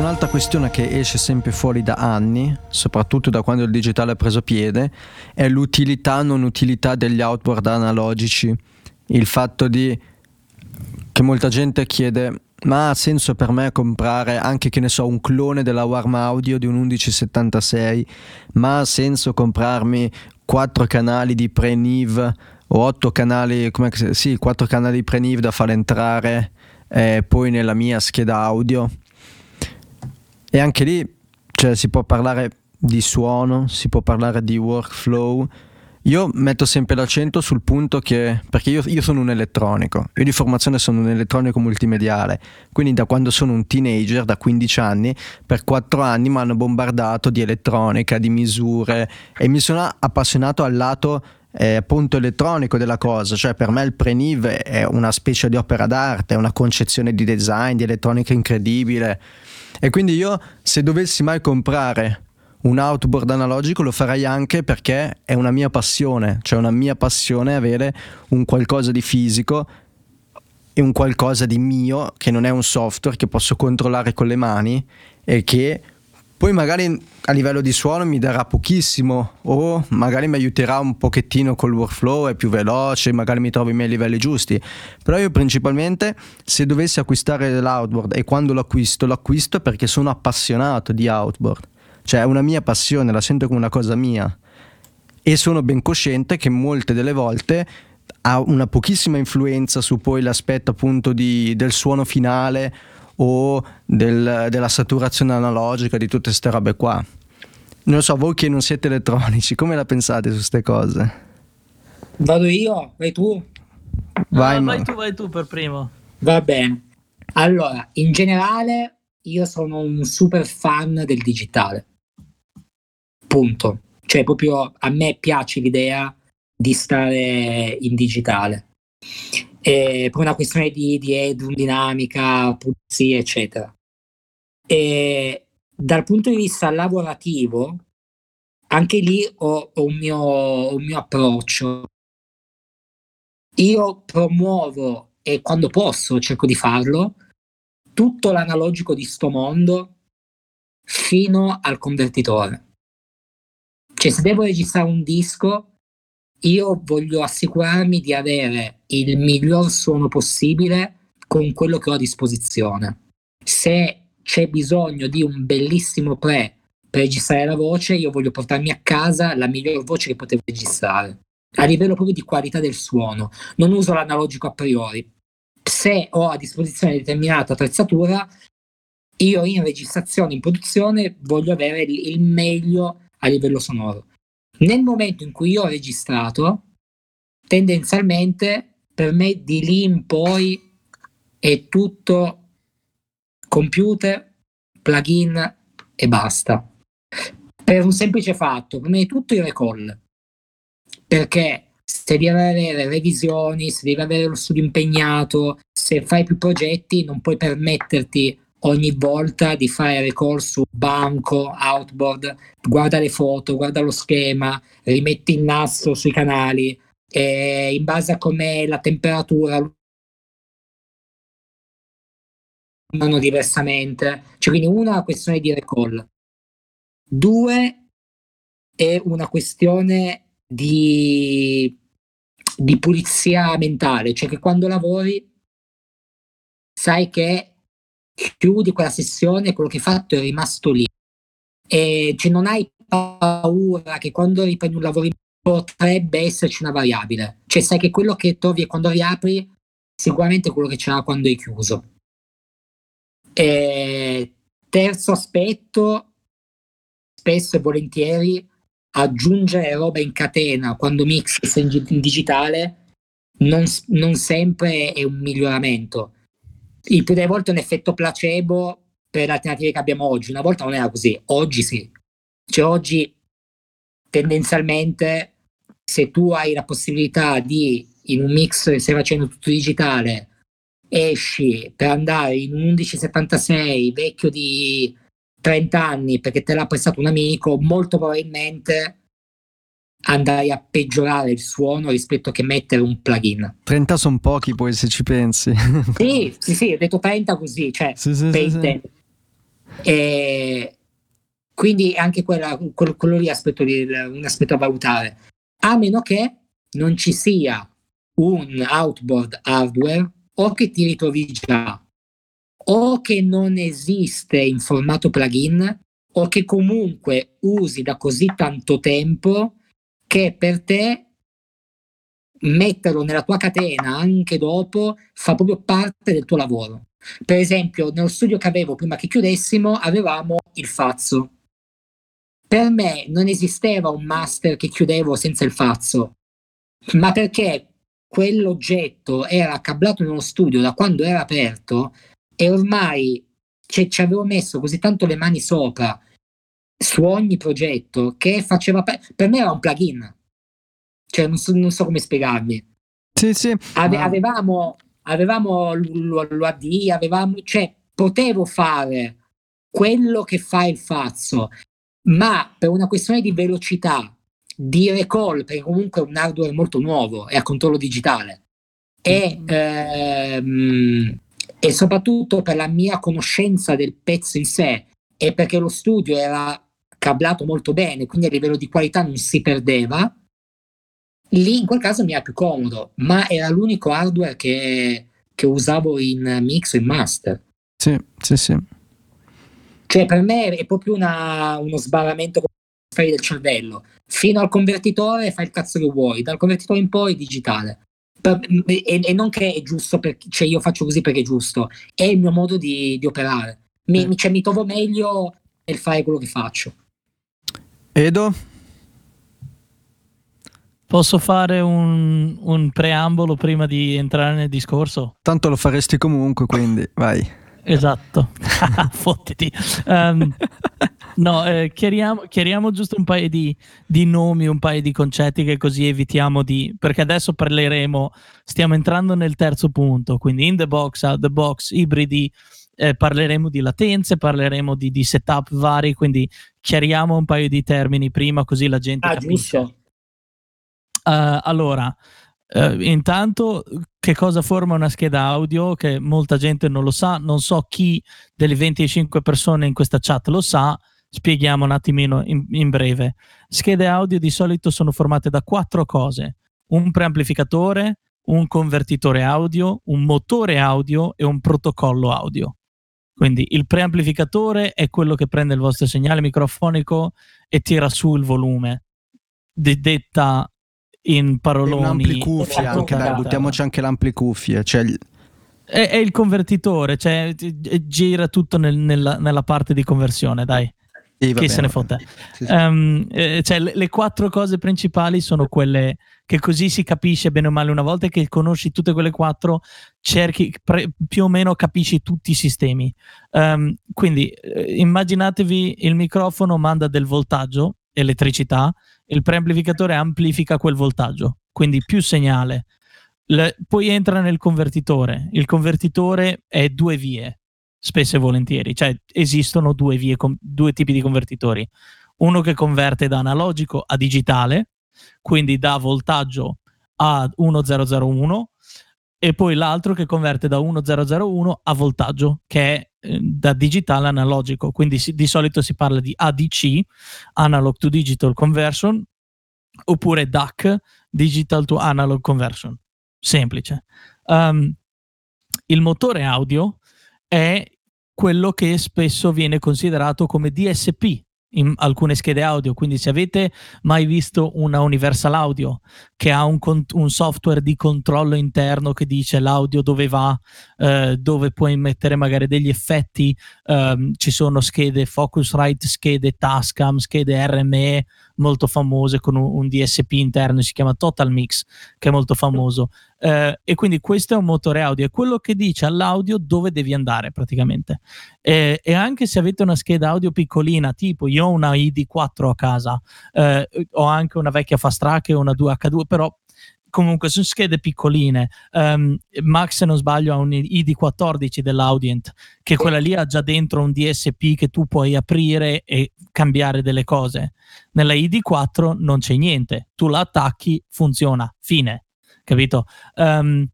un'altra questione che esce sempre fuori da anni, soprattutto da quando il digitale ha preso piede, è l'utilità non utilità degli outboard analogici. Il fatto di che molta gente chiede ma ha senso per me comprare anche che ne so un clone della Warm Audio di un 1176 ma ha senso comprarmi quattro canali di pre-NIV o otto canali come sì quattro canali di pre-NIV da far entrare eh, poi nella mia scheda audio e anche lì cioè, si può parlare di suono si può parlare di workflow. Io metto sempre l'accento sul punto che, perché io, io, sono un elettronico, io di formazione sono un elettronico multimediale, quindi da quando sono un teenager, da 15 anni, per 4 anni mi hanno bombardato di elettronica, di misure e mi sono appassionato al lato eh, appunto elettronico della cosa, cioè per me il Preniv è una specie di opera d'arte, è una concezione di design, di elettronica incredibile e quindi io se dovessi mai comprare un outboard analogico lo farei anche perché è una mia passione, cioè una mia passione avere un qualcosa di fisico e un qualcosa di mio che non è un software che posso controllare con le mani e che poi magari a livello di suono mi darà pochissimo o magari mi aiuterà un pochettino col workflow, è più veloce, magari mi trovo i miei livelli giusti. Però io principalmente se dovessi acquistare l'outboard e quando lo acquisto, lo acquisto perché sono appassionato di outboard. Cioè è una mia passione, la sento come una cosa mia. E sono ben cosciente che molte delle volte ha una pochissima influenza su poi l'aspetto appunto di, del suono finale o del, della saturazione analogica di tutte queste robe qua. Non so, voi che non siete elettronici, come la pensate su queste cose? Vado io, vai tu? Vai, no, vai tu, vai tu per primo. Va bene. Allora, in generale io sono un super fan del digitale. Punto. Cioè, proprio a me piace l'idea di stare in digitale. E per una questione di, di aerodinamica, pulizia, eccetera. E dal punto di vista lavorativo, anche lì ho, ho, un, mio, un mio approccio. Io promuovo e quando posso cerco di farlo tutto l'analogico di sto mondo fino al convertitore. Cioè, se devo registrare un disco, io voglio assicurarmi di avere il miglior suono possibile con quello che ho a disposizione. Se c'è bisogno di un bellissimo pre per registrare la voce, io voglio portarmi a casa la miglior voce che potevo registrare. A livello proprio di qualità del suono. Non uso l'analogico a priori. Se ho a disposizione determinata attrezzatura, io in registrazione, in produzione, voglio avere il meglio a livello sonoro. Nel momento in cui io ho registrato, tendenzialmente per me di lì in poi è tutto computer, plugin e basta. Per un semplice fatto, per me è tutto il recall. Perché se devi avere revisioni, se devi avere lo studio impegnato, se fai più progetti, non puoi permetterti ogni volta di fare ricorso banco, outboard, guarda le foto, guarda lo schema, rimetti il nastro sui canali e in base a com'è la temperatura vanno diversamente. Cioè, quindi una è una questione di recall. Due è una questione di, di pulizia mentale, cioè che quando lavori sai che chiudi quella sessione, quello che hai fatto è rimasto lì. E cioè, non hai paura che quando riprendi un lavoro potrebbe esserci una variabile. Cioè sai che quello che trovi quando riapri sicuramente quello che c'era quando hai chiuso. E terzo aspetto, spesso e volentieri aggiungere roba in catena quando mix in digitale non, non sempre è un miglioramento il più delle volte è un effetto placebo per le alternative che abbiamo oggi. Una volta non era così, oggi sì. Cioè oggi tendenzialmente se tu hai la possibilità di in un mix che stai facendo tutto digitale esci per andare in un 1176 vecchio di 30 anni perché te l'ha prestato un amico molto probabilmente andrai a peggiorare il suono rispetto che mettere un plugin. 30 sono pochi poi se ci pensi. sì, sì, sì, ho detto 30 così, cioè, sì, sì, sì. E quindi anche quella, quello, quello lì aspetto di, un aspetto a valutare. A meno che non ci sia un outboard hardware o che ti ritrovi già o che non esiste in formato plugin o che comunque usi da così tanto tempo che per te metterlo nella tua catena anche dopo fa proprio parte del tuo lavoro. Per esempio, nello studio che avevo prima che chiudessimo, avevamo il fazzo. Per me non esisteva un master che chiudevo senza il fazzo, ma perché quell'oggetto era cablato in uno studio da quando era aperto e ormai cioè, ci avevo messo così tanto le mani sopra su ogni progetto che faceva per, per me era un plugin. Cioè non so, non so come spiegarmi sì, sì, Ave, ma... avevamo, avevamo l'UAD avevamo cioè potevo fare quello che fa il fazzo ma per una questione di velocità di recall perché comunque è un hardware molto nuovo è a controllo digitale e ehm, e soprattutto per la mia conoscenza del pezzo in sé e perché lo studio era cablato molto bene, quindi a livello di qualità non si perdeva, lì in quel caso mi era più comodo, ma era l'unico hardware che, che usavo in mix e in master. Sì, sì, sì. Cioè per me è proprio una, uno sbarramento del cervello. Fino al convertitore fai il cazzo che vuoi, dal convertitore in poi digitale e, e, non che è giusto, perché, cioè io faccio così perché è giusto, è il mio modo di, di operare. Mi, mm. cioè, mi trovo meglio nel fare quello che faccio. Edo? Posso fare un, un preambolo prima di entrare nel discorso? Tanto lo faresti comunque, quindi vai. Esatto, fottiti. Um, no, eh, chiariamo, chiariamo, giusto un paio di, di, nomi, un paio di concetti che così evitiamo di... perché adesso parleremo, stiamo entrando nel terzo punto, quindi in the box, out the box, ibridi, eh, parleremo di latenze, parleremo di, di, setup vari, quindi chiariamo un paio di termini prima così la gente ah, capisce. Uh, allora, Uh, intanto, che cosa forma una scheda audio? Che molta gente non lo sa, non so chi delle 25 persone in questa chat lo sa, spieghiamo un attimino in, in breve. Schede audio di solito sono formate da quattro cose: un preamplificatore, un convertitore audio, un motore audio e un protocollo audio. Quindi il preamplificatore è quello che prende il vostro segnale microfonico e tira su il volume, de- detta in paroloni. Un'amplicuffia anche, dai, buttiamoci anche l'amplicufia. Cioè... È, è, il convertitore, cioè gira tutto nel, nella, nella, parte di conversione, dai. Sì, Chi se ne fotte. Sì, sì. Um, eh, cioè, le, le, quattro cose principali sono quelle che così si capisce bene o male. Una volta che conosci tutte quelle quattro, cerchi pre, più o meno capisci tutti i sistemi. Um, quindi eh, immaginatevi il microfono manda del voltaggio, elettricità, il preamplificatore amplifica quel voltaggio, quindi più segnale. Le, poi entra nel convertitore. Il convertitore è due vie, spesso e volentieri, cioè esistono due vie, com- due tipi di convertitori. Uno che converte da analogico a digitale, quindi da voltaggio a 1001 e poi l'altro che converte da 1001 a voltaggio, che è eh, da digitale analogico, quindi si, di solito si parla di ADC, Analog to Digital Conversion, oppure DAC, Digital to Analog Conversion. Semplice. Um, il motore audio è quello che spesso viene considerato come DSP, in alcune schede audio. Quindi, se avete mai visto una Universal Audio che ha un, un software di controllo interno che dice l'audio dove va, eh, dove puoi mettere magari degli effetti, ehm, ci sono schede Focusrite, schede Tascam, schede RME molto famose con un, un, DSP interno, si chiama Total Mix, che è molto famoso. Eh, e quindi questo è un motore audio, è quello che dice all'audio dove devi andare praticamente. Eh, e anche se avete una scheda audio piccolina, tipo io ho una ID4 a casa, eh, ho anche una vecchia Fast Track e una 2H2, però comunque sono schede piccoline. Um, Max, se non sbaglio, ha un ID14 dell'Audient, che quella lì ha già dentro un DSP che tu puoi aprire e cambiare delle cose. Nella ID4 non c'è niente, tu la attacchi, funziona, fine, capito? Um,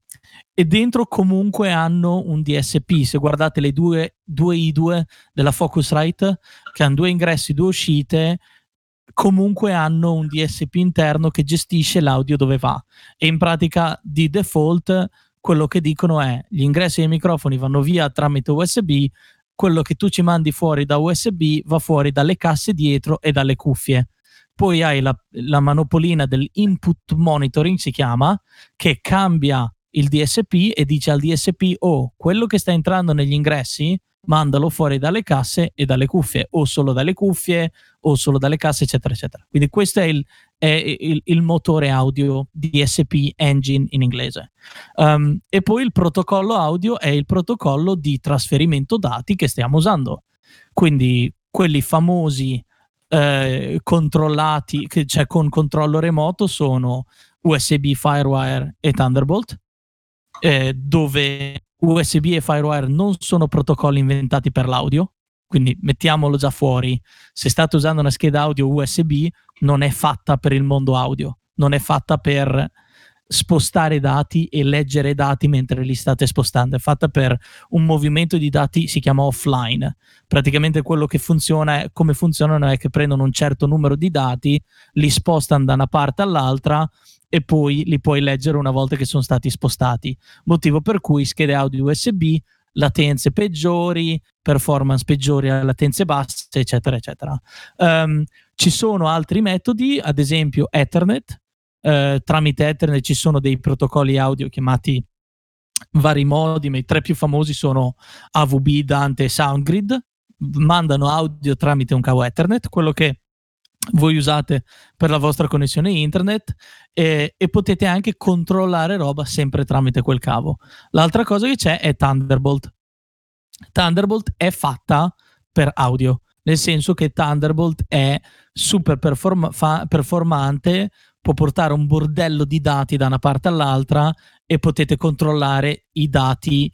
e dentro comunque hanno un DSP. Se guardate le due, due I2 della Focusrite, che hanno due ingressi, due uscite, comunque hanno un DSP interno che gestisce l'audio dove va. E in pratica di default quello che dicono è gli ingressi dei microfoni vanno via tramite USB, quello che tu ci mandi fuori da USB va fuori dalle casse dietro e dalle cuffie. Poi hai la, la manopolina dell'input monitoring, si chiama, che cambia il DSP e dice al DSP oh, quello che sta entrando negli ingressi mandalo fuori dalle casse e dalle cuffie o solo dalle cuffie o solo dalle casse eccetera eccetera. Quindi questo è il, è il, il motore audio DSP engine in inglese. Um, e poi il protocollo audio è il protocollo di trasferimento dati che stiamo usando. Quindi quelli famosi eh, controllati cioè con controllo remoto sono USB Firewire e Thunderbolt eh, dove USB e Firewire non sono protocolli inventati per l'audio, quindi mettiamolo già fuori. Se state usando una scheda audio USB, non è fatta per il mondo audio, non è fatta per spostare dati e leggere dati mentre li state spostando, è fatta per un movimento di dati, si chiama offline. Praticamente quello che funziona è come funzionano è che prendono un certo numero di dati, li spostano da una parte all'altra e poi li puoi leggere una volta che sono stati spostati. Motivo per cui schede audio USB, latenze peggiori, performance peggiori a latenze basse, eccetera, eccetera. Um, ci sono altri metodi, ad esempio Ethernet. Uh, tramite Ethernet ci sono dei protocolli audio chiamati vari modi, ma i tre più famosi sono AVB, Dante e SoundGrid. Mandano audio tramite un cavo Ethernet, quello che voi usate per la vostra connessione internet e, e, potete anche controllare roba sempre tramite quel cavo. L'altra cosa che c'è è Thunderbolt. Thunderbolt è fatta per audio, nel senso che Thunderbolt è super perform- fa- performante, può portare un bordello di dati da una parte all'altra e potete controllare i dati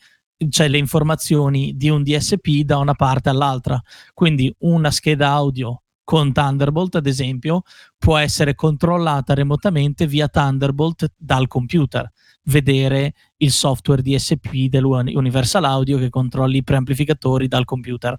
cioè le informazioni di un DSP da una parte all'altra. Quindi una scheda audio con Thunderbolt, ad esempio, può essere controllata remotamente via Thunderbolt dal computer. Vedere il software DSP dell'Universal Audio che controlli i preamplificatori dal computer.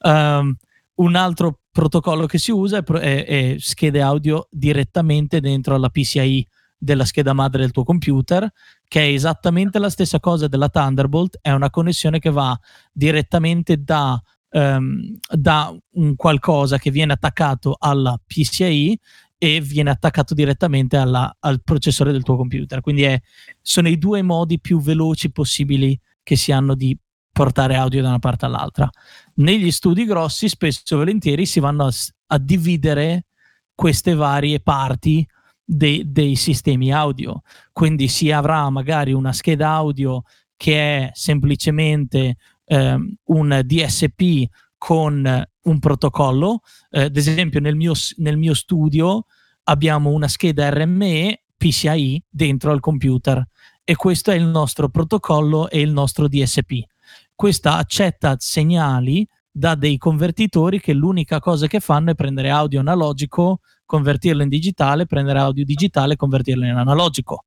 Um, un altro protocollo che si usa è, è, è, schede audio direttamente dentro alla PCI della scheda madre del tuo computer, che è esattamente la stessa cosa della Thunderbolt, è una connessione che va direttamente da um, da un qualcosa che viene attaccato alla PCI e viene attaccato direttamente alla, al processore del tuo computer. Quindi è, sono i due modi più veloci possibili che si hanno di portare audio da una parte all'altra. Negli studi grossi, spesso e volentieri, si vanno a, a dividere queste varie parti dei, dei sistemi audio. Quindi si avrà magari una scheda audio che è semplicemente ehm, un DSP con un protocollo. Eh, ad esempio, nel mio, nel mio studio abbiamo una scheda RME PCI dentro al computer e questo è il nostro protocollo e il nostro DSP. Questa accetta segnali da dei convertitori che l'unica cosa che fanno è prendere audio analogico, convertirlo in digitale, prendere audio digitale convertirlo in analogico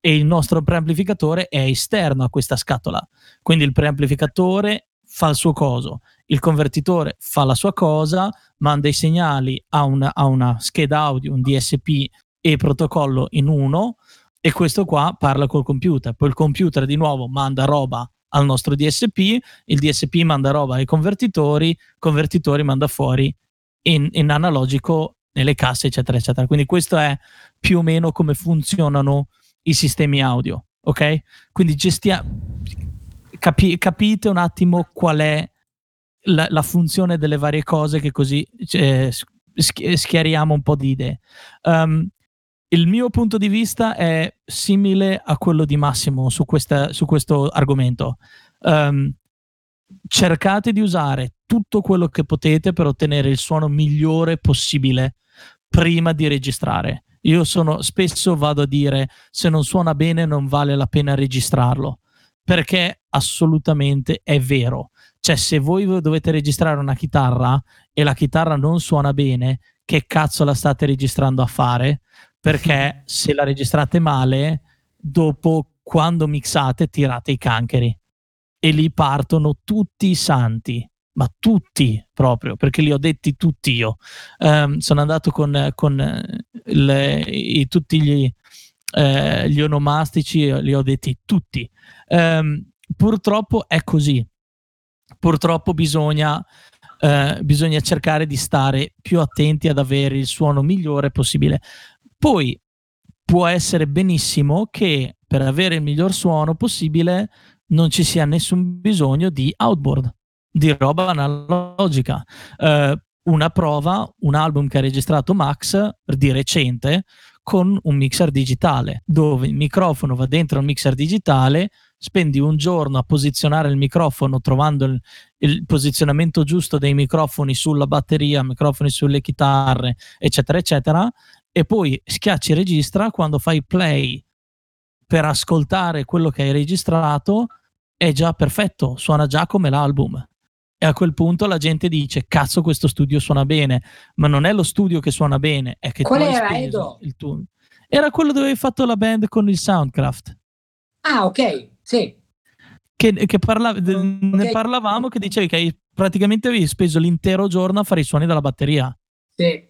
e il nostro preamplificatore è esterno a questa scatola. Quindi il preamplificatore fa il suo coso, il convertitore fa la sua cosa, manda i segnali a una, a una scheda audio, un DSP e protocollo in uno e questo qua parla col computer. Poi il computer di nuovo manda roba al nostro DSP, il DSP manda roba ai convertitori, convertitori manda fuori in, in analogico nelle casse, eccetera, eccetera. Quindi questo è più o meno come funzionano i sistemi audio, ok? Quindi gestiamo, capi- capite un attimo qual è la, la, funzione delle varie cose che così eh, schiariamo un po' di idee. Um, il mio punto di vista è simile a quello di Massimo su, questa, su questo argomento. Um, cercate di usare tutto quello che potete per ottenere il suono migliore possibile prima di registrare. Io sono, spesso vado a dire se non suona bene non vale la pena registrarlo, perché assolutamente è vero. Cioè, se voi dovete registrare una chitarra e la chitarra non suona bene, che cazzo la state registrando a fare? Perché se la registrate male, dopo quando mixate tirate i cancheri e lì partono tutti i santi ma tutti proprio, perché li ho detti tutti io. Um, sono andato con, con le, i, tutti gli, eh, gli, onomastici, li ho detti tutti. Um, purtroppo è così. Purtroppo bisogna, eh, bisogna cercare di stare più attenti ad avere il suono migliore possibile. Poi può essere benissimo che per avere il miglior suono possibile non ci sia nessun bisogno di outboard di roba analogica. Uh, una prova, un album che ha registrato Max di recente con un mixer digitale, dove il microfono va dentro un mixer digitale, spendi un giorno a posizionare il microfono trovando il, il posizionamento giusto dei microfoni sulla batteria, microfoni sulle chitarre, eccetera, eccetera, e poi schiacci registra quando fai play per ascoltare quello che hai registrato è già perfetto, suona già come l'album. E a quel punto la gente dice: Cazzo, questo studio suona bene, ma non è lo studio che suona bene, è che Qual era Edo? Il tuo. Era quello dove hai fatto la band con il Soundcraft. Ah, ok, sì. Che, che parla- okay. ne parlavamo che dicevi che hai, praticamente avevi speso l'intero giorno a fare i suoni della batteria. Sì.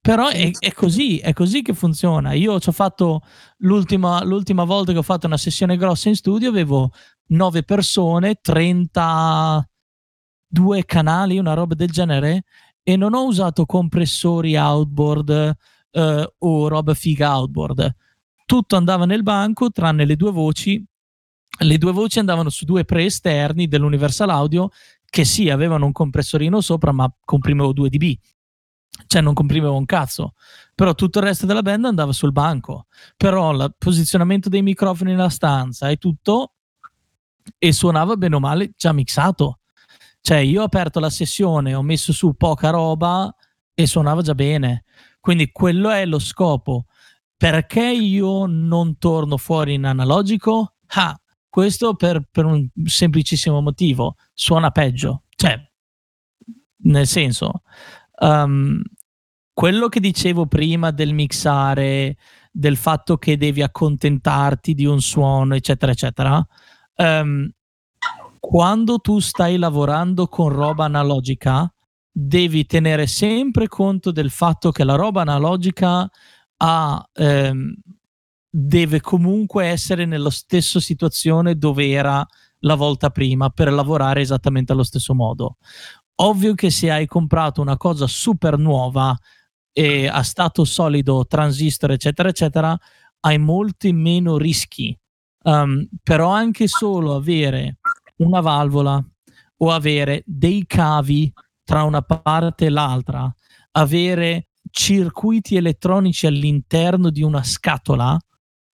Però è, è, così, è così che funziona. Io ci ho fatto l'ultima, l'ultima volta che ho fatto una sessione grossa in studio, avevo nove persone, 30, due canali, una roba del genere, e non ho usato compressori outboard eh, o roba figa outboard. Tutto andava nel banco tranne le due voci. Le due voci andavano su due pre-esterni dell'Universal Audio che sì, avevano un compressorino sopra, ma comprimevo 2 dB. Cioè non comprimevo un cazzo. Però tutto il resto della band andava sul banco. Però il posizionamento dei microfoni nella stanza e tutto e suonava bene o male già mixato cioè, io ho aperto la sessione, ho messo su poca roba e suonava già bene. Quindi quello è lo scopo. Perché io non torno fuori in analogico? Ah, questo per, per un semplicissimo motivo. Suona peggio. Cioè, nel senso, um, quello che dicevo prima del mixare, del fatto che devi accontentarti di un suono, eccetera, eccetera, um, quando tu stai lavorando con roba analogica, devi tenere sempre conto del fatto che la roba analogica ha, ehm, deve comunque essere nella stessa situazione dove era la volta prima per lavorare esattamente allo stesso modo. Ovvio che se hai comprato una cosa super nuova e a stato solido, transistor, eccetera, eccetera, hai molti meno rischi. Um, però anche solo avere una valvola o avere dei cavi tra una parte e l'altra, avere circuiti elettronici all'interno di una scatola,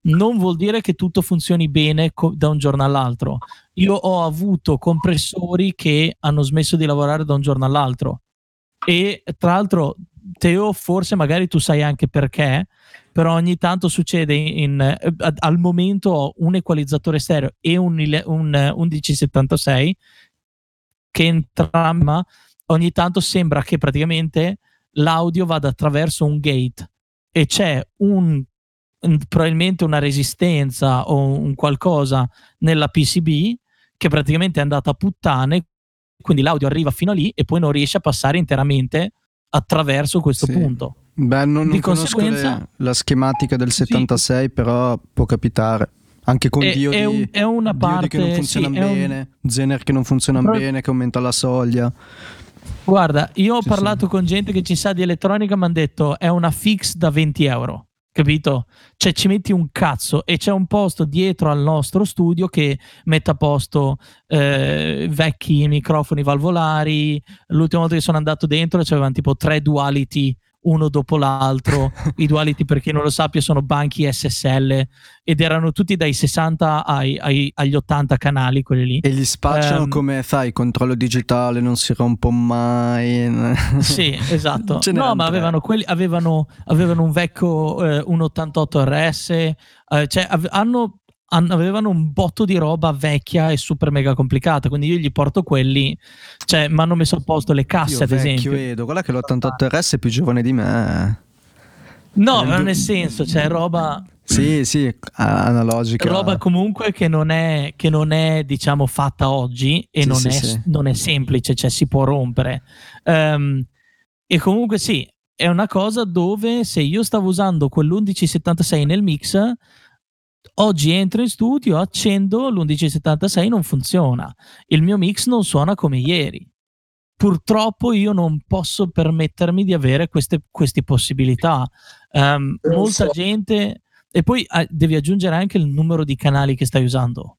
non vuol dire che tutto funzioni bene co- da un giorno all'altro. Io ho avuto compressori che hanno smesso di lavorare da un giorno all'altro. E tra l'altro, Teo, forse magari tu sai anche perché, però ogni tanto succede in, in, al momento ho un equalizzatore stereo e un, un 1176 che entrambi ogni tanto sembra che praticamente l'audio vada attraverso un gate e c'è un, un, probabilmente una resistenza o un qualcosa nella PCB che praticamente è andata a puttane quindi l'audio arriva fino a lì e poi non riesce a passare interamente attraverso questo sì. punto Beh, non, di non conseguenza, le, la schematica del 76, sì. però può capitare. Anche con è, Dio è, un, è una parte che non funziona sì, bene, un... Zener che non funziona però... bene, che aumenta la soglia. Guarda, io ho sì, parlato con gente che ci sa di elettronica, mi hanno detto è una fix da 20 euro capito? Cioè ci metti un cazzo e c'è un posto dietro al nostro studio che mette a posto eh, vecchi microfoni valvolari. L'ultima volta che sono andato dentro c'erano tipo tre duality uno dopo l'altro. I Duality, per chi non lo sappia, sono banchi SSL ed erano tutti dai 60 ai, ai, agli 80 canali, quelli lì. E li spacciano um, come, sai, controllo digitale, non si rompo mai. sì, esatto. no, ma avevano, quelli, avevano, avevano, un vecchio eh, 188 RS, eh, cioè av- hanno avevano un botto di roba vecchia e super mega complicata, quindi io gli porto quelli, cioè mi hanno messo a posto le casse io ad esempio. vedo, guarda che l'88RS è più giovane di me. No, ma nel senso, c'è roba Sì, sì, analogica. Roba comunque che non è, che non è diciamo, fatta oggi e sì, non, sì, è, sì. non, è, semplice, cioè si può rompere. Um, e comunque sì, è una cosa dove se io stavo usando quell'1176 nel mix, oggi entro in studio, accendo l'1176, non funziona. Il mio mix non suona come ieri. Purtroppo io non posso permettermi di avere queste, queste possibilità. Um, molta gente e poi ah, devi aggiungere anche il numero di canali che stai usando.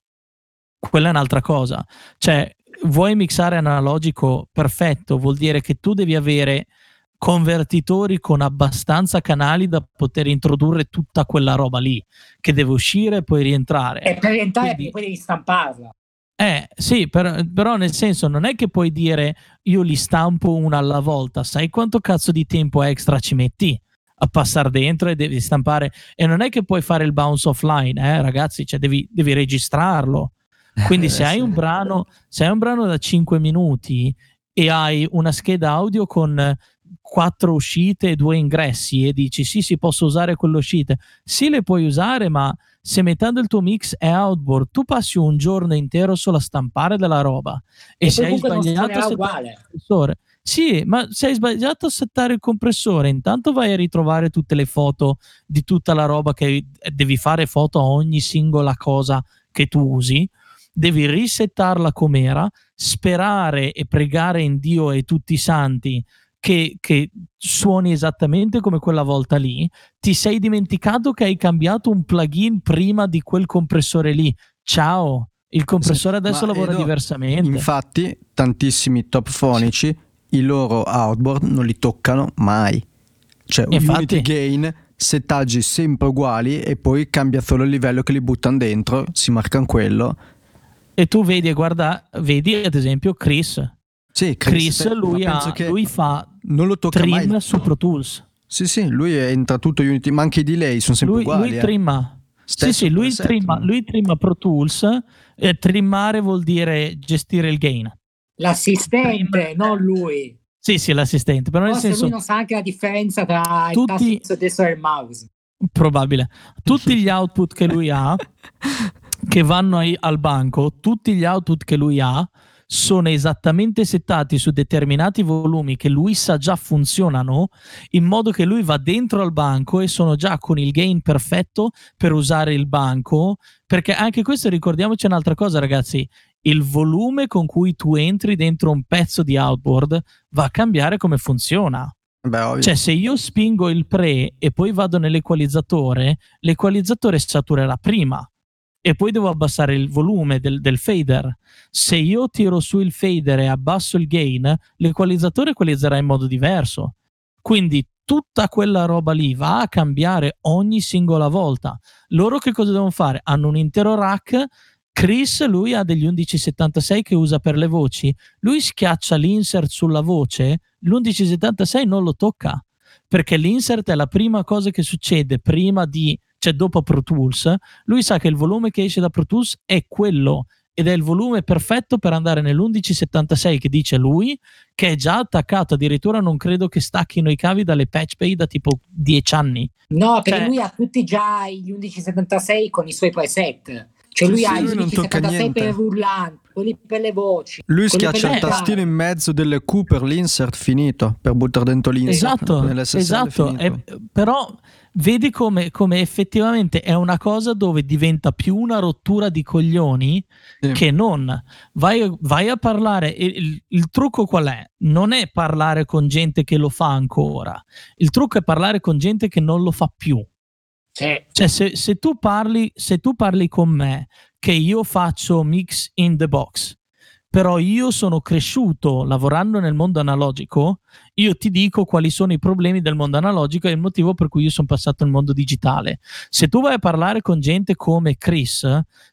Quella è un'altra cosa. Cioè, vuoi mixare analogico? Perfetto, vuol dire che tu devi avere convertitori con abbastanza canali da poter introdurre tutta quella roba lì che deve uscire e poi rientrare. E per rientrare Quindi, poi devi stamparla. Eh sì, per, però nel senso non è che puoi dire io li stampo una alla volta, sai quanto cazzo di tempo extra ci metti? a passare dentro e devi stampare e non è che puoi fare il bounce offline, eh, ragazzi, cioè devi, devi registrarlo. Quindi se hai un brano, se hai un brano da 5 minuti e hai una scheda audio con quattro uscite e due ingressi e dici sì, si posso usare quelle uscite, sì le puoi usare, ma se metà del tuo mix è outboard, tu passi un giorno intero solo a stampare della roba. E, e se hai sbagliato a settare il sì, ma se hai sbagliato a settare il compressore, intanto vai a ritrovare tutte le foto di tutta la roba che devi fare foto a ogni singola cosa che tu usi, devi risettarla com'era, sperare e pregare in Dio e tutti i santi che, che, suoni esattamente come quella volta lì, ti sei dimenticato che hai cambiato un plugin prima di quel compressore lì. Ciao, il compressore adesso lavora no, diversamente. Infatti, tantissimi top fonici i loro outboard non li toccano mai. Cioè, Infatti, unity gain, settaggi sempre uguali e poi cambia solo il livello che li buttano dentro, si marcano quello. E tu vedi, guarda, vedi ad esempio Chris. Sì, Chris, Chris lui, ha, lui, fa non lo tocca trim mai. su Pro Tools. Sì, sì, lui entra tutto Unity, ma anche i delay sono sempre lui, uguali. Lui eh. trimma. Stesso sì, sì, lui trimma, lui trimma Pro Tools. Eh, trimmare vuol dire gestire il gain. L'assistente, non lui. Sì, sì, l'assistente. Però Forse nel senso, lui non sa anche la differenza tra tutti, il tasto destro e il mouse. Probabile. Tutti gli output che lui ha, che vanno ai, al banco, tutti gli output che lui ha sono esattamente settati su determinati volumi che lui sa già funzionano, in modo che lui va dentro al banco e sono già con il gain perfetto per usare il banco. Perché anche questo ricordiamoci un'altra cosa, ragazzi il volume con cui tu entri dentro un pezzo di outboard va a cambiare come funziona. Beh, cioè, se io spingo il pre e poi vado nell'equalizzatore, l'equalizzatore saturerà prima e poi devo abbassare il volume del, del, fader. Se io tiro su il fader e abbasso il gain, l'equalizzatore equalizzerà in modo diverso. Quindi tutta quella roba lì va a cambiare ogni singola volta. Loro che cosa devono fare? Hanno un intero rack Chris, lui ha degli 1176 che usa per le voci. Lui schiaccia l'insert sulla voce, l'1176 non lo tocca perché l'insert è la prima cosa che succede prima di, cioè dopo Pro Tools. Lui sa che il volume che esce da Pro Tools è quello ed è il volume perfetto per andare nell'1176 che dice lui, che è già attaccato. Addirittura non credo che stacchino i cavi dalle patch pay da tipo 10 anni. No, perché cioè, lui ha tutti già gli 1176 con i suoi preset. Cioè lui sì, ha i 76 per rullanti, quelli per le voci. Lui schiaccia il tastino in mezzo delle Q per l'insert finito, per buttare dentro l'insert. Esatto, esatto. E, però vedi come, come, effettivamente è una cosa dove diventa più una rottura di coglioni sì. che non. Vai, vai, a parlare, il, il trucco qual è? Non è parlare con gente che lo fa ancora, il trucco è parlare con gente che non lo fa più. Sì. Cioè, se, se, tu parli, se tu parli con me che io faccio mix in the box, però io sono cresciuto lavorando nel mondo analogico, io ti dico quali sono i problemi del mondo analogico e il motivo per cui io sono passato al mondo digitale. Se tu vai a parlare con gente come Chris,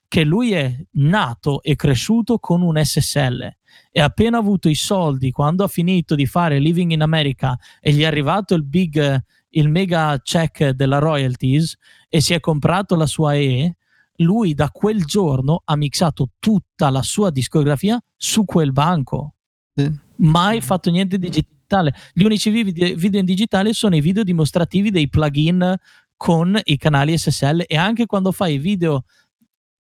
che lui è nato e cresciuto con un SSL e appena avuto i soldi, quando ha finito di fare Living in America e gli è arrivato il big il mega check della royalties e si è comprato la sua E, lui da quel giorno ha mixato tutta la sua discografia su quel banco. Sì. Mai fatto niente digitale. Gli unici video in digitale sono i video dimostrativi dei plugin con i canali SSL e anche quando fai video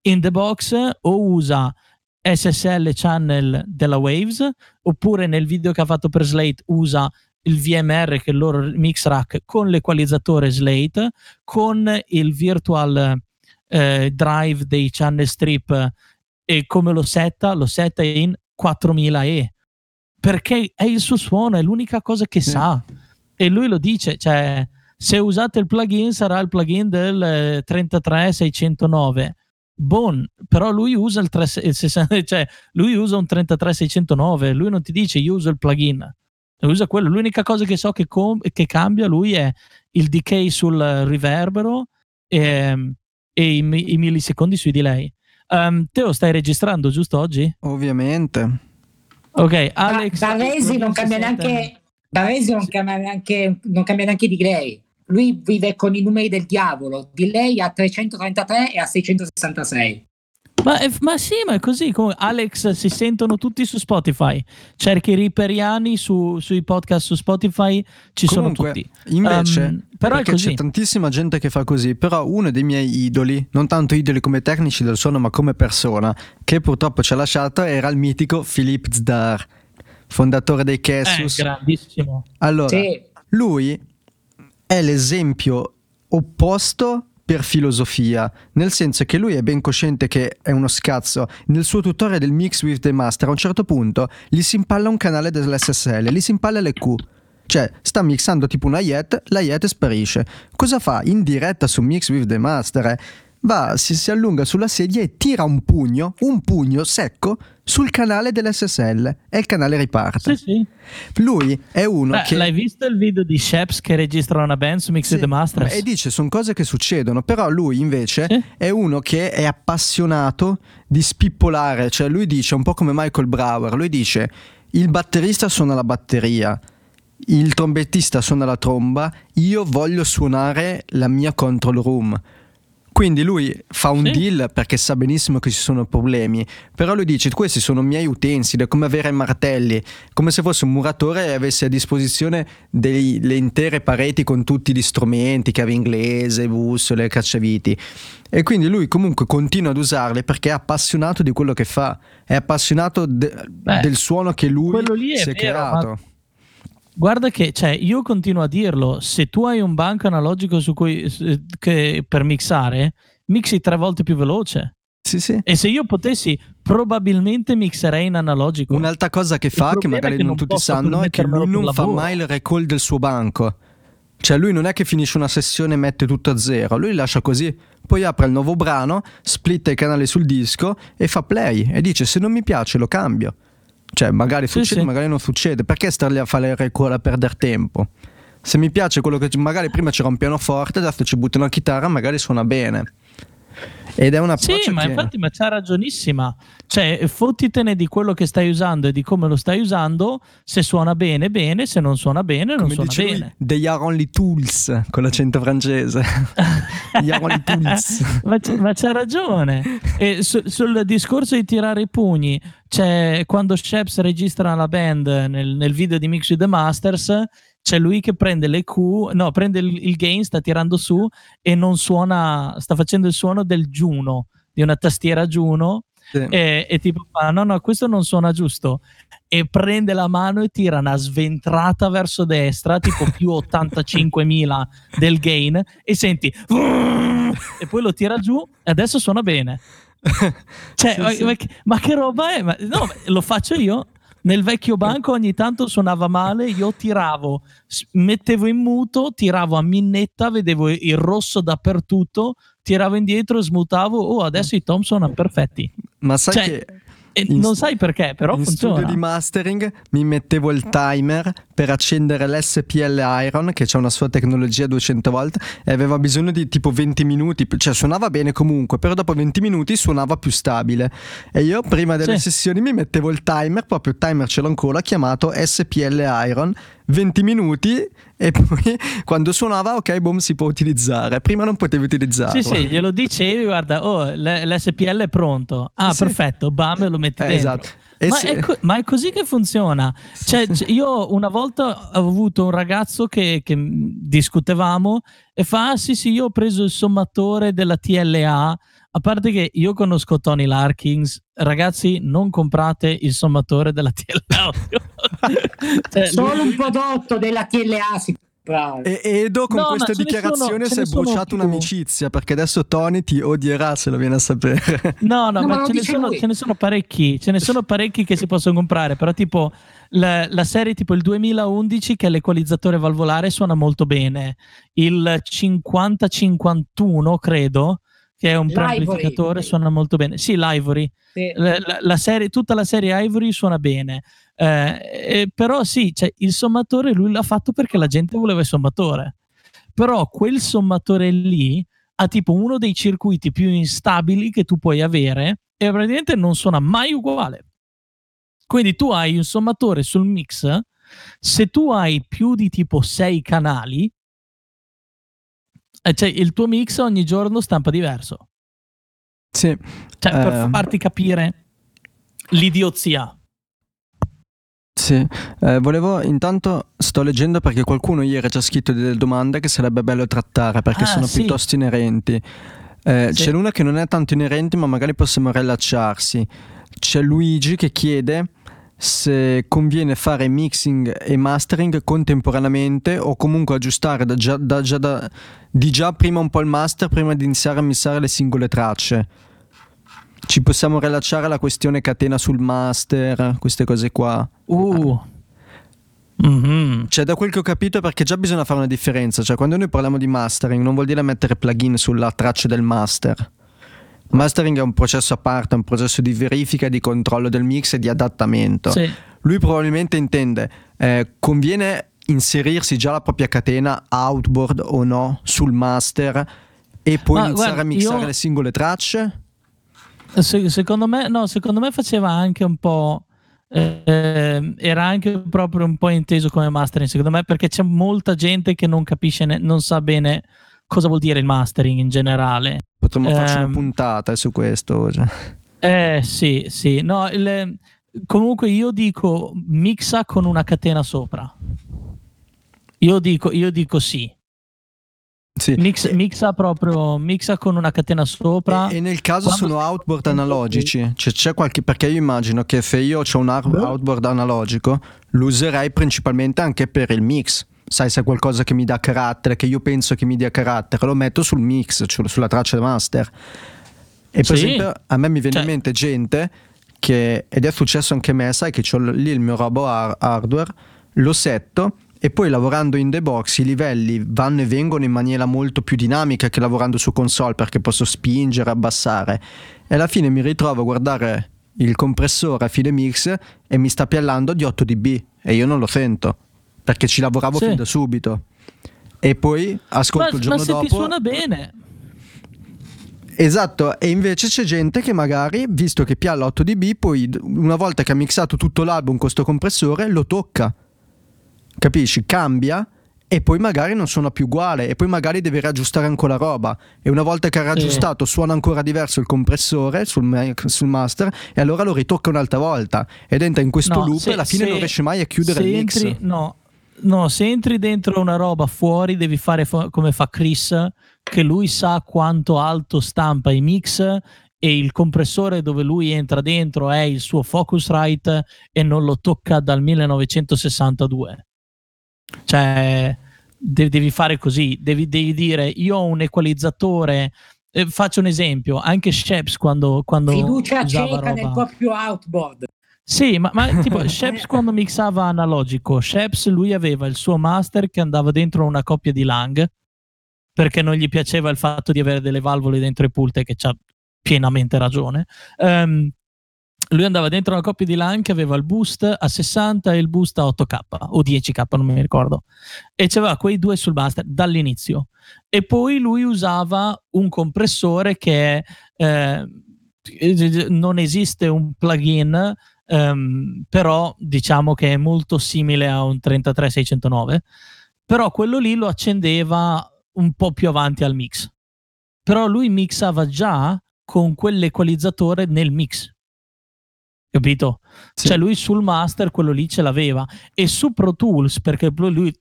in the box o usa SSL channel della Waves oppure nel video che ha fatto per Slate usa il VMR che è il loro mix rack con l'equalizzatore Slate con il virtual eh, drive dei channel strip e come lo setta? Lo setta in 4000E perché è il suo suono è l'unica cosa che sa. E lui lo dice cioè se usate il plugin sarà il plugin del 33609 Bon, però lui usa il, 3, il 60, cioè lui usa un 33609, lui non ti dice io uso il plugin, usa quello. L'unica cosa che so che, com- che cambia lui è il decay sul riverbero e, e i, i, millisecondi sui delay. Um, Teo, stai registrando giusto oggi? Ovviamente. Ok, Alex. Baresi non cambia neanche. Baresi non cambia neanche, non cambia neanche di Grey lui vive con i numeri del diavolo, di lei a 333 e a 666. Ma, ma, sì, ma è così. Come Alex si sentono tutti su Spotify. Cerchi i riperiani su, sui podcast su Spotify, ci Comunque, sono tutti. Invece, um, però c'è tantissima gente che fa così. Però uno dei miei idoli, non tanto idoli come tecnici del suono, ma come persona, che purtroppo ci ha lasciato, era il mitico Philippe Zdar, fondatore dei Kessus. Eh, grandissimo. Allora, sì. lui è l'esempio opposto per filosofia, nel senso che lui è ben cosciente che è uno scazzo. Nel suo tutorial del Mix with the Master, a un certo punto gli si impalla un canale dell'SSL, gli si impalla le Q. Cioè, sta mixando tipo una YET, la YET sparisce. Cosa fa? In diretta su Mix with the Master va, si, si allunga sulla sedia e tira un pugno, un pugno secco sul canale dell'SSL e il canale riparte. Sì, sì. Lui è uno Beh, che... L'hai visto il video di Sheps che registra una band su Mixed sì, Masters? E dice, sono cose che succedono, però lui invece sì. è uno che è appassionato di spippolare, cioè lui dice, un po' come Michael Brower, lui dice, il batterista suona la batteria, il trombettista suona la tromba, io voglio suonare la mia control room quindi lui fa un sì. deal perché sa benissimo che ci sono problemi, però lui dice questi sono miei utensili, è come avere martelli, come se fosse un muratore e avesse a disposizione dei, le intere pareti con tutti gli strumenti, chiave inglese, bussole, cacciaviti. E quindi lui comunque continua ad usarle perché è appassionato di quello che fa, è appassionato de- Beh, del suono che lui si è, è vero, creato. Ma Guarda che cioè, io continuo a dirlo, se tu hai un banco analogico su cui, che, per mixare, mixi tre volte più veloce. Sì, sì. E se io potessi, probabilmente mixerei in analogico. Un'altra cosa che fa, che magari che non, non tutti sanno, è che lui non fa mai il recall del suo banco. Cioè lui non è che finisce una sessione e mette tutto a zero, lui lascia così, poi apre il nuovo brano, splitta i canali sul disco e fa play e dice se non mi piace lo cambio. Cioè, magari sì, succede, sì. magari non succede. Perché starli a fare record a perdere tempo? Se mi piace quello che magari prima c'era un pianoforte, adesso ci butto una chitarra, magari suona bene. Ed è una Sì, ma che... infatti ma c'ha ragionissima. Cioè, fottitene di quello che stai usando e di come lo stai usando. Se suona bene, bene, se non suona bene, non come suona bene. Degli only tools con l'accento francese. Gli only tools. ma, c'è, ma, c'ha ragione. E su, sul discorso di tirare i pugni, c'è quando Sheps registra la band nel, nel video di Mix with the Masters c'è lui che prende le Q, no, prende il, il gain, sta tirando su e non suona, sta facendo il suono del Juno, di una tastiera Juno. Sì. E, e, tipo fa no no questo non suona giusto e prende la mano e tira una sventrata verso destra tipo più 85.000 del gain e senti e poi lo tira giù e adesso suona bene cioè, sì, ma, sì. Ma, ma, che roba è? Ma, no, lo faccio io nel vecchio banco ogni tanto suonava male, io tiravo, mettevo in muto, tiravo a minnetta, vedevo il rosso dappertutto, tiravo indietro, smutavo, oh adesso i tom sono perfetti. Ma sai cioè, che e non sai perché, però in funziona. studio di mastering mi mettevo il timer per accendere l'SPL Iron, che c'è una sua tecnologia 200 volt, e aveva bisogno di tipo 20 minuti, cioè suonava bene comunque, però dopo 20 minuti suonava più stabile. E io prima delle sì. sessioni mi mettevo il timer, proprio il timer ce l'ho ancora, chiamato SPL Iron, 20 minuti e poi quando suonava ok boom si può utilizzare prima non potevi utilizzarlo sì sì glielo dicevi guarda oh l'SPL è pronto ah sì. perfetto bam lo metti eh, dentro esatto Ma, se... è co- ma, è così che funziona. Cioè, io una volta ho avuto un ragazzo che, che discutevamo e fa: ah, sì, sì, io ho preso il sommatore della TLA. A parte che io conosco Tony Larkins, ragazzi, non comprate il sommatore della TLA. cioè, Solo un prodotto della TLA si e Edo con no, questa dichiarazione si è bruciato un'amicizia perché adesso Tony ti odierà se lo viene a sapere. No, no, no ma, ma ce, ne sono, ce, ne sono, parecchi, ce ne sono parecchi che si possono comprare, però tipo la, la, serie tipo il 2011 che è l'equalizzatore valvolare suona molto bene, il 5051 credo che è un preamplificatore suona molto bene. Sì, l'Ivory. Sì. La, la, la serie, tutta la serie Ivory suona bene. Eh, però sì, cioè, il sommatore lui l'ha fatto perché la gente voleva il sommatore. Però quel sommatore lì ha tipo uno dei circuiti più instabili che tu puoi avere e praticamente non suona mai uguale. Quindi tu hai un sommatore sul mix, se tu hai più di tipo 6 canali, eh, cioè il tuo mix ogni giorno stampa diverso. Sì. Cioè, per eh... farti capire l'idiozia. Sì, eh, volevo intanto sto leggendo perché qualcuno ieri ha scritto delle domande che sarebbe bello trattare perché ah, sono sì. piuttosto inerenti. Eh, sì. C'è l'una che non è tanto inerente ma magari possiamo rilacciarsi. C'è Luigi che chiede se conviene fare mixing e mastering contemporaneamente o comunque aggiustare da già, da già da, di già prima un po' il master prima di iniziare a missare le singole tracce. Ci possiamo rilacciare alla questione catena sul master, queste cose qua. Uh. Mm-hmm. Cioè, da quel che ho capito, perché già bisogna fare una differenza. Cioè, quando noi parliamo di mastering, non vuol dire mettere plugin sulla traccia del master. Mastering è un processo a parte, un processo di verifica, di controllo del mix e di adattamento. Sì. Lui probabilmente intende, eh, conviene inserirsi già la propria catena outboard o no sul master e poi Ma, iniziare guarda, a mixare io... le singole tracce? Se, secondo me, no, secondo me faceva anche un po'. Eh, era anche proprio un po' inteso come mastering, secondo me, perché c'è molta gente che non capisce, ne, non sa bene cosa vuol dire il mastering in generale. Potremmo eh, farci una ehm, puntata su questo. Cioè. Eh sì, sì. No, il, comunque io dico mixa con una catena sopra. Io dico, io dico sì. Sì. Mix, mixa proprio mixa con una catena sopra. E, e nel caso Quando sono outboard analogici, cioè c'è qualche perché io immagino che se io ho un outboard analogico, lo userei principalmente anche per il mix. Sai, se è qualcosa che mi dà carattere, che io penso che mi dia carattere, lo metto sul mix, cioè sulla traccia master. E per sì. esempio, a me mi viene cioè. in mente gente che, ed è successo anche a me, sai che ho lì il mio robo hardware, lo setto e poi lavorando in the box i livelli vanno e vengono in maniera molto più dinamica che lavorando su console perché posso spingere, abbassare e alla fine mi ritrovo a guardare il compressore a fine mix e mi sta piallando di 8 dB e io non lo sento perché ci lavoravo sì. fin da subito e poi ascolto ma, il giorno ma se dopo ti suona bene Esatto, e invece c'è gente che magari, visto che pialla 8 dB, poi una volta che ha mixato tutto l'album con questo compressore, lo tocca capisci? Cambia e poi magari non suona più uguale e poi magari deve raggiustare ancora roba e una volta che ha raggiustato sì. suona ancora diverso il compressore sul, sul, master e allora lo ritocca un'altra volta ed entra in questo no, loop se, e alla fine se, non riesce mai a chiudere il mix. Entri, no, no, se entri dentro una roba fuori devi fare fo- come fa Chris che lui sa quanto alto stampa i mix e il compressore dove lui entra dentro è il suo Focusrite e non lo tocca dal 1962 cioè, devi, devi fare così, devi, devi, dire io ho un equalizzatore. Eh, faccio un esempio, anche Sheps quando, quando fiducia cieca roba... nel proprio outboard. Sì, ma, ma tipo Sheps quando mixava analogico, Sheps lui aveva il suo master che andava dentro una coppia di Lang perché non gli piaceva il fatto di avere delle valvole dentro i pulte che c'ha pienamente ragione. Um, lui andava dentro una coppia di LAN che aveva il boost a 60 e il boost a 8K o 10K, non mi ricordo. E c'aveva quei due sul master dall'inizio. E poi lui usava un compressore che eh, non esiste un plugin, ehm, però diciamo che è molto simile a un 33609. Però quello lì lo accendeva un po' più avanti al mix. Però lui mixava già con quell'equalizzatore nel mix capito? Sì. Cioè lui sul master quello lì ce l'aveva e su Pro Tools perché lui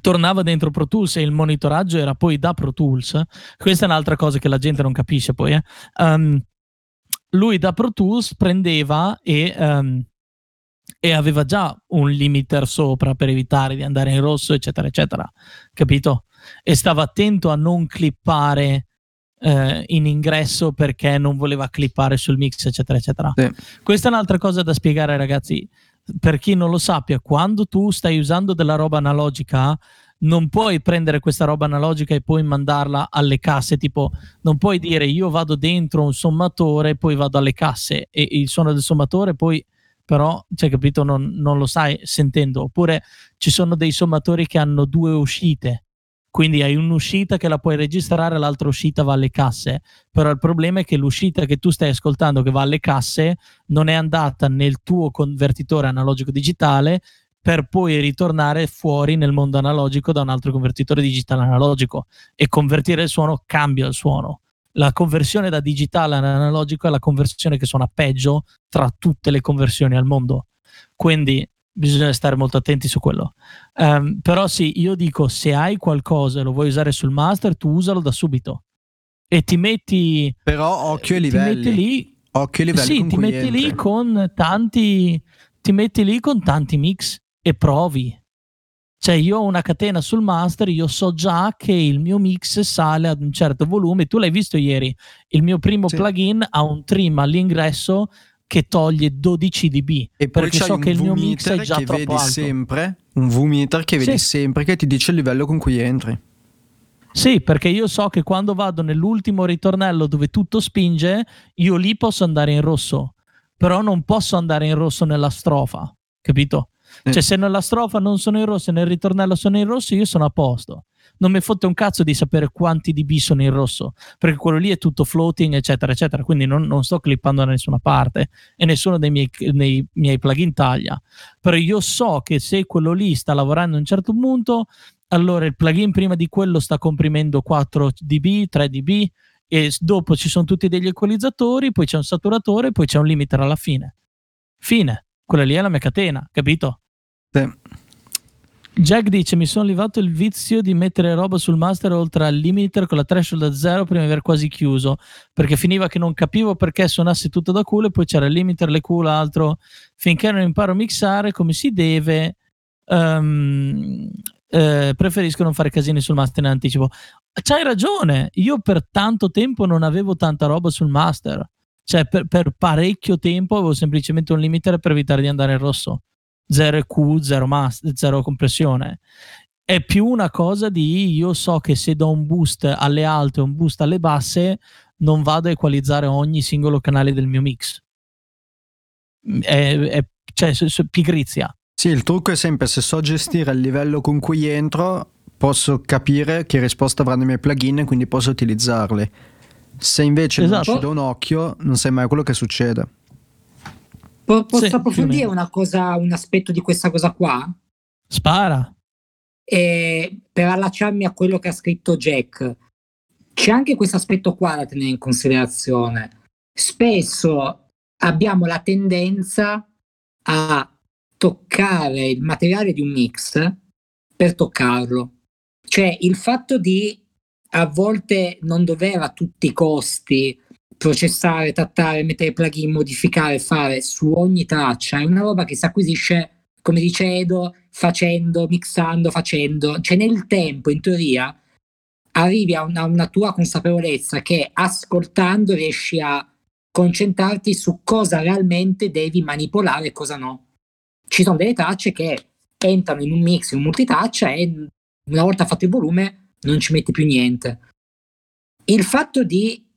tornava dentro Pro Tools e il monitoraggio era poi da Pro Tools. Questa è un'altra cosa che la gente non capisce poi. Eh. Um, lui da Pro Tools prendeva e, um, e, aveva già un limiter sopra per evitare di andare in rosso, eccetera, eccetera. Capito? E stava attento a non clippare eh, in ingresso perché non voleva clippare sul mix, eccetera, eccetera. Sì. Questa è un'altra cosa da spiegare, ragazzi. Per chi non lo sappia, quando tu stai usando della roba analogica, non puoi prendere questa roba analogica e poi mandarla alle casse. Tipo, non puoi dire io vado dentro un sommatore, poi vado alle casse e il suono del sommatore poi però, cioè, capito, non, non lo stai sentendo. Oppure ci sono dei sommatori che hanno due uscite quindi hai un'uscita che la puoi registrare, l'altra uscita va alle casse. Però il problema è che l'uscita che tu stai ascoltando che va alle casse non è andata nel tuo convertitore analogico digitale per poi ritornare fuori nel mondo analogico da un altro convertitore digitale analogico e convertire il suono cambia il suono. La conversione da digitale ad analogico è la conversione che suona peggio tra tutte le conversioni al mondo. Quindi bisogna stare molto attenti su quello. Um, però sì, io dico, se hai qualcosa e lo vuoi usare sul master, tu usalo da subito. E ti metti... Però occhio ai livelli. Ti metti lì... Occhio ai livelli Sì, ti metti entri. lì con tanti... Ti metti lì con tanti mix e provi. Cioè io ho una catena sul master, io so già che il mio mix sale ad un certo volume. Tu l'hai visto ieri, il mio primo sì. plugin ha un trim all'ingresso che toglie 12 dB e poi so che il mio mix è già che vedi alto. sempre un V-meter che vedi sì. sempre che ti dice il livello con cui entri sì, perché io so che quando vado nell'ultimo ritornello dove tutto spinge, io lì posso andare in rosso, però non posso andare in rosso nella strofa, capito? Eh. Cioè se nella strofa non sono in rosso e nel ritornello sono in rosso, io sono a posto non mi fotte un cazzo di sapere quanti dB sono in rosso, perché quello lì è tutto floating, eccetera, eccetera. Quindi non, non sto clippando da nessuna parte e nessuno dei miei, dei miei plugin taglia. Però io so che se quello lì sta lavorando a un certo punto, allora il plugin prima di quello sta comprimendo 4 dB, 3 dB e dopo ci sono tutti degli equalizzatori, poi c'è un saturatore, poi c'è un limiter alla fine. Fine. Quella lì è la mia catena, capito? Sì. Jack dice: Mi sono levato il vizio di mettere roba sul master oltre al limiter con la threshold da zero prima di aver quasi chiuso. Perché finiva che non capivo perché suonasse tutto da culo e poi c'era il limiter, le culo, altro. Finché non imparo a mixare come si deve, um, eh, preferisco non fare casini sul master in anticipo. C'hai ragione. Io per tanto tempo non avevo tanta roba sul master. Cioè, per, per parecchio tempo avevo semplicemente un limiter per evitare di andare in rosso 0 EQ, 0, mass, 0 compressione. È più una cosa di io so che se do un boost alle alte e un boost alle basse, non vado a equalizzare ogni singolo canale del mio mix. È, è cioè, pigrizia. Sì, il trucco è sempre se so gestire il livello con cui entro, posso capire che risposta avranno i miei plugin e quindi posso utilizzarli. Se invece esatto. non ci do un occhio, non sai mai quello che succede. Po- posso sì, approfondire una cosa, un aspetto di questa cosa qua? Spara. E per allacciarmi a quello che ha scritto Jack, c'è anche questo aspetto qua da tenere in considerazione. Spesso abbiamo la tendenza a toccare il materiale di un mix per toccarlo. Cioè il fatto di a volte non dover a tutti i costi processare, trattare, mettere plugin, modificare, fare su ogni traccia è una roba che si acquisisce, come dice Edo, facendo, mixando, facendo. Cioè nel tempo, in teoria, arrivi a una, una tua consapevolezza che ascoltando riesci a concentrarti su cosa realmente devi manipolare e cosa no. Ci sono delle tracce che entrano in un mix, in un multitraccia e una volta fatto il volume non ci metti più niente. Il fatto di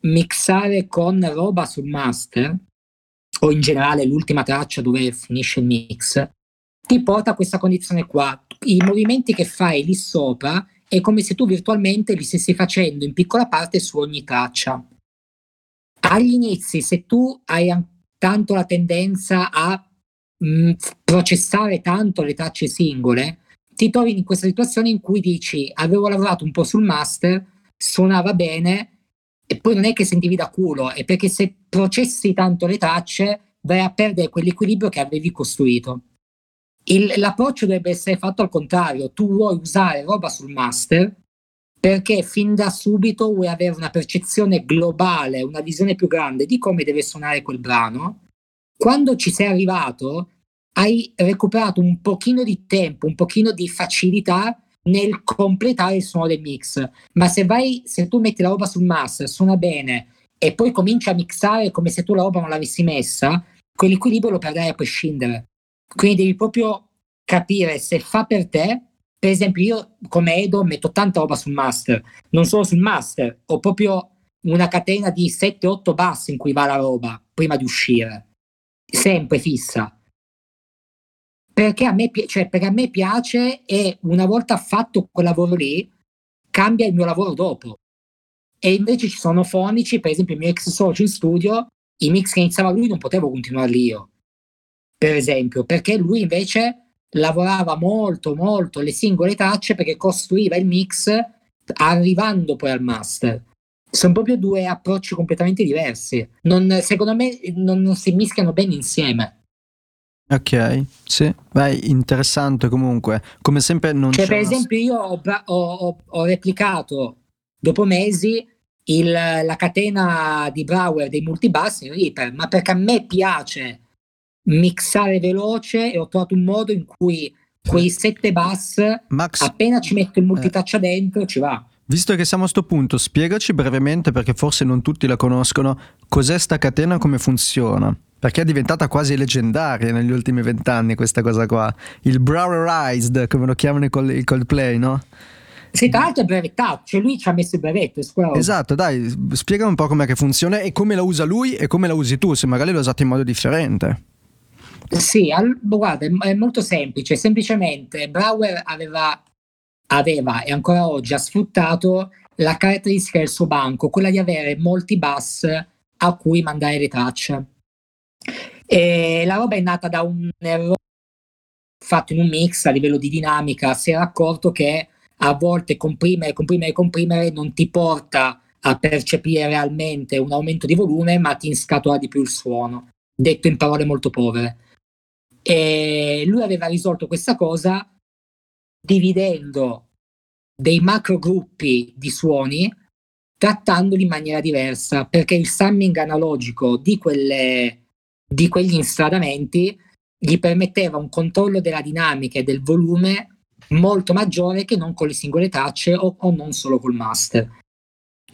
mixare con roba sul master o in generale l'ultima traccia dove finisce il mix ti porta a questa condizione qua. I movimenti che fai lì sopra è come se tu virtualmente li stessi facendo in piccola parte su ogni traccia. Agli inizi se tu hai tanto la tendenza a mh, processare tanto le tracce singole ti trovi in questa situazione in cui dici avevo lavorato un po' sul master suonava bene e poi non è che sentivi da culo, è perché se processi tanto le tracce vai a perdere quell'equilibrio che avevi costruito. Il, l'approccio dovrebbe essere fatto al contrario, tu vuoi usare roba sul master perché fin da subito vuoi avere una percezione globale, una visione più grande di come deve suonare quel brano. Quando ci sei arrivato, hai recuperato un pochino di tempo, un pochino di facilità nel completare il suono del mix. Ma se vai, se tu metti la roba sul master, suona bene e poi cominci a mixare come se tu la roba non l'avessi messa, quell'equilibrio lo perderai a prescindere. Quindi devi proprio capire se fa per te. Per esempio, io come Edo metto tanta roba sul master, non solo sul master, ho proprio una catena di 7-8 bassi in cui va la roba prima di uscire, sempre fissa. Perché a, me, cioè, perché a me piace e una volta fatto quel lavoro lì, cambia il mio lavoro dopo. E invece ci sono fonici, per esempio il mio ex socio in studio, i mix che iniziava lui non potevo continuarli io, per esempio, perché lui invece lavorava molto molto le singole tracce perché costruiva il mix arrivando poi al master. Sono proprio due approcci completamente diversi. Non, secondo me non, non si mischiano bene insieme. Ok, sì, beh, interessante comunque. Come sempre non cioè, per esempio, io ho, ho, ho, replicato dopo mesi il, la catena di Brower dei multibus in Reaper, ma perché a me piace mixare veloce e ho trovato un modo in cui quei sette bus, Max, appena ci metto il multitouch eh, dentro, ci va. Visto che siamo a questo punto, spiegaci brevemente, perché forse non tutti la conoscono, cos'è sta catena e come funziona. Perché è diventata quasi leggendaria negli ultimi vent'anni questa cosa qua. Il Browerized, come lo chiamano i, Cold, i Coldplay, no? Sì, tra l'altro è brevettato, cioè lui ci ha messo il brevetto. Esatto, dai, spiega un po' com'è che funziona e come la usa lui e come la usi tu, se magari lo usate in modo differente. Sì, al, guarda, è, molto semplice, semplicemente Brower aveva, aveva e ancora oggi ha sfruttato la caratteristica del suo banco, quella di avere molti bus a cui mandare le tracce. E la roba è nata da un errore fatto in un mix a livello di dinamica, si era accorto che a volte comprimere, comprimere, comprimere non ti porta a percepire realmente un aumento di volume, ma ti inscatola di più il suono, detto in parole molto povere. E lui aveva risolto questa cosa dividendo dei macro gruppi di suoni trattandoli in maniera diversa, perché il summing analogico di, quelle, di quegli instradamenti gli permetteva un controllo della dinamica e del volume molto maggiore che non con le singole tracce o, o non solo col master.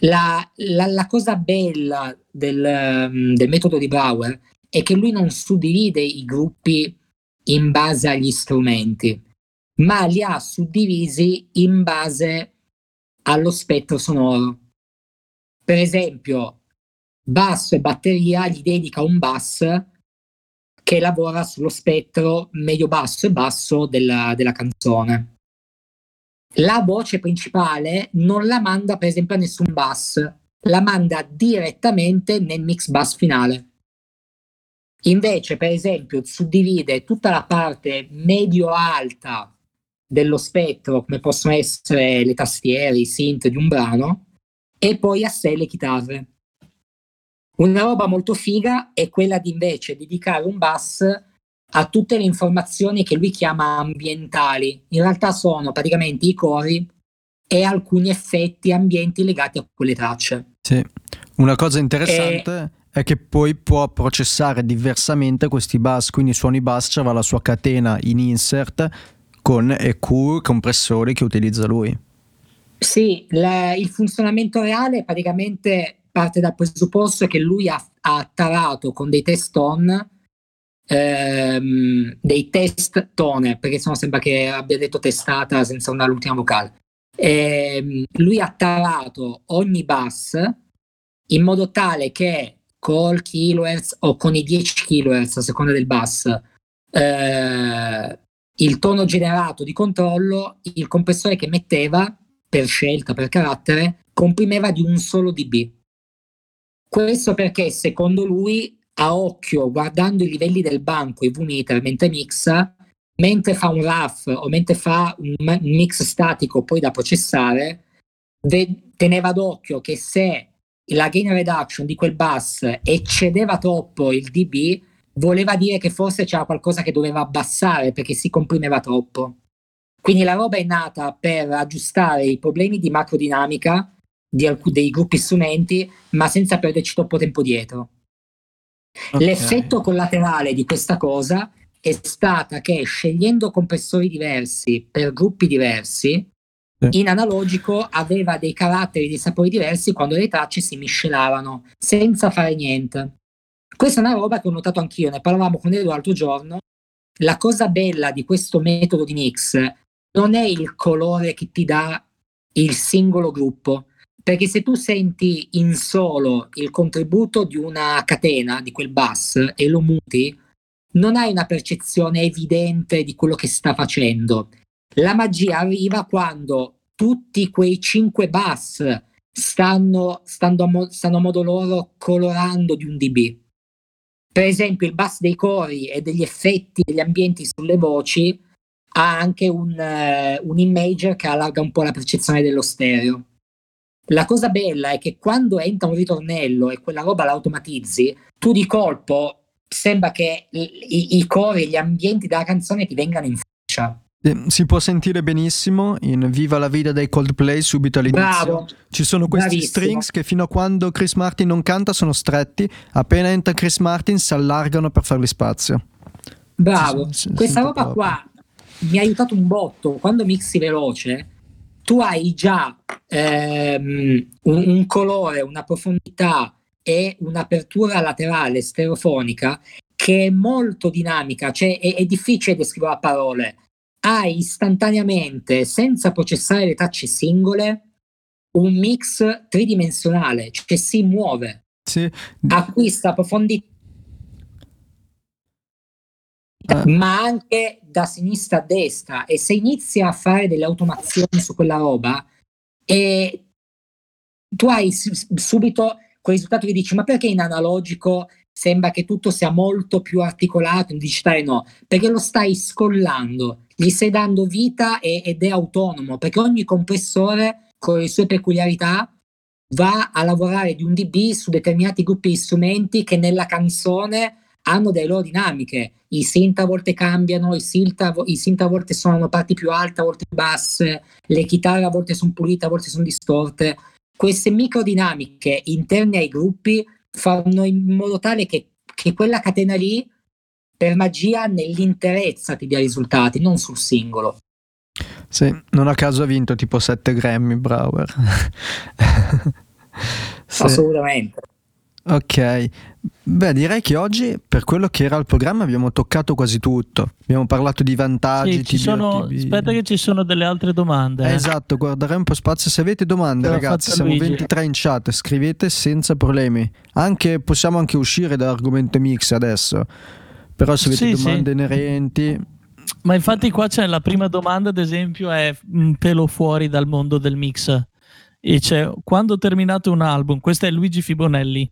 La, la, la cosa bella del, um, del, metodo di Bauer è che lui non suddivide i gruppi in base agli strumenti, ma li ha suddivisi in base allo spettro sonoro. Per esempio, basso e batteria gli dedica un bass che lavora sullo spettro medio-basso e basso della, della canzone. La voce principale non la manda per esempio a nessun bass, la manda direttamente nel mix bass finale. Invece, per esempio, suddivide tutta la parte medio-alta dello spettro, come possono essere le tastiere, i synth di un brano, e poi a sé le chitarre. Una roba molto figa è quella di invece dedicare un bass a tutte le informazioni che lui chiama ambientali. In realtà sono praticamente i cori e alcuni effetti ambienti legati a quelle tracce. Sì, una cosa interessante e... è che poi può processare diversamente questi bus, quindi suoni bus c'aveva la sua catena in insert con EQ compressori che utilizza lui. Sì, la, il funzionamento reale praticamente parte dal presupposto che lui ha, ha tarato con dei test on ehm, dei test tone, perché sennò sembra che abbia detto testata senza una l'ultima vocale. Ehm, lui ha tarato ogni bus in modo tale che col kilohertz o con i 10 kHz a seconda del bus eh, il tono generato di controllo il compressore che metteva per scelta per carattere comprimeva di un solo dB questo perché secondo lui a occhio, guardando i livelli del banco, i V-meter mentre mixa, mentre fa un RAF o mentre fa un mix statico poi da processare, ve- teneva d'occhio che se la gain reduction di quel bus eccedeva troppo il dB, voleva dire che forse c'era qualcosa che doveva abbassare perché si comprimeva troppo. Quindi la roba è nata per aggiustare i problemi di macrodinamica di alc- dei gruppi strumenti, ma senza perderci troppo tempo dietro. Okay. L'effetto collaterale di questa cosa è stata che scegliendo compressori diversi per gruppi diversi, in analogico aveva dei caratteri, dei sapori diversi quando le tracce si miscelavano senza fare niente. Questa è una roba che ho notato anch'io, ne parlavamo con Edo l'altro giorno. La cosa bella di questo metodo di mix non è il colore che ti dà il singolo gruppo, perché se tu senti in solo il contributo di una catena, di quel bus, e lo muti, non hai una percezione evidente di quello che sta facendo. La magia arriva quando tutti quei cinque bus stanno, stanno, a, mo- stanno a modo loro colorando di un dB. Per esempio, il bus dei cori e degli effetti degli ambienti sulle voci ha anche un, uh, un imager che allarga un po' la percezione dello stereo. La cosa bella è che quando entra un ritornello e quella roba l'automatizzi, tu di colpo sembra che i, i cori, gli ambienti della canzone ti vengano in faccia. Eh, si può sentire benissimo in Viva la vita dei Coldplay subito all'inizio. Bravo. Ci sono questi Bravissimo. strings che fino a quando Chris Martin non canta sono stretti, appena entra Chris Martin si allargano per fargli spazio. Bravo, si, si, questa roba proprio. qua mi ha aiutato un botto. Quando mixi veloce, tu hai già ehm, un, un colore, una profondità è un'apertura laterale stereofonica che è molto dinamica, cioè è, è difficile descrivere a parole. Hai istantaneamente, senza processare le tracce singole, un mix tridimensionale, cioè si muove, sì. acquista profondità, eh. ma anche da sinistra a destra. E se inizi a fare delle automazioni su quella roba, e tu hai subito quel risultato che dici ma perché in analogico sembra che tutto sia molto più articolato, in digitale no, perché lo stai scollando, gli stai dando vita e, ed è autonomo, perché ogni compressore con le sue peculiarità va a lavorare di un dB su determinati gruppi di strumenti che nella canzone hanno delle loro dinamiche. I synth a volte cambiano, i synth a, i synth a volte sono parti più alte, a volte più basse, le chitarre a volte sono pulite, a volte sono distorte queste microdinamiche interne ai gruppi fanno in modo tale che, che quella catena lì per magia nell'interezza ti dia risultati, non sul singolo. Sì, non a caso ha vinto tipo 7 Grammy Brower. sì. Assolutamente. Ok, beh direi che oggi per quello che era il programma abbiamo toccato quasi tutto, abbiamo parlato di vantaggi. Sì, sono, aspetta che ci sono delle altre domande. Eh. Esatto, guarderei un po' spazio, se avete domande ragazzi siamo Luigi. 23 in chat, scrivete senza problemi, anche, possiamo anche uscire dall'argomento mix adesso, però se avete sì, domande sì. inerenti... Ma infatti qua c'è la prima domanda ad esempio è un pelo fuori dal mondo del mix. E c'è quando terminate un album, questo è Luigi Fibonelli,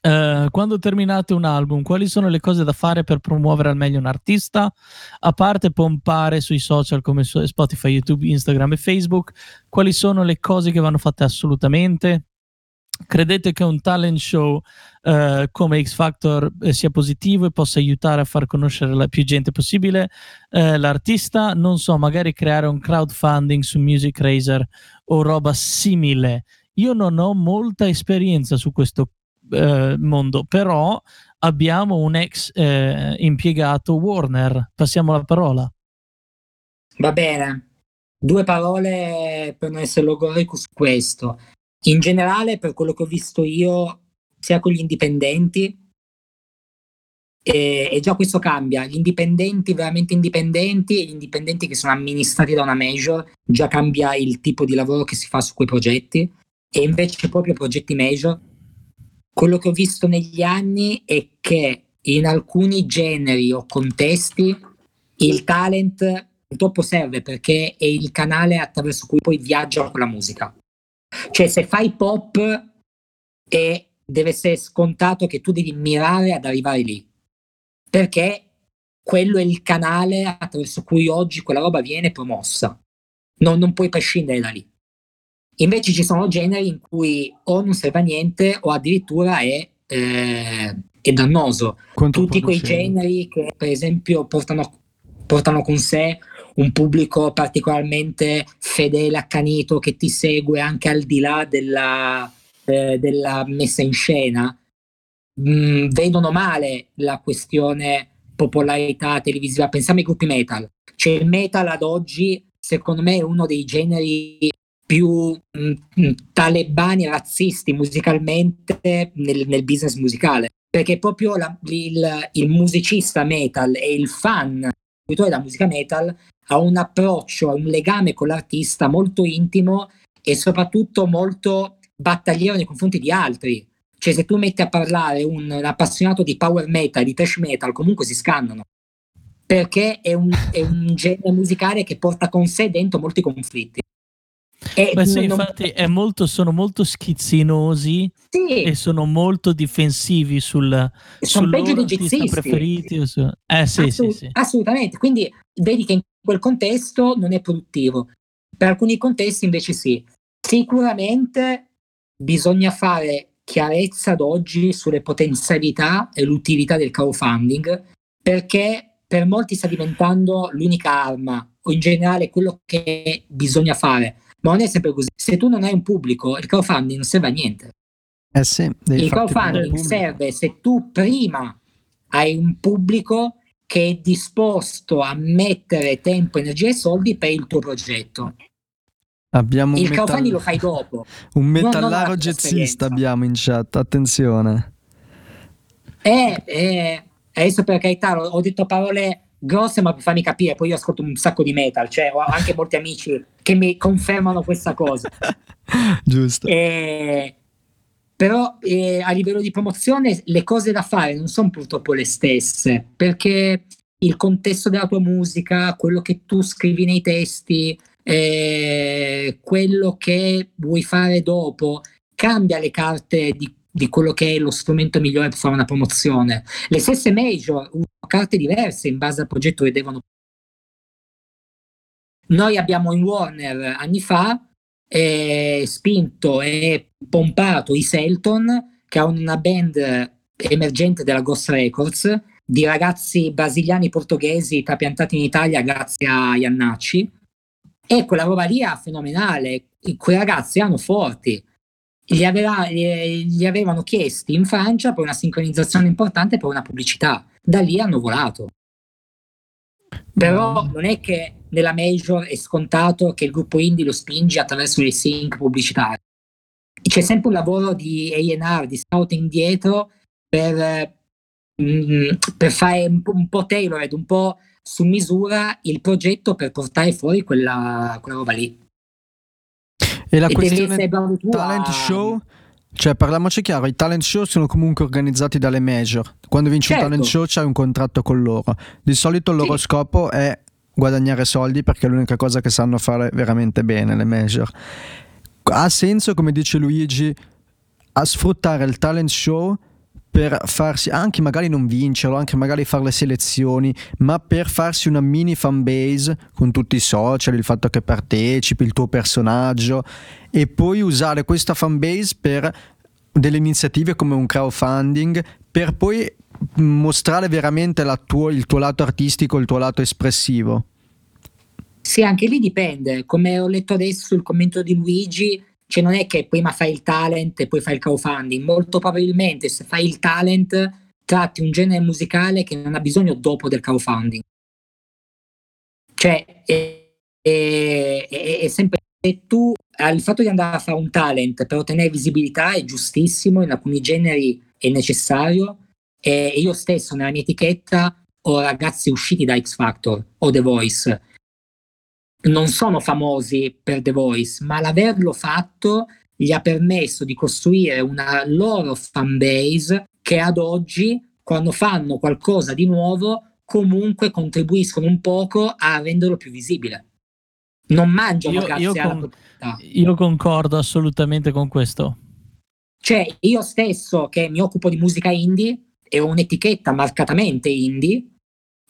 Uh, quando terminate un album, quali sono le cose da fare per promuovere al meglio un artista? A parte pompare sui social come Spotify, YouTube, Instagram e Facebook, quali sono le cose che vanno fatte assolutamente? Credete che un talent show uh, come X Factor eh, sia positivo e possa aiutare a far conoscere la più gente possibile uh, l'artista? Non so, magari creare un crowdfunding su Music Razer o roba simile. Io non ho molta esperienza su questo eh, mondo, però abbiamo un ex eh, impiegato Warner. Passiamo la parola. Va bene, due parole per non essere logorico su questo. In generale, per quello che ho visto io, sia con gli indipendenti, e, e, già questo cambia. Gli indipendenti veramente indipendenti e gli indipendenti che sono amministrati da una major, già cambia il tipo di lavoro che si fa su quei progetti. E invece proprio progetti major quello che ho visto negli anni è che in alcuni generi o contesti il talent purtroppo serve perché è il canale attraverso cui poi viaggia con la musica. Cioè se fai pop e deve essere scontato che tu devi mirare ad arrivare lì, perché quello è il canale attraverso cui oggi quella roba viene promossa. Non, non puoi prescindere da lì. Invece ci sono generi in cui o non serve a niente o addirittura è, eh, è dannoso. Tutti quei generi che per esempio portano, portano con sé un pubblico particolarmente fedele, accanito, che ti segue anche al di là della, eh, della messa in scena, mm, vedono male la questione popolarità televisiva. Pensiamo ai gruppi metal. Cioè il metal ad oggi, secondo me, è uno dei generi più mh, mm, talebani razzisti musicalmente nel, nel, business musicale. Perché proprio la, il, il musicista metal e il fan della musica metal ha un approccio, ha un legame con l'artista molto intimo e soprattutto molto battagliero nei confronti di altri. Cioè, se tu metti a parlare un, un appassionato di power metal, di thrash metal, comunque si scannano. Perché è un, è un genere musicale che porta con sé dentro molti conflitti. E Beh, sì, non... infatti molto, sono molto schizzinosi sì. e sono molto difensivi sul, sono peggio dei jazzisti preferiti. Su... Eh, sì, Assolut- sì, Assolutamente, quindi vedi che in quel contesto non è produttivo. Per alcuni contesti invece sì. Sicuramente bisogna fare chiarezza ad oggi sulle potenzialità e l'utilità del crowdfunding perché per molti sta diventando l'unica arma o in generale quello che bisogna fare ma non è sempre così. Se tu non hai un pubblico, il crowdfunding non serve a niente. Eh sì, il crowdfunding serve se tu prima hai un pubblico che è disposto a mettere tempo, energia e soldi per il tuo progetto. Abbiamo il metal... crowdfunding lo fai dopo. Un metallaro jazzista abbiamo in chat, attenzione. Eh, eh, adesso per carità ho detto parole grosse ma per farmi capire, poi io ascolto un sacco di metal, cioè ho anche molti amici che mi confermano questa cosa. Giusto. E, però eh, a livello di promozione le cose da fare non sono purtroppo le stesse, perché il contesto della tua musica, quello che tu scrivi nei testi, eh, quello che vuoi fare dopo, cambia le carte di di quello che è lo strumento migliore per fare una promozione. Le stesse major usano carte diverse in base al progetto che devono. Noi abbiamo in Warner anni fa eh, spinto e pompato i Selton, che è una band emergente della Ghost Records, di ragazzi brasiliani portoghesi trapiantati in Italia grazie a Iannacci. E quella roba lì è fenomenale. Quei ragazzi erano forti gli, aveva, gli, avevano chiesti in Francia per una sincronizzazione importante per una pubblicità. Da lì hanno volato. Però non è che nella major è scontato che il gruppo indie lo spinge attraverso i sync pubblicitari. C'è sempre un lavoro di A&R, di scouting dietro per, mm, per fare un po', un po' tailored, un po' su misura il progetto per portare fuori quella, quella roba lì. E la e questione talent show? Cioè, parliamoci chiaro, i talent show sono comunque organizzati dalle major. Quando vinci certo. un talent show c'hai un contratto con loro. Di solito il loro sì. scopo è guadagnare soldi perché è l'unica cosa che sanno fare veramente bene le major. Ha senso, come dice Luigi, a sfruttare il talent show per farsi anche magari non vincerlo, anche magari fare le selezioni, ma per farsi una mini fan base con tutti i social, il fatto che partecipi, il tuo personaggio e poi usare questa fan base per delle iniziative come un crowdfunding per poi mostrare veramente tuo, il tuo lato artistico, il tuo lato espressivo. Sì, anche lì dipende. Come ho letto adesso sul commento di Luigi, cioè non è che prima fai il talent e poi fai il crowdfunding, molto probabilmente se fai il talent tratti un genere musicale che non ha bisogno dopo del crowdfunding. Cioè è, è, è, è sempre se tu il fatto di andare a fare un talent per ottenere visibilità è giustissimo, in alcuni generi è necessario. E io stesso nella mia etichetta ho ragazzi usciti da X Factor o The Voice non sono famosi per The Voice, ma l'averlo fatto gli ha permesso di costruire una loro fan base che ad oggi, quando fanno qualcosa di nuovo, comunque contribuiscono un poco a renderlo più visibile. Non mangiano io, grazie io alla con, Io concordo assolutamente con questo. Cioè, io stesso che mi occupo di musica indie e ho un'etichetta marcatamente indie,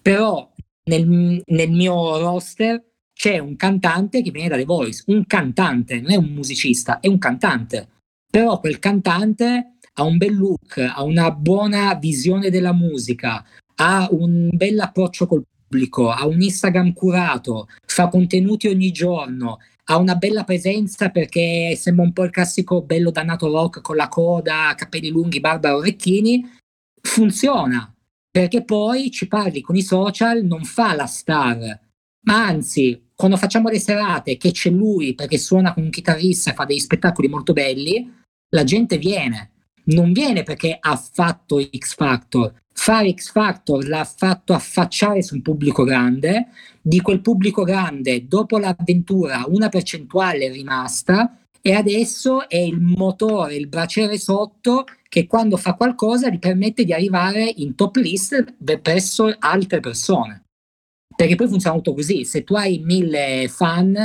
però nel, nel mio roster c'è un cantante che viene da The Voice, un cantante, non è un musicista, è un cantante. Però quel cantante ha un bel look, ha una buona visione della musica, ha un bel approccio col pubblico, ha un Instagram curato, fa contenuti ogni giorno, ha una bella presenza perché sembra un po' il classico bello dannato rock con la coda, capelli lunghi, barba, orecchini, funziona perché poi ci parli con i social, non fa la star, ma anzi, quando facciamo le serate che c'è lui perché suona con un chitarrista e fa degli spettacoli molto belli, la gente viene. Non viene perché ha fatto X Factor. Fare X Factor l'ha fatto affacciare su un pubblico grande. Di quel pubblico grande, dopo l'avventura, una percentuale è rimasta e adesso è il motore, il braciere sotto che quando fa qualcosa gli permette di arrivare in top list presso altre persone. Perché poi funziona tutto così, se tu hai mille fan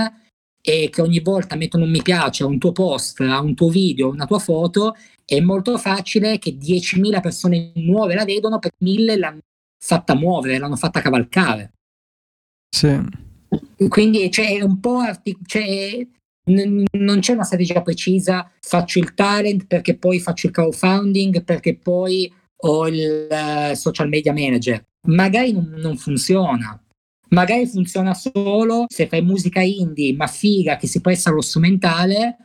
e che ogni volta mettono un mi piace a un tuo post, a un tuo video, a una tua foto, è molto facile che 10.000 persone nuove la vedono perché 1.000 l'hanno fatta muovere, l'hanno fatta cavalcare. Sì. Quindi c'è un po' artic- c'è, n- non c'è una strategia precisa, faccio il talent perché poi faccio il crowdfunding, perché poi ho il uh, social media manager. Magari non, non funziona. Magari funziona solo se fai musica indie, ma figa, che si presta allo strumentale,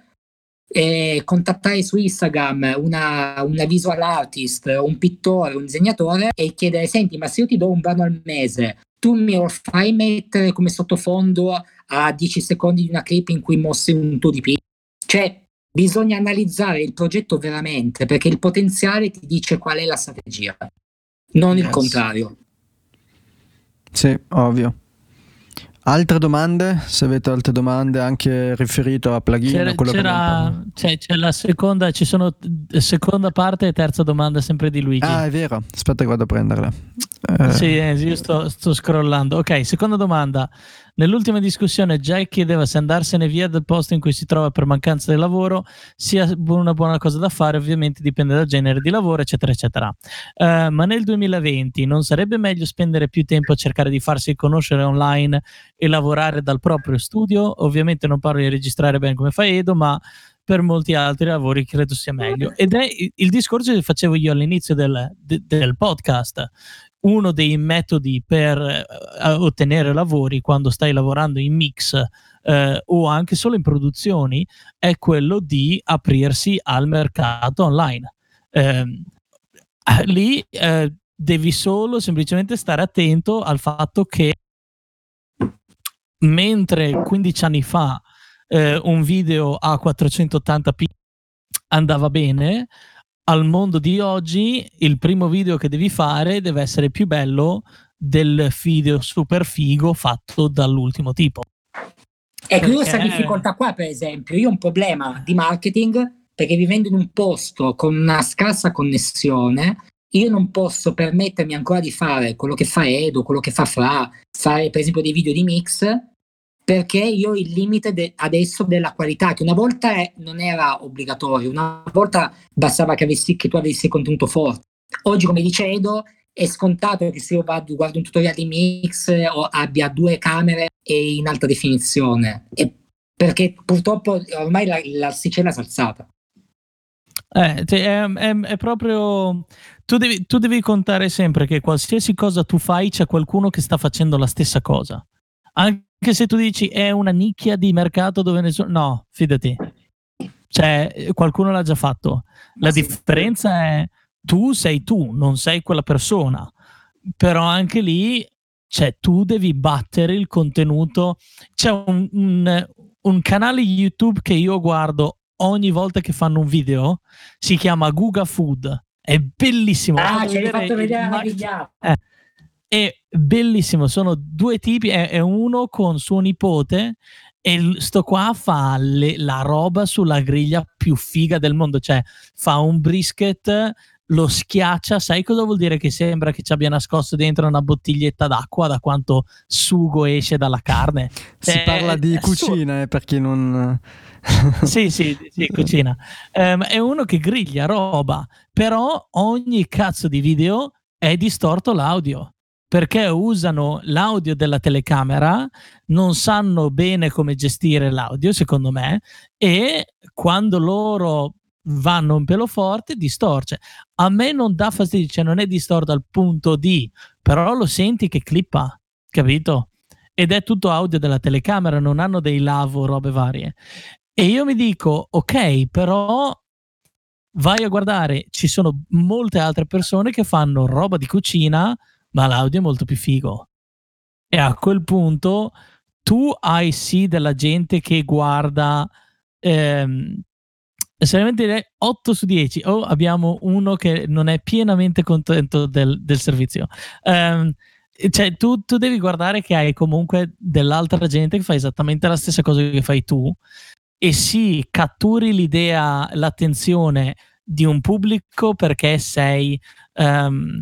e contattare su Instagram una, una, visual artist, un pittore, un disegnatore e chiedere: Senti, ma se io ti do un brano al mese, tu mi lo fai mettere come sottofondo a 10 secondi di una clip in cui mostri un tuo DP. Cioè, bisogna analizzare il progetto veramente perché il potenziale ti dice qual è la strategia, non yes. il contrario. Sì, ovvio. Altre domande? Se avete altre domande anche riferito a plugin c'era, quello c'era, c'è, c'è, la seconda, ci sono seconda parte e terza domanda sempre di Luigi. Ah, è vero. Aspetta che vado a prenderla. Eh. Sì, eh, io sto, sto scrollando. Ok, seconda domanda. Nell'ultima discussione Jack chiedeva se andarsene via dal posto in cui si trova per mancanza di lavoro sia una buona cosa da fare, ovviamente dipende dal genere di lavoro, eccetera, eccetera. Uh, ma nel 2020 non sarebbe meglio spendere più tempo a cercare di farsi conoscere online e lavorare dal proprio studio? Ovviamente non parlo di registrare bene come fa Edo, ma per molti altri lavori credo sia meglio. Ed è il discorso che facevo io all'inizio del, de, del podcast uno dei metodi per uh, ottenere lavori quando stai lavorando in mix uh, o anche solo in produzioni è quello di aprirsi al mercato online. Uh, lì eh, devi solo semplicemente stare attento al fatto che mentre 15 anni fa un video a 480p andava bene, al mondo di oggi il primo video che devi fare deve essere più bello del video super figo fatto dall'ultimo tipo. Ecco, io questa difficoltà qua, per esempio, io ho un problema di marketing perché vivendo in un posto con una scarsa connessione, io non posso permettermi ancora di fare quello che fa Edo, quello che fa Fra, fare per esempio dei video di mix perché io il limite de- adesso della qualità, che una volta è, non era obbligatorio, una volta bastava che, avessi, che tu avessi contenuto forte. Oggi, come dice Edo, è scontato che se io vado, guardo un tutorial di mix o abbia due camere e in alta definizione, e perché purtroppo ormai la, l'asticella è alzata. Eh, è, è, è, proprio. Tu devi, tu devi contare sempre che qualsiasi cosa tu fai c'è qualcuno che sta facendo la stessa cosa. Anche anche se tu dici è una nicchia di mercato dove nessuno... No, fidati. Cioè, qualcuno l'ha già fatto. La sì, differenza è tu sei tu, non sei quella persona. Però anche lì, cioè, tu devi battere il contenuto. C'è un, un, un canale YouTube che io guardo ogni volta che fanno un video, si chiama Guga Food. È bellissimo. Ah, ci hai fatto vedere la video. Eh è bellissimo. Sono due tipi, è, è uno con suo nipote e sto qua fa le, la roba sulla griglia più figa del mondo, cioè fa un brisket, lo schiaccia, sai cosa vuol dire? Che sembra che ci abbia nascosto dentro una bottiglietta d'acqua da quanto sugo esce dalla carne. si è, parla di cucina, eh, per chi non... sì, sì, sì, cucina. Um, è uno che griglia roba, però ogni cazzo di video è distorto l'audio perché usano l'audio della telecamera, non sanno bene come gestire l'audio, secondo me, e quando loro vanno un pelo forte distorce. A me non dà fastidio, cioè non è distorto al punto di, però lo senti che clippa, capito? Ed è tutto audio della telecamera, non hanno dei lavo, robe varie. E io mi dico, ok, però vai a guardare, ci sono molte altre persone che fanno roba di cucina, ma l'audio è molto più figo. E a quel punto tu hai sì della gente che guarda ehm, direi 8 su 10 o abbiamo uno che non è pienamente contento del, del servizio. Um, cioè, tu, tu, devi guardare che hai comunque dell'altra gente che fa esattamente la stessa cosa che fai tu e sì, catturi l'idea, l'attenzione di un pubblico perché sei, um,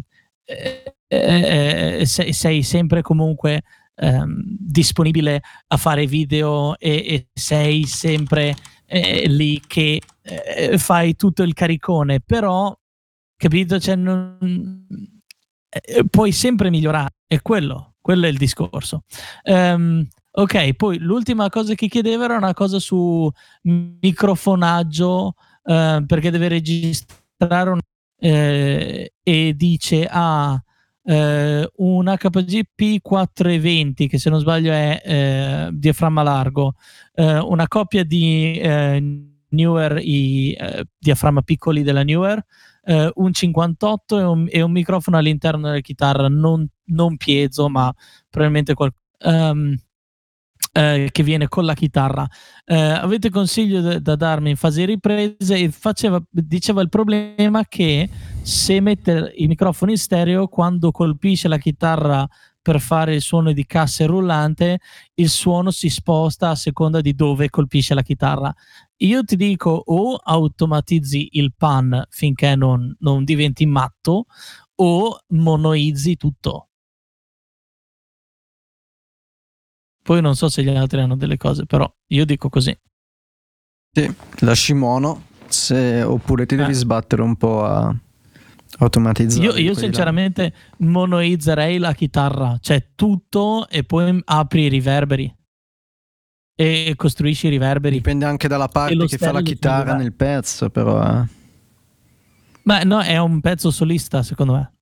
eh, eh, sei, sei, sempre comunque um, disponibile a fare video e, e sei sempre eh, lì che eh, fai tutto il caricone, però, capito? Cioè, non, eh, puoi sempre migliorare, è quello, quello è il discorso. Um, ok, poi l'ultima cosa che chiedeva era una cosa su microfonaggio, uh, perché deve registrare un, eh, e dice ah, eh, un HPG P420 che se non sbaglio è eh, diaframma largo, eh, una coppia di eh, Newer, i eh, diaframma piccoli della Newer, eh, un 58 e un, e un, microfono all'interno della chitarra, non, non piezo, ma probabilmente qualcosa. Um, eh, che viene con la chitarra. Eh, avete consiglio da, da darmi in fase riprese? E faceva, diceva il problema che se mette i microfoni in stereo, quando colpisce la chitarra per fare il suono di cassa rullante, il suono si sposta a seconda di dove colpisce la chitarra. Io ti dico o automatizzi il pan finché non, non diventi matto o monoizzi tutto. Poi non so se gli altri hanno delle cose, però io dico così. Sì, lasci mono se, oppure ti devi eh. sbattere un po' a automatizzare. Io, io sinceramente là. monoizzerei la chitarra, cioè tutto e poi apri i riverberi e costruisci i riverberi. Dipende anche dalla parte che fa la chitarra nel pezzo, però. Eh. No, è un pezzo solista, secondo me.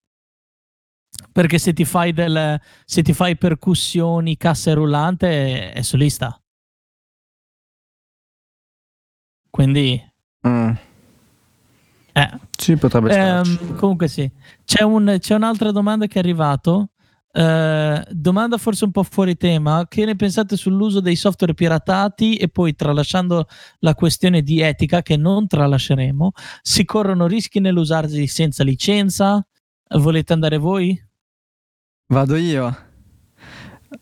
Perché se ti fai, del, se ti fai percussioni, casse rullante, è solista. Quindi... Mm. Eh. Sì, potrebbe ehm, Comunque sì. C'è, un, c'è, un'altra domanda che è arrivato. Uh, domanda forse un po' fuori tema. Che ne pensate sull'uso dei software piratati? E poi, tralasciando la questione di etica, che non tralasceremo, si corrono rischi nell'usarli senza licenza? Volete andare voi? Vado io.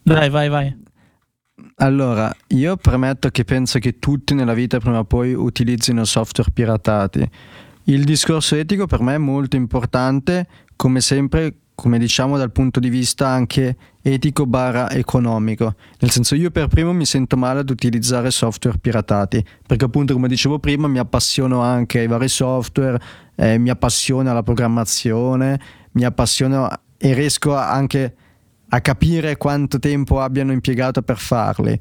Dai, vai, vai. Allora, io premetto che penso che tutti nella vita prima o poi utilizzino software piratati. Il discorso etico per me è molto importante, come sempre, come diciamo dal punto di vista anche etico barra economico. Nel senso io per primo mi sento male ad utilizzare software piratati, perché appunto come dicevo prima mi appassiono anche ai vari software, eh, mi appassiona la programmazione, mi appassiona e riesco anche a capire quanto tempo abbiano impiegato per farli.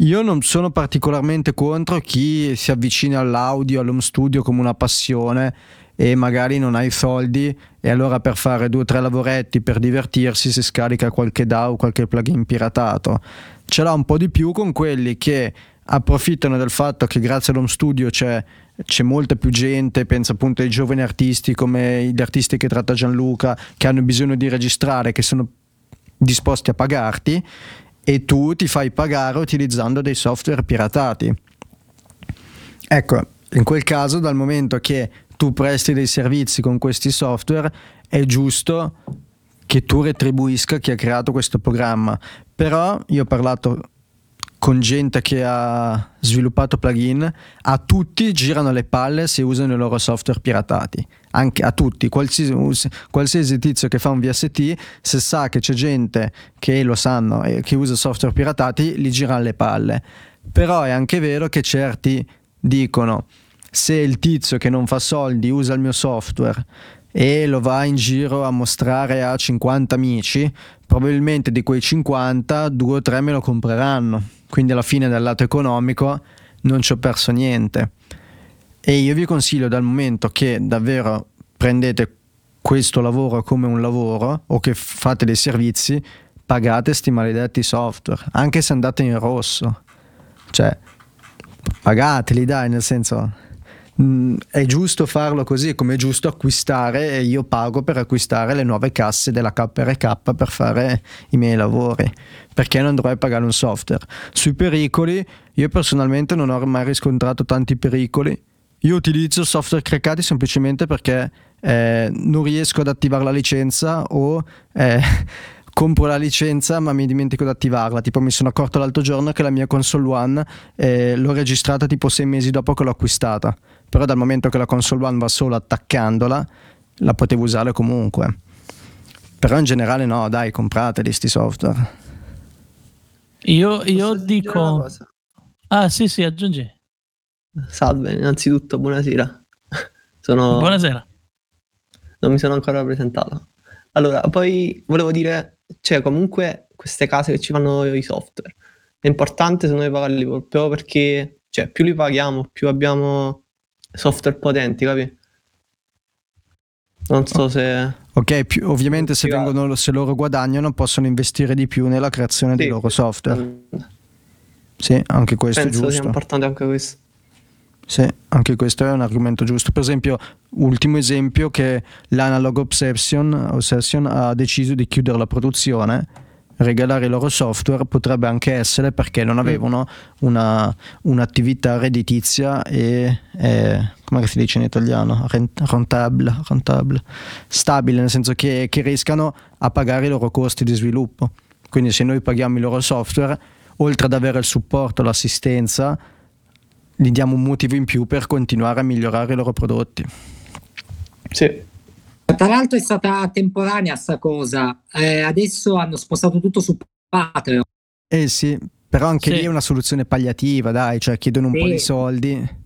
Io non sono particolarmente contro chi si avvicina all'audio, all'home studio come una passione e magari non ha i soldi e allora per fare due o tre lavoretti per divertirsi si scarica qualche DAO, qualche plugin piratato. Ce l'ha un po' di più con quelli che approfittano del fatto che grazie all'home studio c'è, c'è molta più gente, penso appunto ai giovani artisti come gli artisti che tratta Gianluca, che hanno bisogno di registrare, che sono disposti a pagarti e tu ti fai pagare utilizzando dei software piratati. Ecco, in quel caso dal momento che tu presti dei servizi con questi software è giusto che tu retribuisca chi ha creato questo programma. Però io ho parlato con gente che ha sviluppato plugin, a tutti girano le palle se usano i loro software piratati. Anche a tutti, qualsiasi, qualsiasi tizio che fa un VST, se sa che c'è gente che lo sanno e che usa software piratati, gli girano le palle. Però è anche vero che certi dicono se il tizio che non fa soldi usa il mio software e lo va in giro a mostrare a 50 amici, probabilmente di quei 50 due o tre me lo compreranno. Quindi alla fine dal lato economico non ci ho perso niente. E io vi consiglio dal momento che davvero prendete questo lavoro come un lavoro o che fate dei servizi, pagate sti maledetti software, anche se andate in rosso. Cioè, pagateli, dai, nel senso Mm, è giusto farlo così come è giusto acquistare e io pago per acquistare le nuove casse della KRK per fare i miei lavori perché non dovrei pagare un software sui pericoli io personalmente non ho mai riscontrato tanti pericoli io utilizzo software craccati semplicemente perché eh, non riesco ad attivare la licenza o eh, compro la licenza ma mi dimentico di attivarla. Tipo mi sono accorto l'altro giorno che la mia console One eh, l'ho registrata tipo sei mesi dopo che l'ho acquistata. Però dal momento che la console One va solo attaccandola, la potevo usare comunque. Però in generale no, dai, comprateli sti software. Io, io dico... Ah sì sì, aggiungi. Salve, innanzitutto buonasera. Sono... Buonasera. Non mi sono ancora presentato. Allora, poi volevo dire cioè comunque queste case che ci fanno i software è importante se noi pagarli proprio perché cioè, più li paghiamo più abbiamo software potenti capi? non so se ok più, ovviamente se, vengono, se loro guadagnano possono investire di più nella creazione sì, dei loro software. sì anche questo penso è giusto. sia importante anche questo. Sì, anche questo è un argomento giusto. Per esempio, ultimo esempio che l'Analog Obsession, Obsession ha deciso di chiudere la produzione, regalare il loro software potrebbe anche essere perché non mm. avevano una, un'attività redditizia e, e come si dice in italiano? Rentable, rentable, stabile, nel senso che, che riescano a pagare i loro costi di sviluppo. Quindi se noi paghiamo il loro software, oltre ad avere il supporto, l'assistenza, gli diamo un motivo in più per continuare a migliorare i loro prodotti. Sì. Tra l'altro è stata temporanea sta cosa, eh, adesso hanno spostato tutto su Patreon. Eh sì, però anche sì. lì è una soluzione palliativa, dai, cioè chiedono un sì. po' di soldi.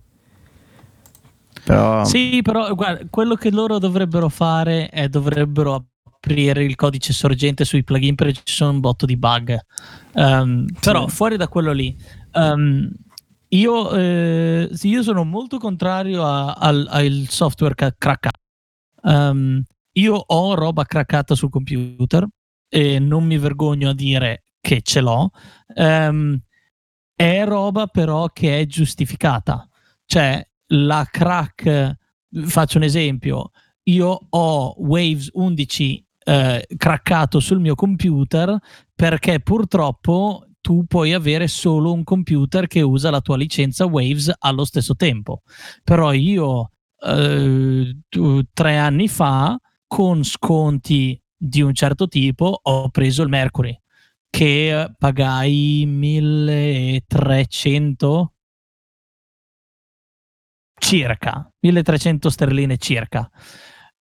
Però... Sì, però guarda, quello che loro dovrebbero fare è dovrebbero aprire il codice sorgente sui plugin perché ci sono un botto di bug. Um, sì. Però fuori da quello lì, um, io, eh, sì, io sono molto contrario al software ca- craccato. Um, io ho roba craccata sul computer e non mi vergogno a dire che ce l'ho. Um, è roba però che è giustificata. Cioè, la crack, faccio un esempio, io ho Waves 11 eh, craccato sul mio computer perché purtroppo tu puoi avere solo un computer che usa la tua licenza Waves allo stesso tempo. Però io eh, tre anni fa, con sconti di un certo tipo, ho preso il Mercury che pagai 1300 circa 1300 sterline circa.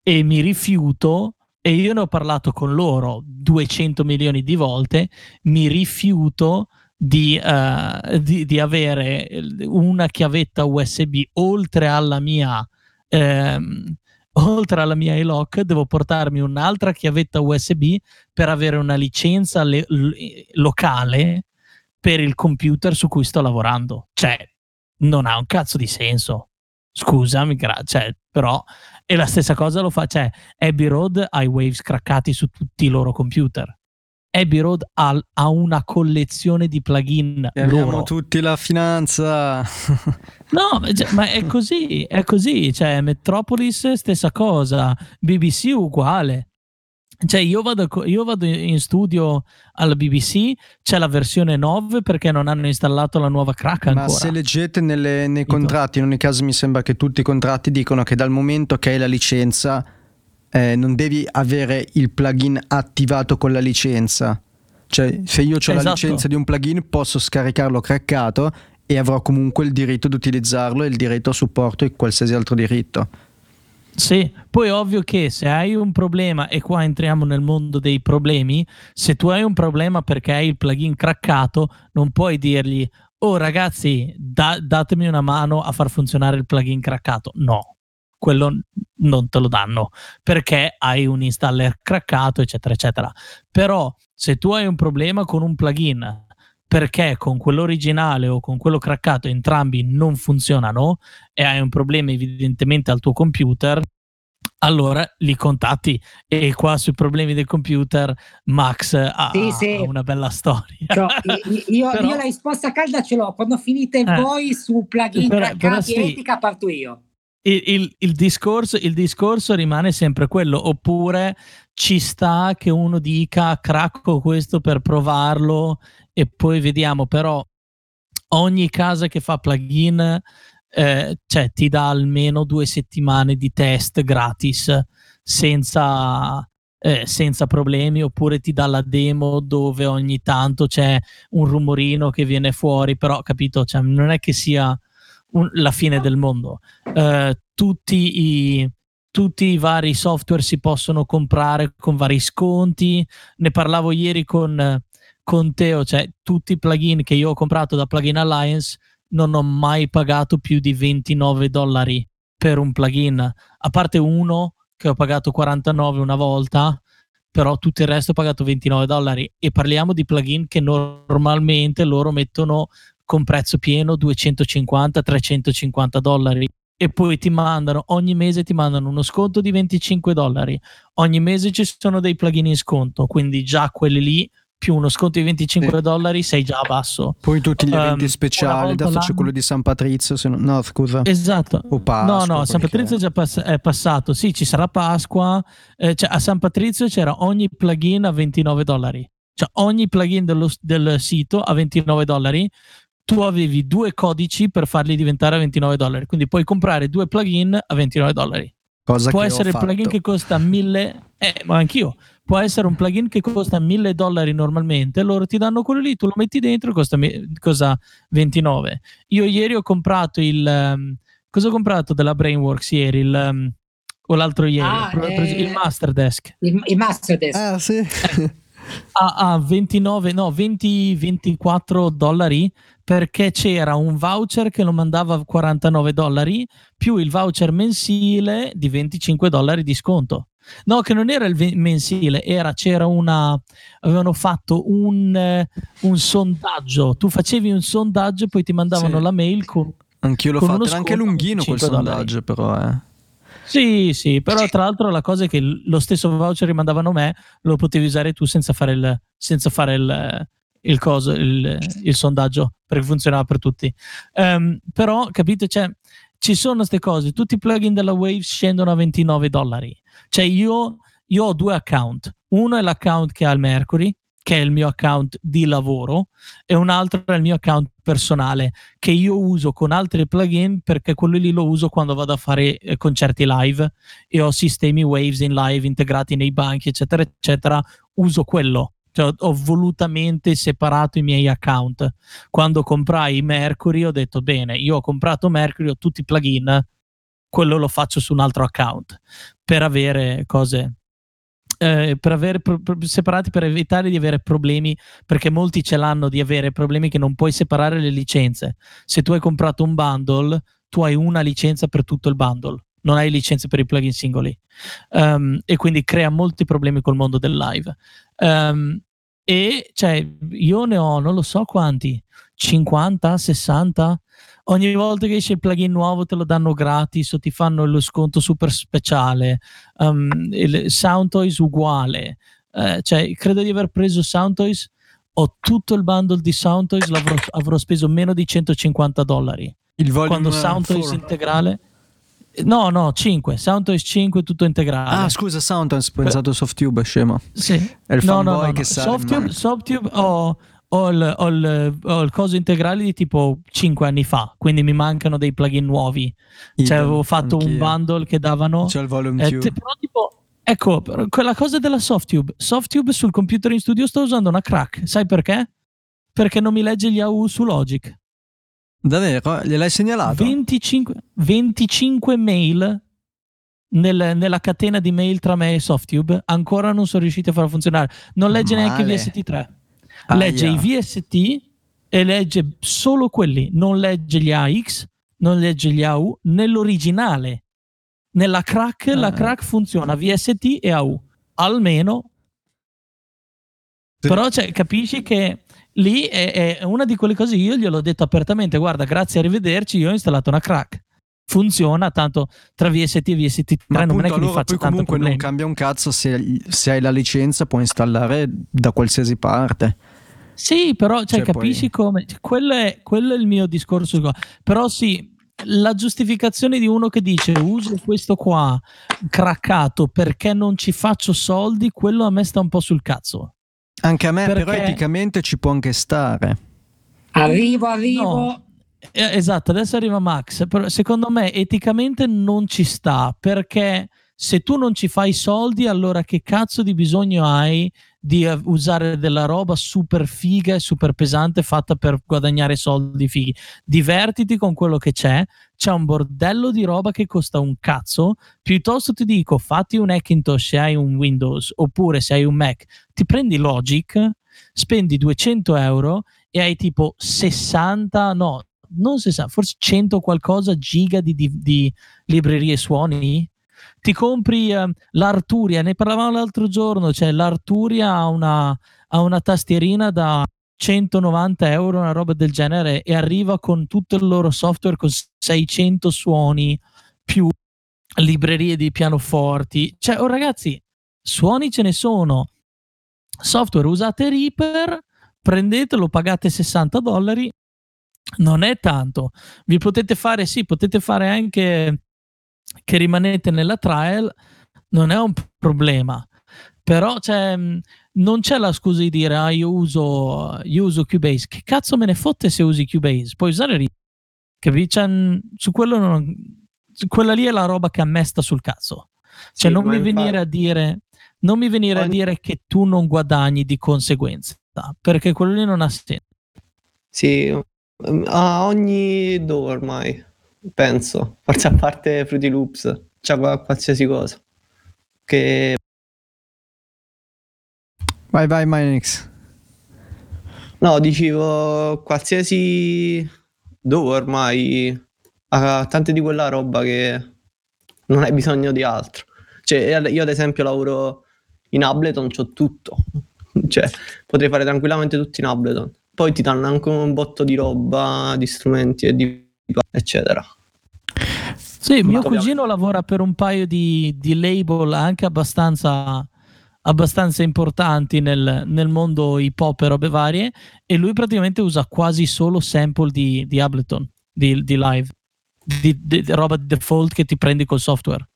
E mi rifiuto e io ne ho parlato con loro 200 milioni di volte, mi rifiuto di, uh, di, di avere una chiavetta USB oltre alla mia ehm, oltre alla mia iLock devo portarmi un'altra chiavetta USB per avere una licenza le- locale per il computer su cui sto lavorando. Cioè, non ha un cazzo di senso. Scusami, gra- cioè, però e la stessa cosa lo fa, cioè Abbey Road ha i waves craccati su tutti i loro computer. Abbey Road ha, ha una collezione di plugin. Abbiamo tutti la finanza. no, ma è così, è così. Cioè, Metropolis stessa cosa, BBC uguale. Cioè, io vado, io vado, in studio alla BBC, c'è la versione 9 perché non hanno installato la nuova crack ancora. Ma se leggete nelle, nei contratti, in ogni caso mi sembra che tutti i contratti dicono che dal momento che hai la licenza eh, non devi avere il plugin attivato con la licenza. Cioè, se io ho esatto. la licenza di un plugin posso scaricarlo craccato e avrò comunque il diritto di utilizzarlo e il diritto a supporto e qualsiasi altro diritto. Sì, poi è ovvio che se hai un problema, e qua entriamo nel mondo dei problemi, se tu hai un problema perché hai il plugin craccato, non puoi dirgli, oh ragazzi, da- datemi una mano a far funzionare il plugin craccato. No, quello non te lo danno perché hai un installer craccato, eccetera, eccetera. Però se tu hai un problema con un plugin perché con quello originale o con quello craccato entrambi non funzionano e hai un problema evidentemente al tuo computer, allora li contatti e qua sui problemi del computer Max ha, sì, sì. una bella storia. Cioè, io, però, io, la risposta calda ce l'ho, quando finite eh, voi su plugin però sì, etica parto io. Il, il, il, discorso, il discorso rimane sempre quello, oppure ci sta che uno dica cracco questo per provarlo e poi vediamo, però ogni casa che fa plugin eh, cioè, ti dà almeno due settimane di test gratis senza, eh, senza problemi oppure ti dà la demo dove ogni tanto c'è un rumorino che viene fuori però capito cioè, non è che sia un, la fine del mondo. Eh, tutti i tutti i vari software si possono comprare con vari sconti. Ne parlavo ieri con, con Teo cioè tutti i plugin che io ho comprato da Plugin Alliance non ho mai pagato più di 29 dollari per un plugin, a parte uno che ho pagato 49 una volta, però tutto il resto ho pagato 29 dollari. E parliamo di plugin che normalmente loro mettono con prezzo pieno 250-350 dollari e poi ti mandano ogni mese ti mandano uno sconto di 25 dollari ogni mese ci sono dei plugin in sconto quindi già quelli lì più uno sconto di 25 sì. dollari sei già a basso. Poi tutti gli eventi um, speciali, adesso c'è quello di San Patrizio, se no, no scusa. Esatto. O Pasqua, no, no, San Patrizio è già pass- è passato, sì, ci sarà Pasqua, eh, cioè, a San Patrizio c'era ogni plugin a 29 dollari, cioè ogni plugin dello, del sito a 29 dollari, tu avevi due codici per farli diventare a 29 dollari, quindi puoi comprare due plugin a 29 dollari. Cosa Può essere il plugin che costa 1000, eh, ma anch'io può essere un plugin che costa 1000 dollari normalmente, loro ti danno quello lì, tu lo metti dentro, costa, costa 29. Io ieri ho comprato il... Um, cosa ho comprato della Brainworks ieri? Il, um, o l'altro ieri? Ah, eh, il Master Desk. Il, il Master Desk. Ah, sì. Eh, a, a 29, no, 20, 24 dollari perché c'era un voucher che lo mandava a 49 dollari più il voucher mensile di 25 dollari di sconto. No, che non era il mensile, era, c'era una. Avevano fatto un, eh, un sondaggio. Tu facevi un sondaggio e poi ti mandavano sì. la mail con. Anch'io l'ho fatto, era anche lunghino quel sondaggio, però. Eh. Sì, sì, però tra l'altro la cosa è che lo stesso voucher che mandavano me lo potevi usare tu senza fare il, senza fare il, il, coso, il, il sondaggio, perché funzionava per tutti. Um, però, capite, cioè, ci sono queste cose, tutti i plugin della Waves scendono a 29 dollari. Cioè io, io ho due account, uno è l'account che ha il Mercury, che è il mio account di lavoro, e un altro è il mio account personale, che io uso con altri plugin perché quello lì lo uso quando vado a fare eh, concerti live e ho sistemi Waves in live integrati nei banchi, eccetera, eccetera. Uso quello cioè, ho volutamente separato i miei account. Quando comprai Mercury ho detto bene, io ho comprato Mercury, ho tutti i plugin, quello lo faccio su un altro account per avere cose eh, per avere pro- separati per evitare di avere problemi perché molti ce l'hanno di avere problemi che non puoi separare le licenze se tu hai comprato un bundle tu hai una licenza per tutto il bundle non hai licenze per i plugin singoli um, e quindi crea molti problemi col mondo del live. Um, e cioè, io ne ho non lo so quanti, 50, 60. Ogni volta che esce il plugin nuovo te lo danno gratis o ti fanno lo sconto super speciale. Um, il Soundtoys uguale. Uh, cioè, credo di aver preso Soundtoys. Ho tutto il bundle di Soundtoys, l'avrò, avrò speso meno di 150 dollari. Il Quando Soundtoys integrale No, no, 5. Soundtoys 5 tutto integrale. Ah, scusa, Soundtoys, pensato Softtube, scema. Sì. È il no, no, no, che sa. Softtube, Softtube ho, ho, il, ho, il, ho, il, coso integrale di tipo 5 anni fa, quindi mi mancano dei plugin nuovi. Idem, cioè, avevo fatto anch'io. un bundle che davano... C'è il volume eh, te, però tipo... Ecco, quella cosa della Softtube. Softtube sul computer in studio sto usando una crack. Sai perché? Perché non mi legge gli AU su Logic. Davvero? Gliel'hai segnalato? 25, 25 mail nel, nella catena di mail tra me e Softube. Ancora non sono riusciti a farlo funzionare. Non legge Male. neanche VST3. Legge i VST e legge solo quelli. Non legge gli AX, non legge gli AU nell'originale. Nella crack, ah. la crack funziona VST e AU, almeno. Sì. Però cioè, capisci che lì è, è, una di quelle cose, io gliel'ho detto apertamente, guarda, grazie, arrivederci, io ho installato una crack. Funziona tanto tra VST e VST3, Ma non appunto, è che allora mi faccia poi comunque non cambia un cazzo se, se, hai la licenza, puoi installare da qualsiasi parte. Sì, però cioè, cioè, capisci poi... come... Quello è, quello è il mio discorso. Però sì, la giustificazione di uno che dice uso questo qua craccato perché non ci faccio soldi, quello a me sta un po' sul cazzo. Anche a me, perché... però eticamente ci può anche stare. Arrivo, arrivo. No. Eh, esatto, adesso arriva Max. Però secondo me eticamente non ci sta perché se tu non ci fai soldi, allora che cazzo di bisogno hai di usare della roba super figa e super pesante fatta per guadagnare soldi fighi. Divertiti con quello che c'è. C'è un bordello di roba che costa un cazzo. Piuttosto ti dico, fatti un Hackintosh se hai un Windows oppure se hai un Mac, ti prendi Logic, spendi 200 euro e hai tipo 60, no, non 60, forse 100 qualcosa giga di, di, di librerie suoni ti compri eh, l'Arturia, ne parlavamo l'altro giorno, cioè l'Arturia ha una, ha una tastierina da 190 euro, una roba del genere, e arriva con tutto il loro software con 600 suoni più librerie di pianoforti. Cioè, oh ragazzi, suoni ce ne sono. Software usate Reaper, prendetelo, pagate 60 dollari, non è tanto. Vi potete fare, sì, potete fare anche che rimanete nella trial non è un problema. Però cioè, non c'è la scusa di dire ah, io, uso, io uso Cubase. Che cazzo me ne fotte se usi Cubase? Puoi usare Reaper. Capisci? Cioè, su quello non, quella lì è la roba che a me sta sul cazzo. Cioè, sì, non mi venire a dire non mi venire ogni... a dire che tu non guadagni di conseguenza, perché quello lì non ha senso. Sì, a ogni dove ormai penso, forse a parte Fruity Loops, c'è qualsiasi cosa. Che... Vai, vai, Minix. No, dicevo, qualsiasi dove ormai ha tante di quella roba che non hai bisogno di altro. Cioè, io ad esempio lavoro in Ableton, ho tutto. cioè, potrei fare tranquillamente tutto in Ableton. Poi ti danno anche un botto di roba, di strumenti e di eccetera. Sì, mio cugino lavora per un paio di, di label anche abbastanza, abbastanza importanti nel, nel, mondo hip hop e robe varie e lui praticamente usa quasi solo sample di, di Ableton, di, di live, di, di, roba default che ti prendi col software.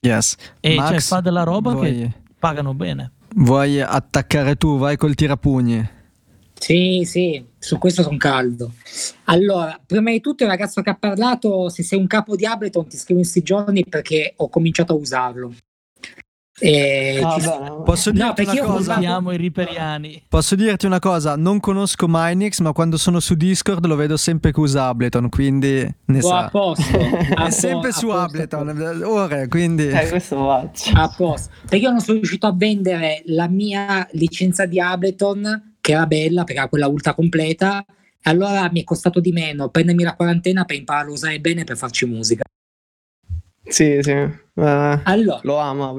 Yes. E cioè, Max, cioè fa della roba vuoi, che pagano bene. Vuoi attaccare tu, vai col tirapugni. Sì, sì, su questo sono caldo. Allora, prima di tutto il ragazzo che ha parlato, se sei un capo di Ableton ti scrivo in questi giorni perché ho cominciato a usarlo. E ah, ci... Posso dirti no, una cosa? i riperiani. Posso dirti una cosa? Non conosco Minix, ma quando sono su Discord lo vedo sempre che usa Ableton, quindi ne sa. A posto. È sempre su Ableton, ora, quindi... Eh, questo faccio. A posto. Perché io non sono riuscito a vendere la mia licenza di Ableton che era bella perché era quella ultra completa. E allora mi è costato di meno prendermi la quarantena per imparare a usare bene per farci musica. Sì, sì. Uh, allora, lo amo.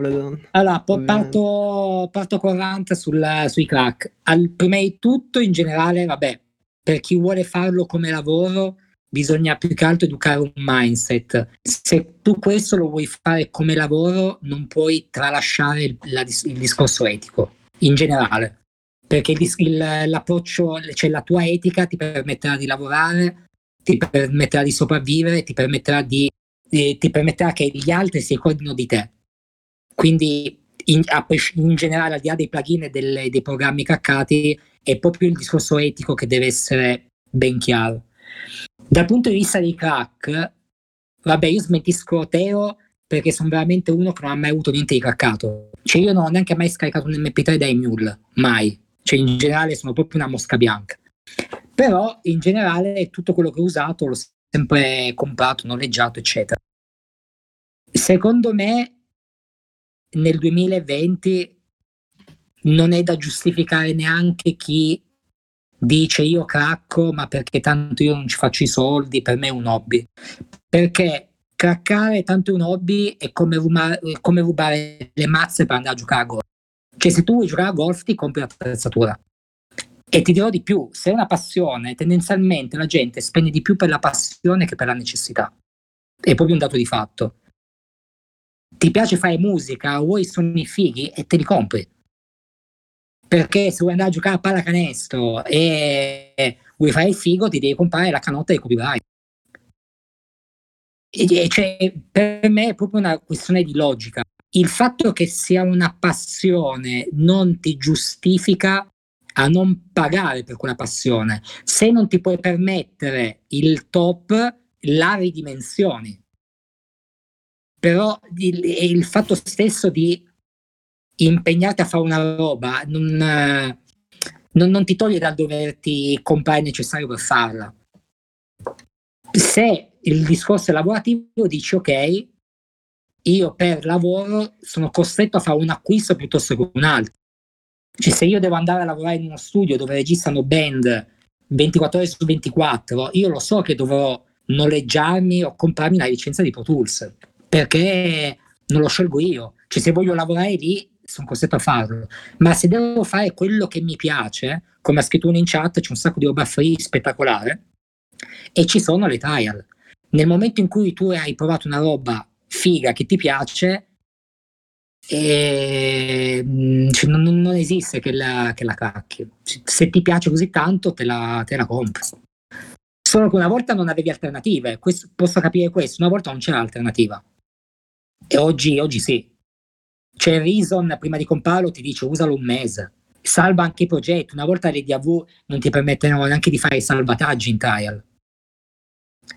Allora, parto, parto con Rant sul, sui crack. Al, prima di tutto, in generale, vabbè, per chi vuole farlo come lavoro, bisogna più che altro educare un mindset. Se tu questo lo vuoi fare come lavoro, non puoi tralasciare la, il discorso etico, in generale perché il, l'approccio, cioè la tua etica ti permetterà di lavorare, ti permetterà di sopravvivere, ti permetterà, di, eh, ti permetterà che gli altri si ricordino di te. Quindi in, in generale, al di là dei plugin e delle, dei programmi caccati, è proprio il discorso etico che deve essere ben chiaro. Dal punto di vista dei crack, vabbè, io smentisco Teo perché sono veramente uno che non ha mai avuto niente di craccato. Cioè, io non ho neanche mai scaricato un MP3 da Emule, mai cioè in generale sono proprio una mosca bianca. Però in generale tutto quello che ho usato l'ho sempre comprato, noleggiato, eccetera. Secondo me nel 2020 non è da giustificare neanche chi dice io cracco, ma perché tanto io non ci faccio i soldi, per me è un hobby. Perché craccare tanto un hobby è come rubare, come rubare le mazze per andare a giocare a golf. Cioè, se tu vuoi giocare a golf, ti compri l'attrezzatura. E ti dirò di più, se è una passione, tendenzialmente la gente spende di più per la passione che per la necessità. È proprio un dato di fatto. Ti piace fare musica, vuoi suoni fighi e te li compri. Perché se vuoi andare a giocare a pallacanestro e vuoi fare il figo, ti devi comprare la canotta di copyright. E, cioè, per me è proprio una questione di logica. Il fatto che sia una passione non ti giustifica a non pagare per quella passione. Se non ti puoi permettere il top, la ridimensioni. Però il, il fatto stesso di impegnarti a fare una roba non, non, non ti toglie dal doverti comprare il necessario per farla. Se il discorso è lavorativo, dici ok, io per lavoro sono costretto a fare un acquisto piuttosto che un altro. Cioè, se io devo andare a lavorare in uno studio dove registrano band 24 ore su 24, io lo so che dovrò noleggiarmi o comprarmi una licenza di Pro Tools perché non lo scelgo io. Cioè, se voglio lavorare lì, sono costretto a farlo. Ma se devo fare quello che mi piace, come ha scritto uno in chat, c'è un sacco di roba free spettacolare e ci sono le trial. Nel momento in cui tu hai provato una roba figa che ti piace, e, mm, cioè, non, non, esiste che la, che la cacchi. Se ti piace così tanto, te la, te la compri. Solo che una volta non avevi alternative. Questo, posso capire questo, una volta non c'era alternativa. E oggi, oggi sì. C'è Reason, prima di comprarlo, ti dice usalo un mese. Salva anche i progetti. Una volta le DAV non ti permettono neanche di fare salvataggi in trial.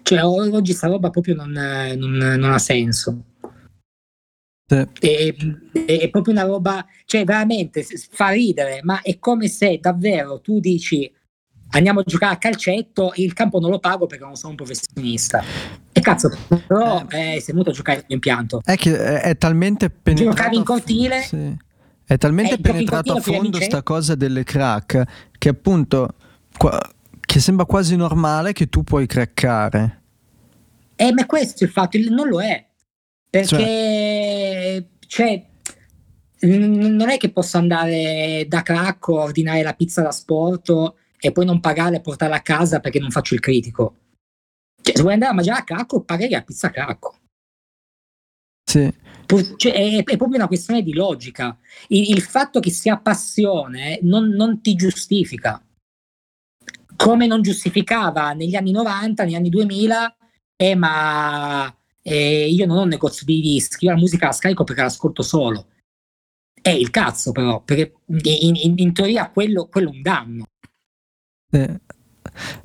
Cioè, oggi sta roba proprio non, non, non ha senso. È, è, proprio una roba, cioè veramente fa ridere, ma è come se davvero tu dici andiamo a giocare a calcetto il campo non lo pago perché non sono un professionista. E cazzo, però eh, sei venuto a giocare impianto. È che è, è talmente penetrato. Giocavi in cortile. Sì. È talmente eh, penetrato a fondo sta cosa delle crack che appunto qua, che sembra quasi normale che tu puoi craccare. Eh, ma questo è il fatto, non lo è. Perché, cioè, cioè non è che posso andare da Cracco, ordinare la pizza da sport e poi non pagare e portarla a casa perché non faccio il critico. Cioè, se vuoi andare a mangiare a Cracco, paghi la pizza a Cracco. Sì. Cioè, è, è, proprio una questione di logica. Il, il fatto che sia passione non, non, ti giustifica. Come non giustificava negli anni 90, negli anni 2000, eh, ma e io non ho un negozio di dischi, io la musica la scarico perché l'ascolto solo. È il cazzo però, perché in, in, in teoria quello, quello, è un danno. Eh.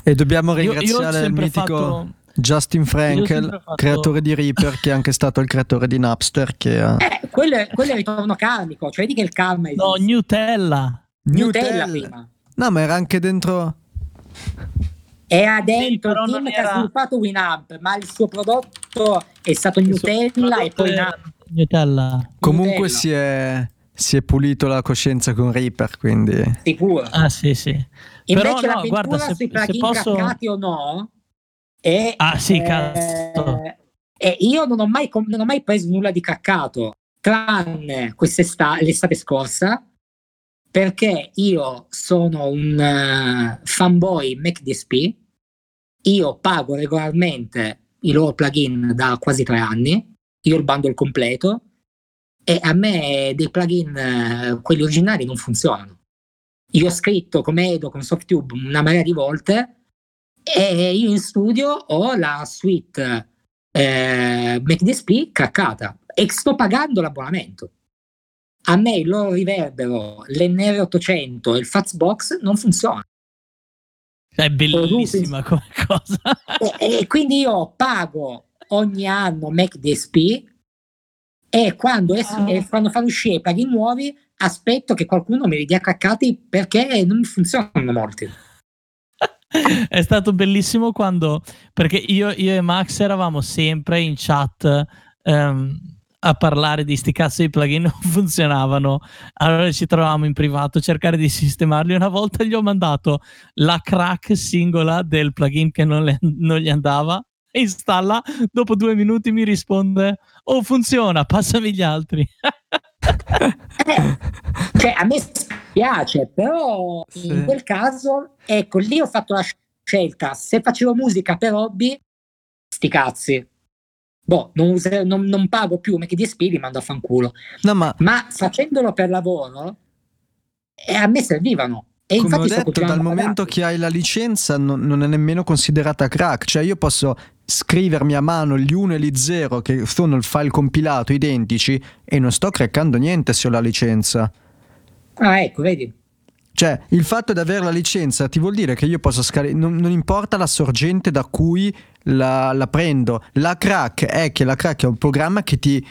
E dobbiamo ringraziare io, io il mitico fatto... Justin Frankel, fatto... creatore di Reaper, che è anche stato il creatore di Napster. Che ha... eh, quello, è, quello è il ritorno karmico, cioè vedi che il karma esiste. No, Nutella. Nutella, Nutella prima. No, ma era anche dentro era dentro sì, il team che era... ha sviluppato Winamp, ma il suo prodotto è stato Nutella e poi Nutella. Comunque Nutella. Si, è, si è pulito la coscienza con Reaper, quindi... Sicuro. Ah sì, sì. Invece Però, no, guarda, se, sui plugin posso... craccati o no è... Ah sì, eh, cazzo. E io non ho, mai, non ho mai preso nulla di caccato, tranne quest'estate, l'estate scorsa, perché io sono un uh, fanboy MacDSP, io pago regolarmente i loro plugin da quasi tre anni, io il bundle completo, e a me dei plugin, uh, quelli originali, non funzionano. Io ho scritto come Edo con Softtube una marea di volte. E io in studio ho la suite eh, MacDSP craccata. E sto pagando l'abbonamento a me il loro riverbero, l'NR800 e il Fazbox non funzionano. È bellissima come cosa. E, e, quindi io pago ogni anno Mac DSP e quando, es- ah. e quando fanno uscire i plugin nuovi aspetto che qualcuno me li dia craccati perché non mi funzionano molti. È stato bellissimo quando, perché io, io e Max eravamo sempre in chat um, a parlare di sti cazzo di plugin non funzionavano. Allora ci trovavamo in privato a cercare di sistemarli. Una volta gli ho mandato la crack singola del plugin che non, le, non gli andava installa, dopo due minuti mi risponde, oh funziona, passami gli altri. eh, cioè, a me spiace, però sì. in quel caso, ecco, lì ho fatto la scelta, se facevo musica per hobby, sti cazzi. Boh, non, usa, non, non pago più me che DSP, li mando a fanculo. No, ma... ma facendolo per lavoro, eh, a me servivano. E Come ho detto, dal momento che hai la licenza non, non, è nemmeno considerata crack, cioè io posso scrivermi a mano gli 1 e gli 0 che sono il file compilato identici e non sto craccando niente se ho la licenza. Ah, ecco, vedi. Cioè, il fatto di avere la licenza ti vuol dire che io posso scaricare, non, non, importa la sorgente da cui la, la prendo. La crack è che la crack è un programma che ti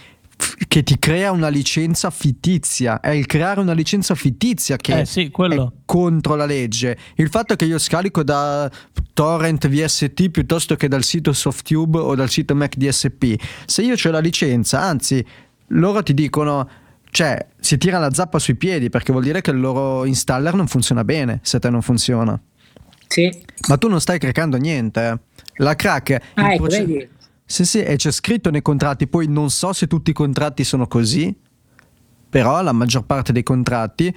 che ti crea una licenza fittizia. È il creare una licenza fittizia che eh sì, è contro la legge. Il fatto che io scarico da torrent VST piuttosto che dal sito Softube o dal sito MacDSP, se io ho la licenza, anzi, loro ti dicono cioè si tira la zappa sui piedi perché vuol dire che il loro installer non funziona bene se te non funziona. Sì. Ma tu non stai craccando niente. Eh. La crack. Ah, ecco, proce- vedi sì, sì, e c'è scritto nei contratti, poi non so se tutti i contratti sono così, però la maggior parte dei contratti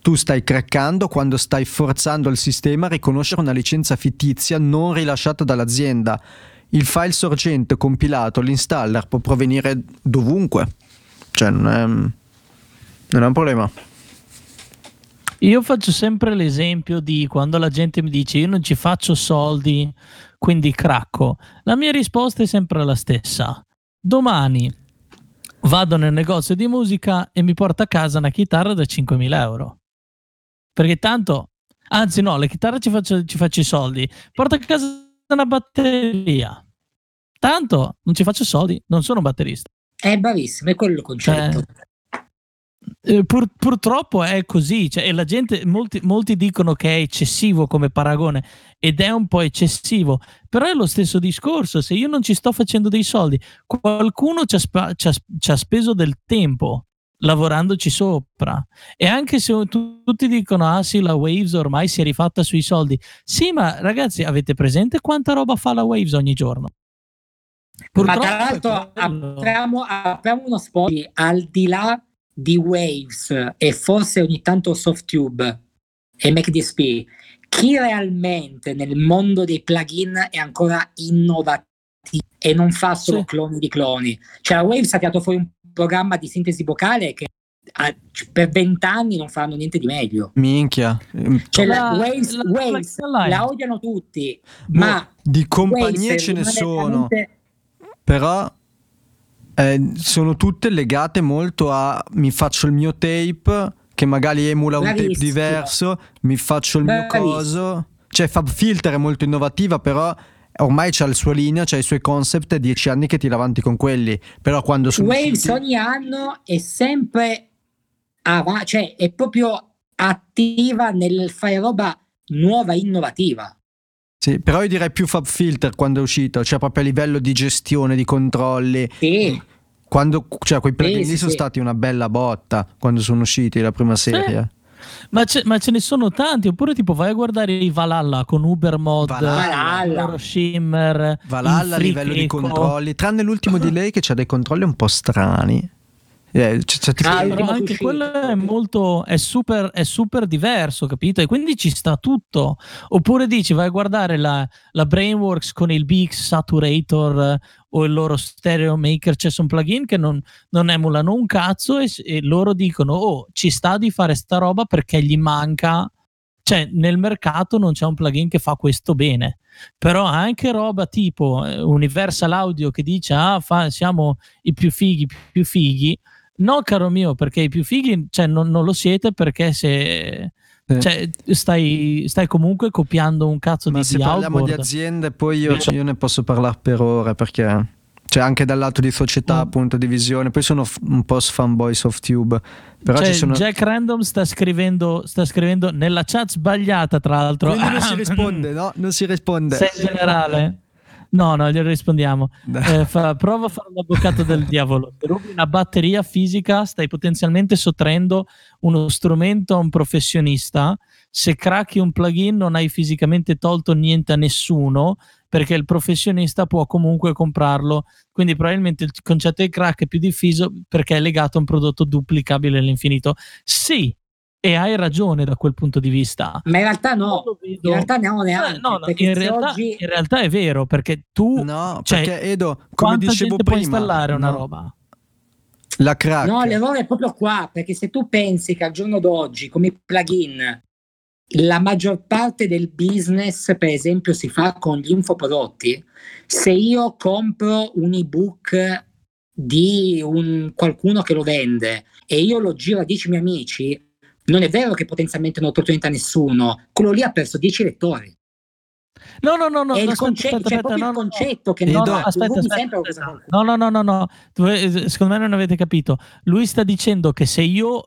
tu stai craccando quando stai forzando il sistema a riconoscere una licenza fittizia non rilasciata dall'azienda. Il file sorgente compilato, l'installer può provenire dovunque, cioè non è, non è un problema. Io faccio sempre l'esempio di quando la gente mi dice io non ci faccio soldi quindi cracco. La mia risposta è sempre la stessa. Domani vado nel negozio di musica e mi porto a casa una chitarra da 5.000 euro. Perché tanto, anzi no, le chitarre ci faccio, ci faccio i soldi. Porto a casa una batteria. Tanto non ci faccio soldi, non sono un batterista. È bravissimo, è quello il concetto. Cioè, eh, pur, purtroppo è così, cioè, e la gente, molti, molti, dicono che è eccessivo come paragone ed è un po' eccessivo, però è lo stesso discorso, se io non ci sto facendo dei soldi, qualcuno ci ha, spa, ci ha, ci ha speso del tempo lavorandoci sopra. E anche se tu, tutti dicono ah sì la Waves ormai si è rifatta sui soldi. Sì ma ragazzi avete presente quanta roba fa la Waves ogni giorno? Purtroppo ma tra l'altro apriamo, apriamo uno spot al di là di Waves e forse ogni tanto Softtube e MacDSP, chi realmente nel mondo dei plugin è ancora innovativo e non fa solo sì. cloni di cloni. Cioè la Waves ha tirato fuori un programma di sintesi vocale che a, per vent'anni non fanno niente di meglio. Minchia. Cioè la, la Waves, la, Waves la, la, odiano tutti, ma di compagnie ce ne sono. Veramente... Però eh, sono tutte legate molto a mi faccio il mio tape che magari emula un tape diverso, mi faccio il mio coso. Cioè Fab Filter è molto innovativa, però ormai c'ha il suo linea, c'ha i suoi concept, è dieci anni che tira avanti con quelli. Però quando sono Waves usciti... ogni anno è sempre av- cioè è proprio attiva nel fare roba nuova, innovativa. Sì, però io direi più Fab Filter quando è uscito, cioè proprio a livello di gestione, di controlli. Sì. Quando, cioè, quei plugin sì, lì sì, sono sì. stati una bella botta quando sono usciti la prima serie. Ma, ma, ce ne sono tanti, oppure tipo vai a guardare i Valhalla con Uber Mod, Valhalla. Shimmer, Valhalla a livello di controlli, tranne l'ultimo di lei che ha dei controlli un po' strani. Eh, c- c- ah, però anche quello è molto è super, è super diverso, capito? E quindi ci sta tutto. Oppure dici vai a guardare la, la Brainworks con il BX Saturator o il loro Stereo Maker, c'è un plugin che non, non emulano un cazzo e, e, loro dicono oh ci sta di fare sta roba perché gli manca. Cioè nel mercato non c'è un plugin che fa questo bene. Però anche roba tipo eh, Universal Audio che dice ah fa, siamo i più fighi più fighi No, caro mio, perché i più fighi cioè, non, non lo siete perché se... Cioè, stai, stai, comunque copiando un cazzo Ma di se di parliamo outboard. di aziende, poi io, cioè, io, ne posso parlare per ore perché cioè anche dal lato di società, mm. appunto, di visione. Poi sono un po' fanboy SoftTube. Però cioè, ci sono... Jack Random sta scrivendo, sta scrivendo nella chat sbagliata, tra l'altro. Quindi non si risponde, no? Non si risponde. Sei generale. No, no, gli rispondiamo. Eh, fa, prova a fare l'avvocato del diavolo. Se rubi una batteria fisica, stai potenzialmente sottraendo uno strumento a un professionista. se cracchi un plugin non hai fisicamente tolto niente a nessuno perché il professionista può comunque comprarlo. Quindi probabilmente il concetto di crack è più diffuso perché è legato a un prodotto duplicabile all'infinito. Sì, e hai ragione da quel punto di vista. Ma in realtà no, vedo... in realtà no, neanche, no, no, in, realtà, oggi... in, realtà, è vero, perché tu... No, cioè, perché Edo, come dicevo prima... puoi installare una no. roba? La crack. No, l'errore è proprio qua, perché se tu pensi che al giorno d'oggi, come plugin, la maggior parte del business, per esempio, si fa con gli infoprodotti. Se io compro un ebook di un, qualcuno che lo vende e io lo giro a 10 miei amici, non è vero che potenzialmente non ho opportunità a nessuno. Quello lì ha perso 10 lettori. No, no, no, no. È il concetto, aspetta, cioè aspetta, no, il concetto che no, no, aspetta, aspetta, aspetta. No, no, no, no, no. Secondo me non avete capito. Lui sta dicendo che se io,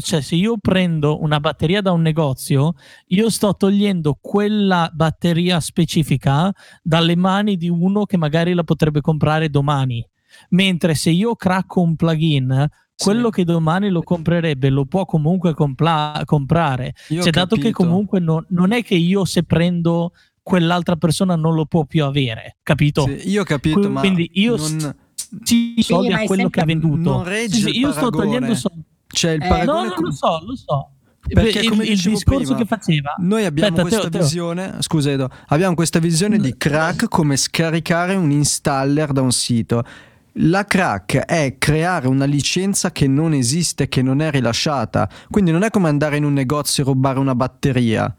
cioè, se io prendo una batteria da un negozio, io sto togliendo quella batteria specifica dalle mani di uno che magari la potrebbe comprare domani. Mentre se io cracco un plugin, quello sì. che domani lo comprerebbe lo può comunque compla- comprare. Io cioè, dato che comunque no, non è che io se prendo quell'altra persona non lo può più avere, capito? Sì, io ho capito, Quindi, ma quindi io non... sì, soldi a quello che ha venduto. Non regge sì, io sto togliendo soldi. Cioè, il eh, no, no, lo so, lo so. Perché il, come il discorso prima, che faceva noi abbiamo Aspetta, questa teo, visione teo. scusa Edo abbiamo questa visione di crack come scaricare un installer da un sito la crack è creare una licenza che non esiste, che non è rilasciata. Quindi non è come andare in un negozio e rubare una batteria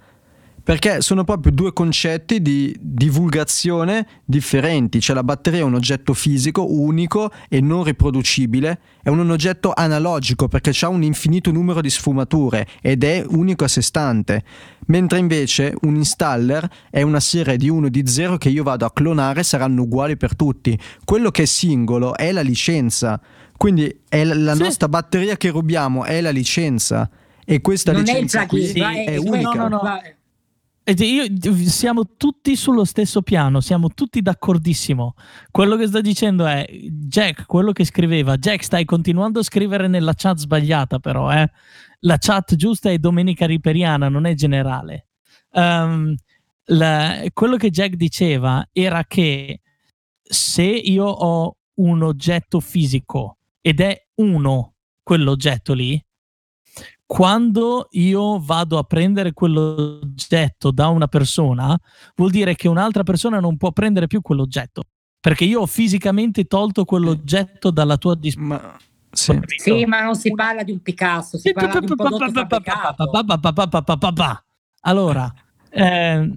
perché sono proprio due concetti di divulgazione differenti, cioè la batteria è un oggetto fisico unico e non riproducibile, è un oggetto analogico perché ha un infinito numero di sfumature ed è unico a sé stante, mentre invece un installer è una serie di 1 e di 0 che io vado a clonare saranno uguali per tutti, quello che è singolo è la licenza, quindi è la sì. nostra batteria che rubiamo è la licenza e questa non licenza è qui sì, è, è unica. No, no, no. Io, siamo tutti sullo stesso piano, siamo tutti d'accordissimo. Quello che sta dicendo è Jack, quello che scriveva, Jack stai continuando a scrivere nella chat sbagliata però, eh? la chat giusta è domenica riperiana, non è generale. Um, la, quello che Jack diceva era che se io ho un oggetto fisico ed è uno quell'oggetto lì, quando io vado a prendere quell'oggetto da una persona, vuol dire che un'altra persona non può prendere più quell'oggetto. Perché io ho fisicamente tolto quell'oggetto dalla tua disponibilità. Sì. sì. ma non si parla di un Picasso, si parla di un prodotto Allora, eh,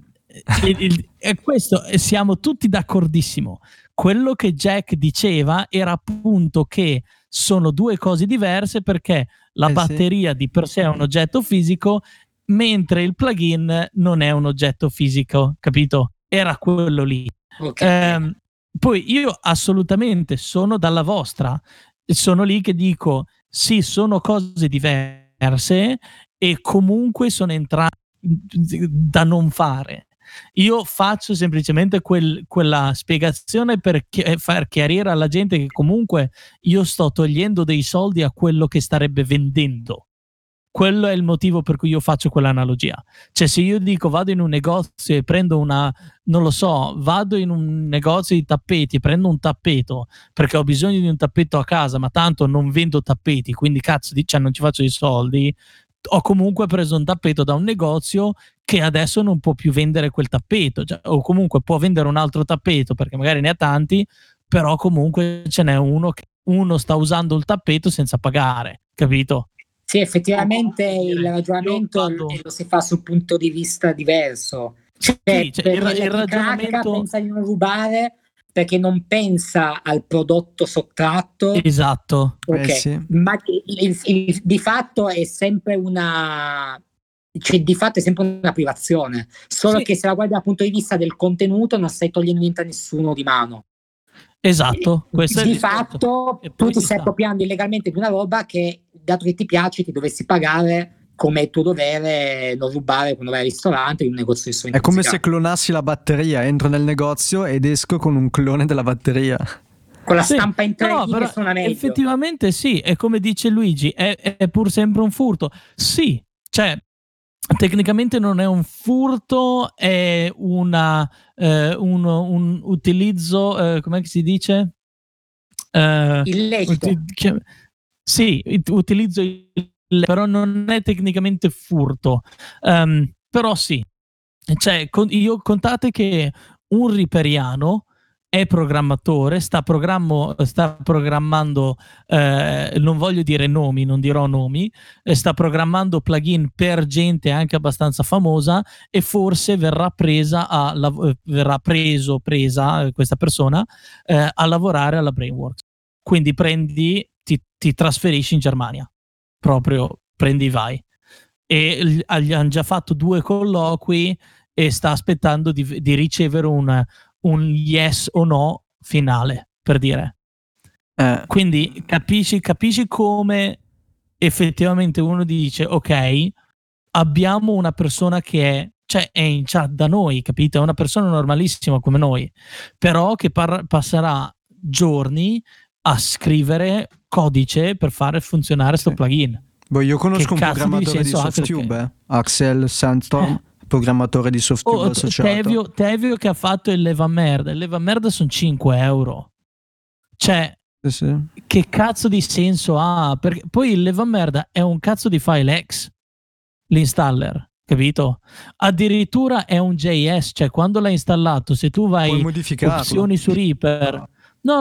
questo siamo tutti d'accordissimo. Quello che Jack diceva era appunto che sono due cose diverse perché la eh batteria sì. di per sé è un oggetto fisico, mentre il plugin non è un oggetto fisico, capito? Era quello lì. Okay. Eh, poi io assolutamente sono dalla vostra, sono lì che dico sì, sono cose diverse e comunque sono entrambe da non fare. Io faccio semplicemente quel, quella spiegazione per chi- eh, far chiarire alla gente che comunque io sto togliendo dei soldi a quello che starebbe vendendo. Quello è il motivo per cui io faccio quell'analogia. Cioè, se io dico vado in un negozio e prendo una, non lo so, vado in un negozio di tappeti prendo un tappeto perché ho bisogno di un tappeto a casa, ma tanto non vendo tappeti, quindi cazzo, cioè non ci faccio i soldi, ho comunque preso un tappeto da un negozio che adesso non può più vendere quel tappeto, cioè, o comunque può vendere un altro tappeto perché magari ne ha tanti, però comunque ce n'è uno che uno sta usando il tappeto senza pagare, capito? Sì, effettivamente il ragionamento quando... lo si fa sul punto di vista diverso. Cioè, sì, cioè, il, il ragionamento pensa di non rubare perché non pensa al prodotto sottratto. Esatto. Okay. Eh sì. Ma il, il, il, di fatto è sempre una. Cioè, di fatto è sempre una privazione. Solo sì. che se la guardi dal punto di vista del contenuto, non stai togliendo niente a nessuno di mano. Esatto. Questo di fatto, tu ti stai appropriando illegalmente di una roba che, dato che ti piace, ti dovessi pagare come è tuo dovere non rubare quando vai al ristorante in un negozio di È come se clonassi la batteria, entro nel negozio ed esco con un clone della batteria. Con la sì, stampa in 3D no, che suona meglio. Effettivamente sì, è come dice Luigi, è, è pur sempre un furto. Sì, cioè tecnicamente non è un furto, è una, eh, un, un, utilizzo, eh, come si dice? Eh, Illecito. Uti- sì, utilizzo il, però non è tecnicamente furto. Um, però sì, cioè, con, io contate che un riperiano è programmatore, sta, sta programmando, eh, non voglio dire nomi, non dirò nomi, eh, sta programmando plugin per gente anche abbastanza famosa e forse verrà presa a, eh, verrà preso, presa eh, questa persona eh, a lavorare alla Brainworks. Quindi prendi, ti, ti trasferisci in Germania, proprio prendi vai. E gli hanno già fatto due colloqui e sta aspettando di, di ricevere un un yes o no finale, per dire. Eh. Quindi capisci, capisci come effettivamente uno dice, ok, abbiamo una persona che è, cioè è in chat da noi, capito? È una persona normalissima come noi, però che par- passerà giorni a scrivere codice per fare funzionare questo sì. plugin. Boh, io conosco un programmatore di, di SoftTube, eh? Axel Sandstorm. Eh programmatore di software oh, associato. Tevio, Tevio, che ha fatto il leva merda. Il leva merda sono 5 euro. Cioè, sì, sì. che cazzo di senso ha? Perché poi il leva merda è un cazzo di file X, l'installer, capito? Addirittura è un JS, cioè quando l'hai installato, se tu vai opzioni su Reaper No,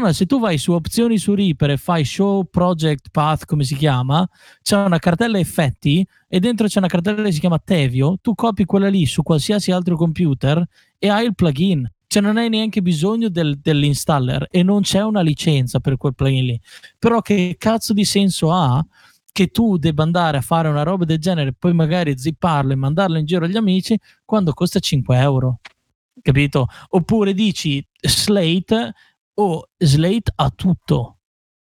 no, se tu vai su opzioni su Reaper e fai show project path, come si chiama, c'è una cartella effetti e dentro c'è una cartella che si chiama Tevio, tu copi quella lì su qualsiasi altro computer e hai il plugin. Cioè non hai neanche bisogno del, dell'installer e non c'è una licenza per quel plugin lì. Però che cazzo di senso ha che tu debba andare a fare una roba del genere, poi magari zipparlo e mandarlo in giro agli amici quando costa 5 euro? Capito? Oppure dici Slate oh, Slate ha tutto.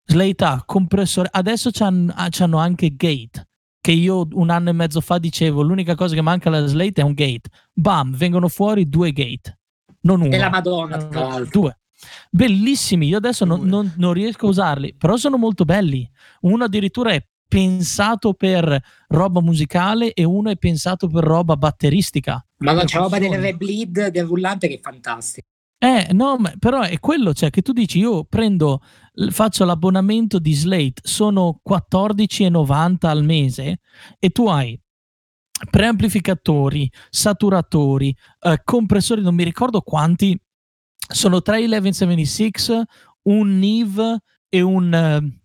Slate ha compressore. Adesso c'hanno, c'hanno anche Gate. Che io un anno e mezzo fa dicevo l'unica cosa che manca alla Slate è un gate. Bam, vengono fuori due gate. Non uno. E la Madonna, tra l'altro. Due. Bellissimi, io adesso non, non, non riesco a usarli, però sono molto belli. Uno addirittura è pensato per roba musicale e uno è pensato per roba batteristica. Ma non c'è roba del bleed del rullante che è fantastico. Eh, no, ma, però è quello, cioè che tu dici io prendo, faccio l'abbonamento di Slate, sono 14,90 al mese e tu hai preamplificatori, saturatori, eh, compressori, non mi ricordo quanti, sono tre 1176, un NIV e un, eh,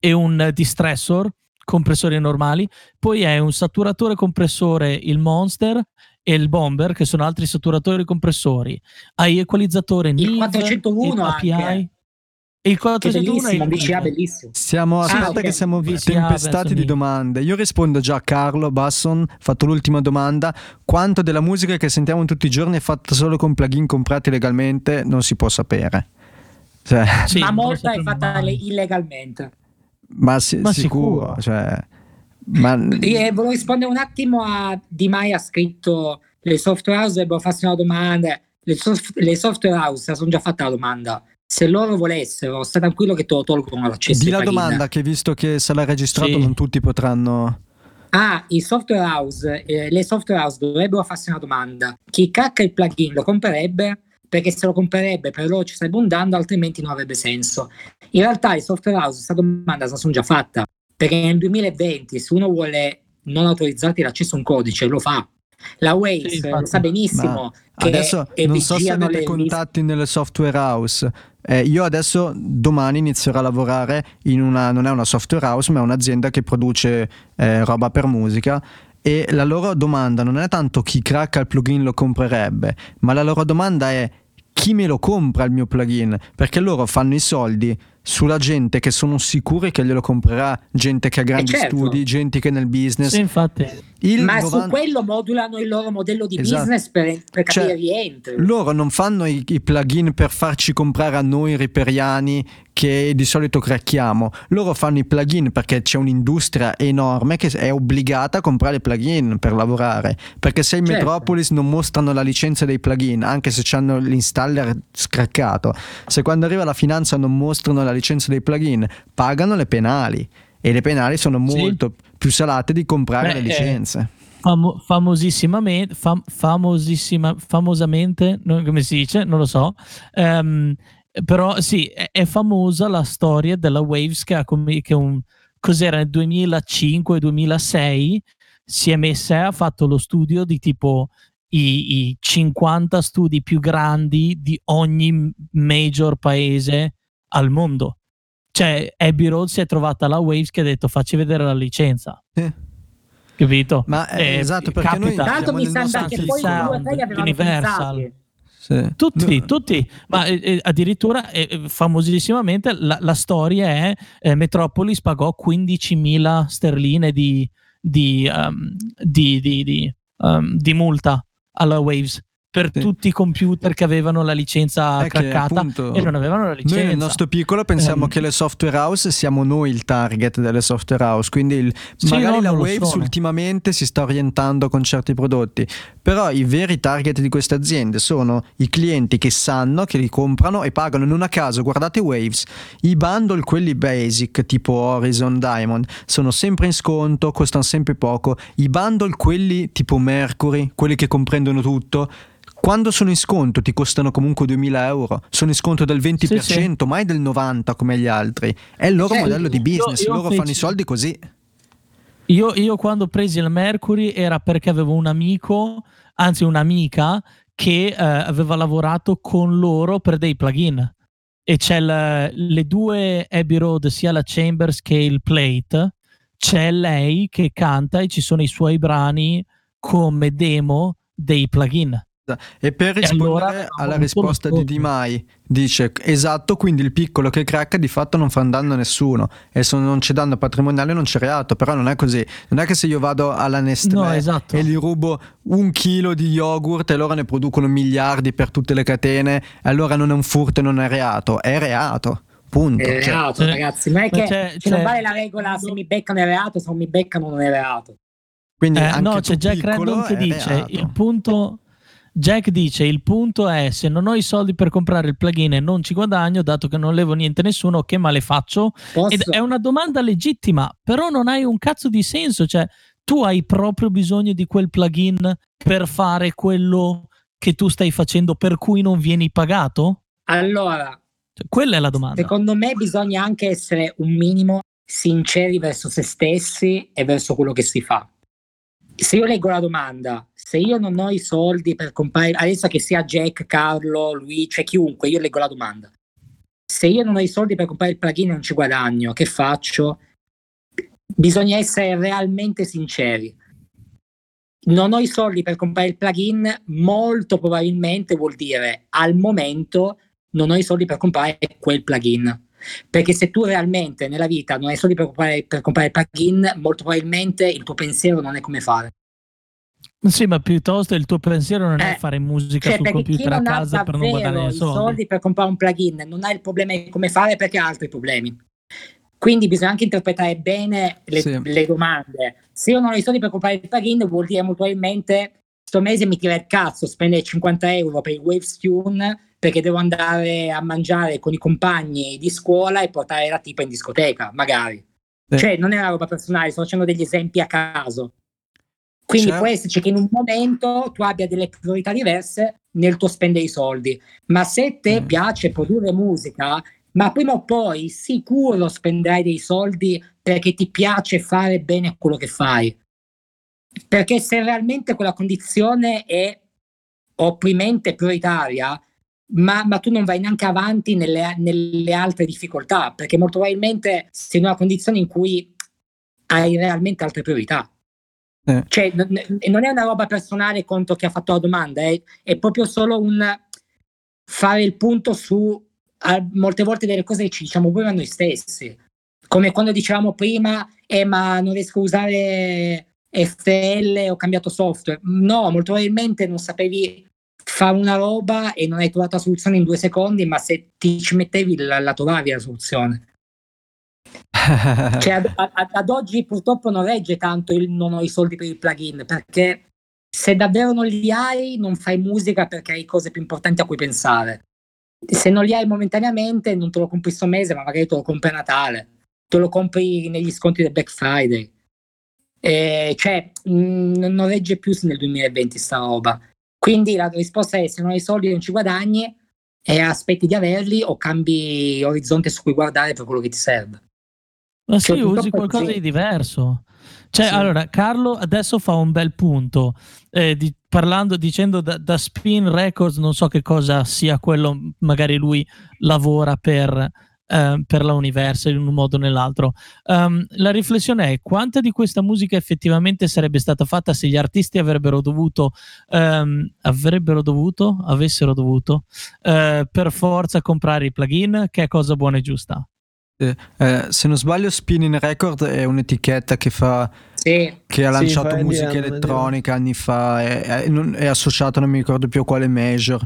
e un distressor, compressori normali, poi hai un saturatore compressore, il Monster, e il Bomber, che sono altri saturatori compressori, hai equalizzatore NIV, il 401 API. Anche. E il 401 è VCA bellissimo. Siamo, aspetta ah, okay. che siamo VCA tempestati di domande. Io rispondo già a Carlo Basson, fatto l'ultima domanda. Quanto della musica che sentiamo tutti i giorni è fatta solo con plugin comprati legalmente non si può sapere. Cioè, sì, ma molta è fatta mai. illegalmente. Ma, si, ma sicuro, sicuro. Cioè, ma... Eh, volevo rispondere un attimo a Di Mai ha scritto le software house dovrebbero farsi una domanda. Le, soft- le software house sono già fatte la domanda. Se loro volessero, sta tranquillo che te lo tolgono l'accesso. Di la domanda che visto che sarà registrato sì. non tutti potranno... Ah, i software house, eh, le software house dovrebbero farsi una domanda. Chi cacca il plugin lo comprerebbe? Perché se lo comprerebbe per loro ci sarebbe un danno, altrimenti non avrebbe senso. In realtà i software house, questa domanda la sono già fatta. Perché nel 2020 se uno vuole non autorizzarti l'accesso a un codice lo fa. La Waze sì, lo sa benissimo che adesso non so se avete contatti nelle software house. Eh, io adesso domani inizierò a lavorare in una, non è una software house, ma è un'azienda che produce eh, roba per musica e la loro domanda non è tanto chi cracca il plugin lo comprerebbe, ma la loro domanda è chi me lo compra il mio plugin, perché loro fanno i soldi sulla gente che sono sicuri che glielo comprerà, gente che ha grandi eh certo. studi, gente che è nel business. Sì, infatti. Il Ma 90... su quello modulano il loro modello di esatto. business per, per capire cioè, rientro. Loro non fanno i, i, plugin per farci comprare a noi riperiani che di solito cracchiamo. Loro fanno i plugin perché c'è un'industria enorme che è obbligata a comprare plugin per lavorare. Perché se i certo. Metropolis non mostrano la licenza dei plugin, anche se hanno l'installer scraccato, se quando arriva la finanza non mostrano la licenza dei plugin, pagano le penali e le penali sono molto sì. più salate di comprare Beh, le licenze. famo- famosissimamente, fam- famosissima, famosamente, come si dice, non lo so, um, però sì, è, è, famosa la storia della Waves che, ha come, che un, cos'era nel 2005-2006 si è messa e ha fatto lo studio di tipo i, i 50 studi più grandi di ogni major paese al mondo. Cioè, Abbey Road si è trovata la Waves che ha detto facci vedere la licenza. Eh. Capito? Ma eh, esatto, perché capita, noi Tanto mi sembra che poi sound, Universal. Sì. Tutti, no. tutti, ma eh, eh addirittura eh, famosissimamente la, la, storia è eh, Metropolis pagò 15.000 sterline di, di, um, di, di um, multa alla Waves per sì. tutti i computer che avevano la licenza è craccata appunto, e non avevano la licenza. Noi nel nostro piccolo pensiamo um, che le software house siamo noi il target delle software house, quindi il, sì, magari no, la Waves ultimamente si sta orientando con certi prodotti, però i veri target di queste aziende sono i clienti che sanno, che li comprano e pagano non a caso, guardate Waves, i bundle quelli basic tipo Horizon Diamond sono sempre in sconto, costano sempre poco, i bundle quelli tipo Mercury, quelli che comprendono tutto quando sono in sconto ti costano comunque 2000 euro, sono in sconto del 20%, sì, sì. mai del 90% come gli altri. È il loro cioè, modello di business, io, io loro feci... fanno i soldi così. Io, io quando presi il Mercury era perché avevo un amico, anzi un'amica, che eh, aveva lavorato con loro per dei plugin. E c'è le, le due Abbey Road, sia la Chambers che il Plate, c'è lei che canta e ci sono i suoi brani come demo dei plugin. E per rispondere allora, alla risposta di Dimai, dice esatto, quindi il piccolo che cracca di fatto non fa danno a nessuno e se non c'è danno patrimoniale non c'è reato, però non è così, non è che se io vado alla Nestlé no, esatto. e gli rubo un chilo di yogurt e loro ne producono miliardi per tutte le catene, e allora non è un furto e non è reato, è reato. Punto. È cioè, reato, ragazzi. Non è che c'è, c'è, non vale la regola se mi beccano è reato, se non mi beccano non è reato. Quindi eh, no, c'è Jack Random che dice reato. il punto Jack dice: Il punto è se non ho i soldi per comprare il plugin e non ci guadagno, dato che non levo niente a nessuno, che male faccio? Posso? Ed è una domanda legittima, però non hai un cazzo di senso. Cioè, tu hai proprio bisogno di quel plugin per fare quello che tu stai facendo, per cui non vieni pagato? Allora, cioè, quella è la domanda. Secondo me bisogna anche essere un minimo sinceri verso se stessi e verso quello che si fa se io leggo la domanda, se io non ho i soldi per comprare, adesso che sia Jack, Carlo, lui, cioè chiunque, io leggo la domanda. Se io non ho i soldi per comprare il plugin e non ci guadagno, che faccio? Bisogna essere realmente sinceri. Non ho i soldi per comprare il plugin, molto probabilmente vuol dire al momento non ho i soldi per comprare quel plugin. Perché se tu realmente nella vita non hai soldi per comprare, per comprare plugin, molto probabilmente il tuo pensiero non è come fare. Sì, ma piuttosto il tuo pensiero non eh, è fare musica cioè, sul computer a casa per non guadagnare soldi. soldi per comprare un plugin, non hai il problema di come fare perché ha altri problemi. Quindi bisogna anche interpretare bene le, sì. le, domande. Se io non ho i soldi per comprare il plugin, vuol dire molto probabilmente sto mese mi tira il cazzo spendere 50 euro per il Waves Tune perché devo andare a mangiare con i compagni di scuola e portare la tipa in discoteca, magari. Eh. Cioè, non è una roba personale, sto facendo degli esempi a caso. Quindi certo. può esserci che in un momento tu abbia delle priorità diverse nel tuo spendere i soldi, ma se te mm. piace produrre musica, ma prima o poi sicuro spenderai dei soldi perché ti piace fare bene quello che fai. Perché se realmente quella condizione è opprimente prioritaria, ma, ma, tu non vai neanche avanti nelle, nelle, altre difficoltà, perché molto probabilmente sei in una condizione in cui hai realmente altre priorità. Eh. Cioè, non, è una roba personale contro chi ha fatto la domanda, è, è proprio solo un fare il punto su a, molte volte delle cose che ci diciamo pure a noi stessi. Come quando dicevamo prima, eh, ma non riesco a usare FL, ho cambiato software. No, molto probabilmente non sapevi fa una roba e non hai trovato la soluzione in due secondi, ma se ti ci mettevi la, la trovavi la soluzione. cioè, ad, ad, ad, oggi purtroppo non regge tanto il non ho i soldi per il plugin, perché se davvero non li hai, non fai musica perché hai cose più importanti a cui pensare. Se non li hai momentaneamente, non te lo compri sto mese, ma magari te lo compri a Natale, te lo compri negli sconti del Black Friday. Eh, cioè, mh, non regge più nel 2020 sta roba. Quindi la risposta è se non hai soldi non ci guadagni e aspetti di averli o cambi orizzonte su cui guardare per quello che ti serve. Ma sì, cioè, usi qualcosa di diverso. Cioè, sì. allora, Carlo adesso fa un bel punto, eh, di, parlando, dicendo da, da, Spin Records, non so che cosa sia quello, magari lui lavora per, eh, per la Universal in un modo o nell'altro. Um, la riflessione è quanta di questa musica effettivamente sarebbe stata fatta se gli artisti avrebbero dovuto, um, avrebbero dovuto, avessero dovuto, uh, per forza comprare i plugin, che è cosa buona e giusta. Eh, se non sbaglio, Spinning Record è un'etichetta che fa. Sì. Che ha lanciato sì, musica elettronica anni fa. È, è, è, associata, non mi ricordo più a quale major.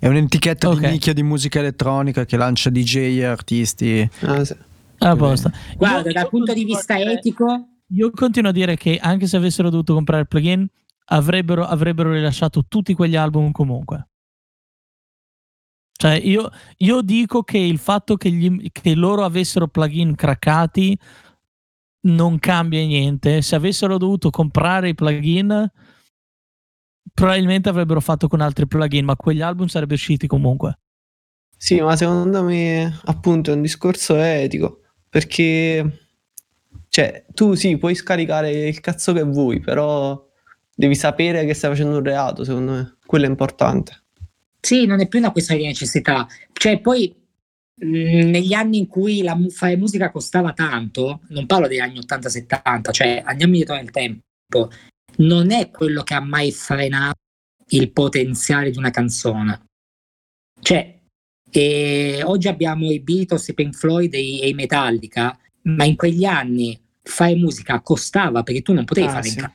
È un'etichetta okay. di nicchia di musica elettronica che lancia DJ e artisti. Ah, sì. Ah, Guarda, io, dal punto di vista etico. Io continuo a dire che anche se avessero dovuto comprare il plugin, avrebbero, avrebbero rilasciato tutti quegli album comunque. Cioè, io, io dico che il fatto che, gli, che loro avessero plugin craccati non cambia niente. Se avessero dovuto comprare i plugin, probabilmente avrebbero fatto con altri plugin, ma quegli album sarebbero usciti comunque. Sì, ma secondo me appunto è un discorso etico, perché cioè, tu sì, puoi scaricare il cazzo che vuoi, però devi sapere che stai facendo un reato, secondo me. Quello è importante. Sì, non è più una questione di necessità. Cioè, poi mh, negli anni in cui la, fare musica costava tanto, non parlo degli anni 80-70, cioè andiamo indietro nel tempo, non è quello che ha mai frenato il potenziale di una canzone. Cioè, e oggi abbiamo i Beatles, i Pink Floyd e i Metallica, ma in quegli anni fare musica costava perché tu non potevi ah, fare sì. in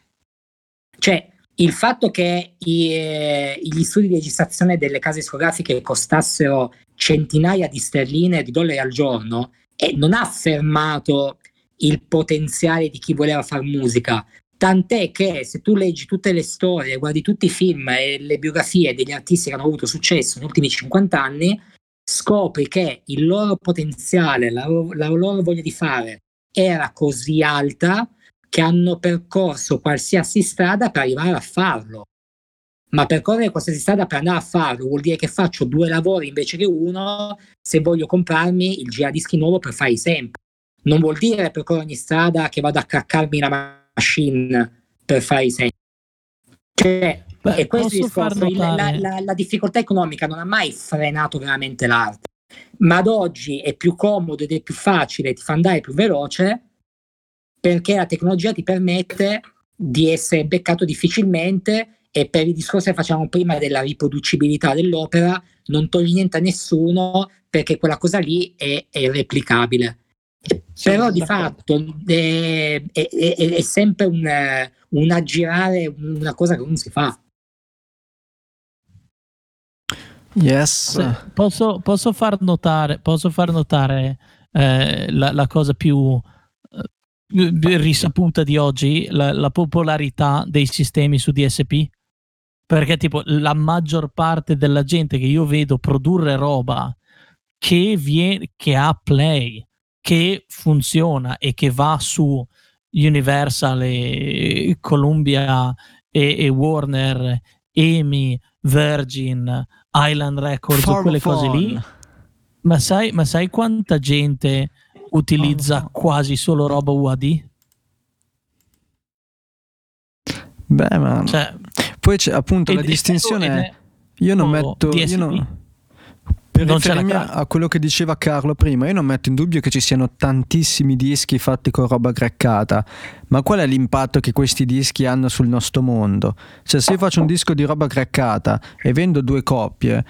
Cioè, il fatto che i, eh, gli studi di registrazione delle case discografiche costassero centinaia di sterline di dollari al giorno eh, non ha fermato il potenziale di chi voleva fare musica. Tant'è che se tu leggi tutte le storie, guardi tutti i film e le biografie degli artisti che hanno avuto successo negli ultimi 50 anni, scopri che il loro potenziale, la, la loro voglia di fare era così alta che hanno percorso qualsiasi strada per arrivare a farlo. Ma percorrere qualsiasi strada per andare a farlo vuol dire che faccio due lavori invece che uno se voglio comprarmi il giradischi nuovo per fare i sempre. Non vuol dire percorrere ogni strada che vado a craccarmi la machine per fare i sempre. Cioè, Beh, e questo discorso, il, la, la, la difficoltà economica non ha mai frenato veramente l'arte, ma ad oggi è più comodo ed è più facile, ti fa andare più veloce perché la tecnologia ti permette di essere beccato difficilmente e per i discorsi che facciamo prima della riproducibilità dell'opera non togli niente a nessuno perché quella cosa lì è, è replicabile. Però di fatto è, è, è sempre un, un, aggirare una cosa che non si fa. Yes. Posso, posso, far notare, posso far notare eh, la, la, cosa più risaputa di oggi la, la, popolarità dei sistemi su DSP? Perché tipo la maggior parte della gente che io vedo produrre roba che, viene, che ha play, che funziona e che va su Universal e Columbia e, e Warner, EMI, Virgin, Island Records, Far quelle cose lì. Ma sai, ma sai quanta gente utilizza oh. quasi solo roba UAD? Beh, ma cioè, poi c'è appunto la distinzione. Io non metto. Io non, per non riferirmi a quello che diceva Carlo prima, io non metto in dubbio che ci siano tantissimi dischi fatti con roba craccata, ma qual è l'impatto che questi dischi hanno sul nostro mondo? Cioè, se io faccio un disco di roba craccata e vendo due coppie,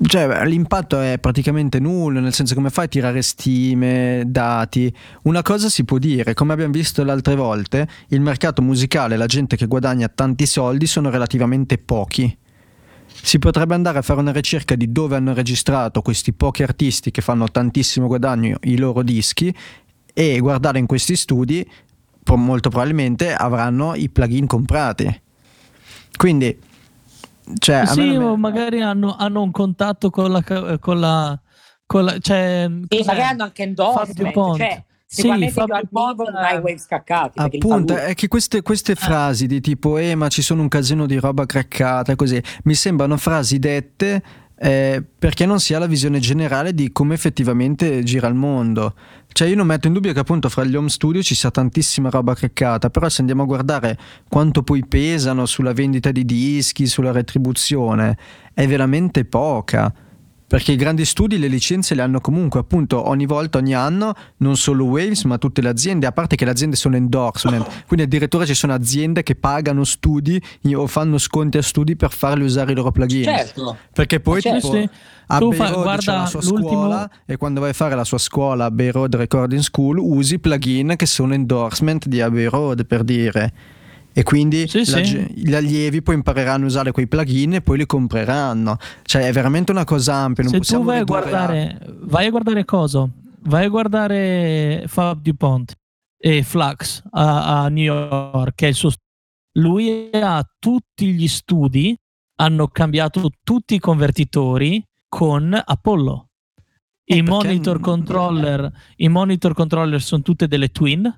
cioè, l'impatto è praticamente nullo, nel senso come fai a tirare stime, dati. Una cosa si può dire, come abbiamo visto le altre volte, il mercato musicale, la gente che guadagna tanti soldi sono relativamente pochi. Si potrebbe andare a fare una ricerca di dove hanno registrato questi pochi artisti che fanno tantissimo guadagno i loro dischi e guardare in questi studi, molto probabilmente avranno i plugin comprati. Quindi cioè, sì, o magari hanno, hanno, un contatto con la, con la, con la cioè, sì, magari hanno anche endorsement, cioè, Sicuramente sì, al mondo non hai waves craccati. Appunto, è che queste, queste frasi di tipo, eh, ma ci sono un casino di roba craccata, così, mi sembrano frasi dette eh, perché non si ha la visione generale di come effettivamente gira il mondo. Cioè io non metto in dubbio che appunto fra gli home studio ci sia tantissima roba craccata, però se andiamo a guardare quanto poi pesano sulla vendita di dischi, sulla retribuzione, è veramente poca. Perché i grandi studi le licenze le hanno comunque appunto ogni volta, ogni anno, non solo Waves ma tutte le aziende, a parte che le aziende sono endorsement, quindi addirittura ci sono aziende che pagano studi o fanno sconti a studi per farli usare i loro plugin. Certo. Perché poi certo. tipo, a Bay Road c'è la sua scuola e quando vai a fare la sua scuola a Bay Road Recording School usi plugin che sono endorsement di Abbey Road per dire e quindi sì, la, sì. gli allievi poi impareranno a usare quei plugin e poi li compreranno. Cioè è veramente una cosa ampia. Non Se tu vai a, guardare, vai a guardare cosa? Vai a guardare Fab DuPont e Flux a, a New York, che è il suo lui ha tutti gli studi, hanno cambiato tutti i convertitori con Apollo. I monitor, controller, I monitor controller sono tutte delle twin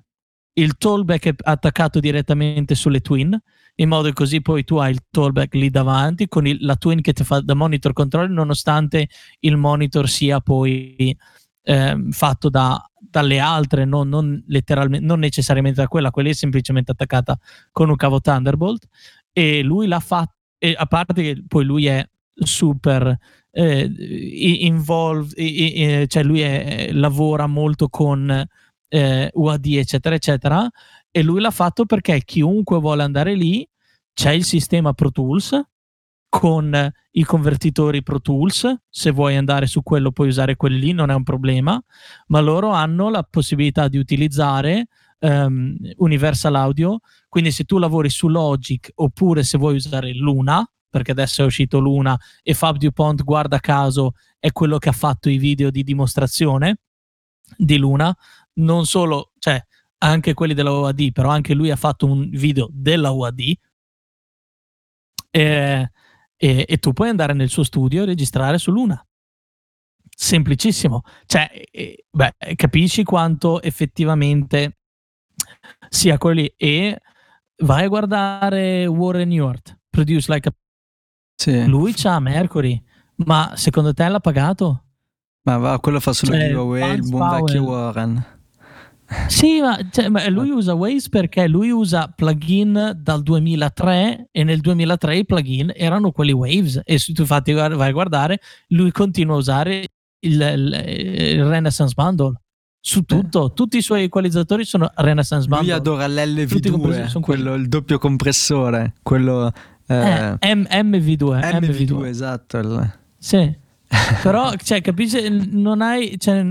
il tollback è attaccato direttamente sulle twin in modo che così poi tu hai il tollback lì davanti con il, la twin che ti fa da monitor controller nonostante il monitor sia poi eh, fatto da, dalle altre non, non, non necessariamente da quella quella è semplicemente attaccata con un cavo Thunderbolt. E lui l'ha fatto e a parte che poi lui è super eh, involved eh, cioè lui è, lavora molto con eh, UAD, eccetera, eccetera. E lui l'ha fatto perché chiunque vuole andare lì c'è il sistema Pro Tools con i convertitori Pro Tools. Se vuoi andare su quello, puoi usare quelli lì, non è un problema. Ma loro hanno la possibilità di utilizzare um, Universal Audio. Quindi, se tu lavori su Logic oppure se vuoi usare Luna, perché adesso è uscito Luna e Fab DuPont, guarda caso, è quello che ha fatto i video di dimostrazione di Luna, non solo, cioè anche quelli della UAD, però anche lui ha fatto un video della UAD e, e, e tu puoi andare nel suo studio e registrare su Luna. Semplicissimo. Cioè, eh, beh, capisci quanto effettivamente sia quello lì. E vai a guardare Warren Ewart, Produce Like a... Sì. Lui c'ha Mercury, ma secondo te l'ha pagato? Ma va, quello fa solo cioè, giveaway, il buon Powell. vecchio Warren. Sì, ma, cioè, ma, lui usa Waze perché lui usa plugin dal 2003 e nel 2003 i plugin erano quelli Waves e se tu infatti vai a guardare, lui continua a usare il, il, il Renaissance Bundle su tutto, eh. tutti i suoi equalizzatori sono Renaissance Bundle. Lui adora l'LV2, sono quello, il doppio compressore, quello eh, eh, M- MV2, MV2, MV2. esatto. Sì. Però, cioè, capisci, non hai cioè,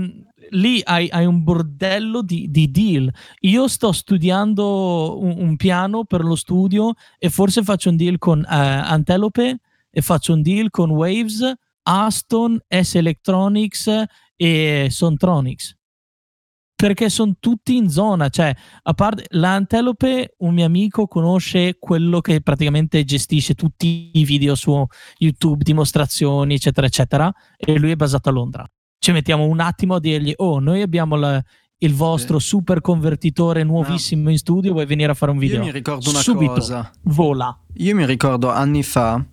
lì hai, hai un bordello di, di, deal. Io sto studiando un, un, piano per lo studio e forse faccio un deal con uh, Antelope e faccio un deal con Waves, Aston, S Electronics e Sontronics. Perché sono tutti in zona, cioè a parte l'Antelope, un mio amico conosce quello che praticamente gestisce tutti i video su YouTube, dimostrazioni, eccetera, eccetera, e lui è basato a Londra ci mettiamo un attimo a dirgli, oh, noi abbiamo la, il vostro sì. super convertitore nuovissimo no. in studio, vuoi venire a fare un video? Io mi ricordo una Subito, cosa. Vola. Io mi ricordo anni fa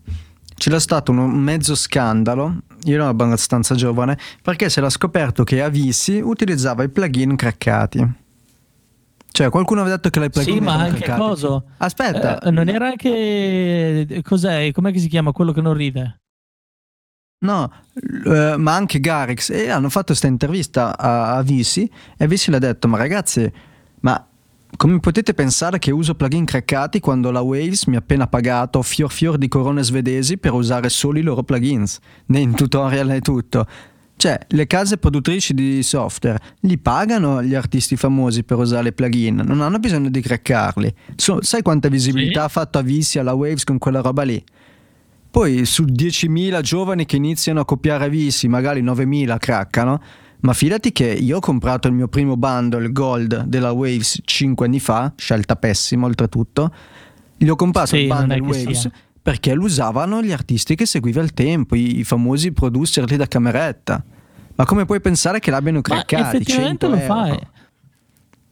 c'era stato un mezzo scandalo, io ero abbastanza giovane, perché si era scoperto che Avisi utilizzava i plugin craccati. Cioè, qualcuno aveva detto che l'hai plugin Sì, ma anche craccati. cosa? Aspetta. Eh, non era anche... Cos'è? Com'è che si chiama quello che non ride? No, eh, ma anche Garrix e hanno fatto questa intervista a, a Visi e Visi le ha detto ma ragazzi ma come potete pensare che uso plugin craccati quando la Waves mi ha appena pagato fior fior di corone svedesi per usare solo i loro plugins? Nei tutorial e tutto. Cioè le case produttrici di software li pagano gli artisti famosi per usare i plugin non hanno bisogno di craccarli. So, sai quanta visibilità sì. ha fatto a Visi alla Waves con quella roba lì poi su 10.000 giovani che iniziano a copiare Visi, magari 9.000 craccano, ma fidati che io ho comprato il mio primo bundle gold della Waves 5 anni fa, scelta pessima oltretutto, gli ho comprato sì, il bundle Waves sia. perché lo usavano gli artisti che seguiva il tempo, i, i famosi producer lì da cameretta. Ma come puoi pensare che l'abbiano craccati? Ma effettivamente lo fai.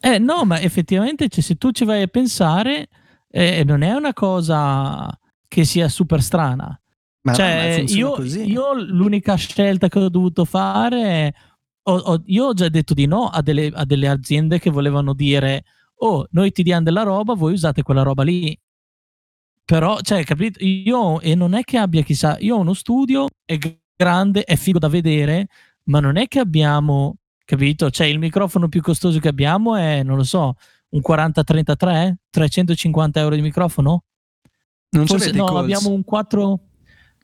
Eh no, ma effettivamente cioè, se tu ci vai a pensare, eh, non è una cosa che sia super strana. Ma cioè, no, io, io, l'unica scelta che ho dovuto fare ho, ho, io ho già detto di no a delle, a delle aziende che volevano dire oh, noi ti diamo della roba, voi usate quella roba lì. Però, cioè, capito? Io, e non è che abbia chissà, io ho uno studio, è grande, è figo da vedere, ma non è che abbiamo, capito? Cioè, il microfono più costoso che abbiamo è, non lo so, un 4033, 350 euro di microfono? Non Forse, no, calls. abbiamo un 4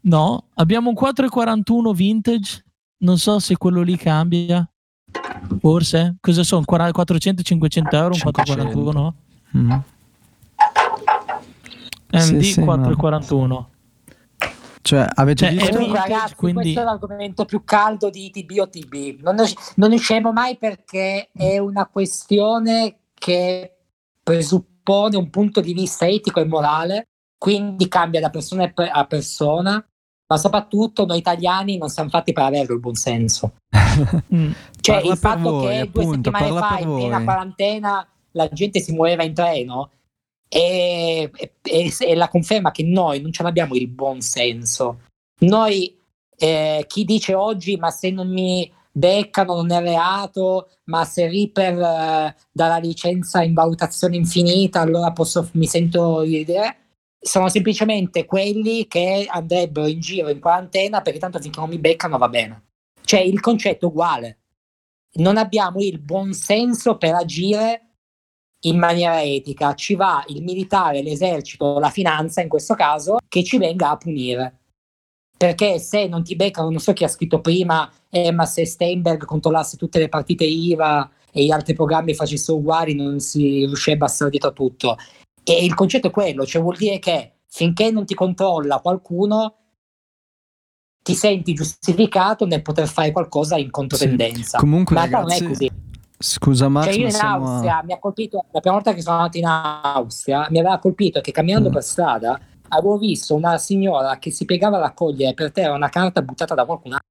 No, abbiamo un 441 vintage. Non so se quello lì cambia. Forse? Cosa sono? 400-500 euro un 441? Mm. MD sì, sì, 441. No. Cioè, avete cioè, visto? Vintage, ragazzi, quindi... questo è l'argomento più caldo di TB o TB. Non, non usciamo mai perché è una questione che presuppone un punto di vista etico e morale, quindi cambia da persona a persona, ma soprattutto noi italiani non siamo fatti per averlo il buonsenso. mm. Cioè, parla il fatto voi, che appunto, due settimane fa, in piena quarantena, la gente si muoveva in treno e, e, e, la conferma che noi non ce l'abbiamo il buon senso. Noi, eh, chi dice oggi, ma se non mi beccano non è reato, ma se Reaper eh, dà la licenza in valutazione infinita, allora posso, mi sento dire sono semplicemente quelli che andrebbero in giro in quarantena perché tanto finché non mi beccano va bene. Cioè il concetto è uguale. Non abbiamo il buon senso per agire in maniera etica. Ci va il militare, l'esercito, la finanza in questo caso che ci venga a punire. Perché se non ti beccano, non so chi ha scritto prima, eh, ma se Steinberg controllasse tutte le partite IVA e gli altri programmi facessero uguali non si riuscirebbe a stare dietro a tutto. E il concetto è quello, cioè vuol dire che finché non ti controlla qualcuno, ti senti giustificato nel poter fare qualcosa in controtendenza. Sì. Comunque, Ma ragazzi, non è così. Scusa Max, cioè io in Austria a... mi ha colpito la prima volta che sono andato in Austria mi aveva colpito che camminando mm. per strada avevo visto una signora che si piegava a raccogliere per terra una carta buttata da qualcun altro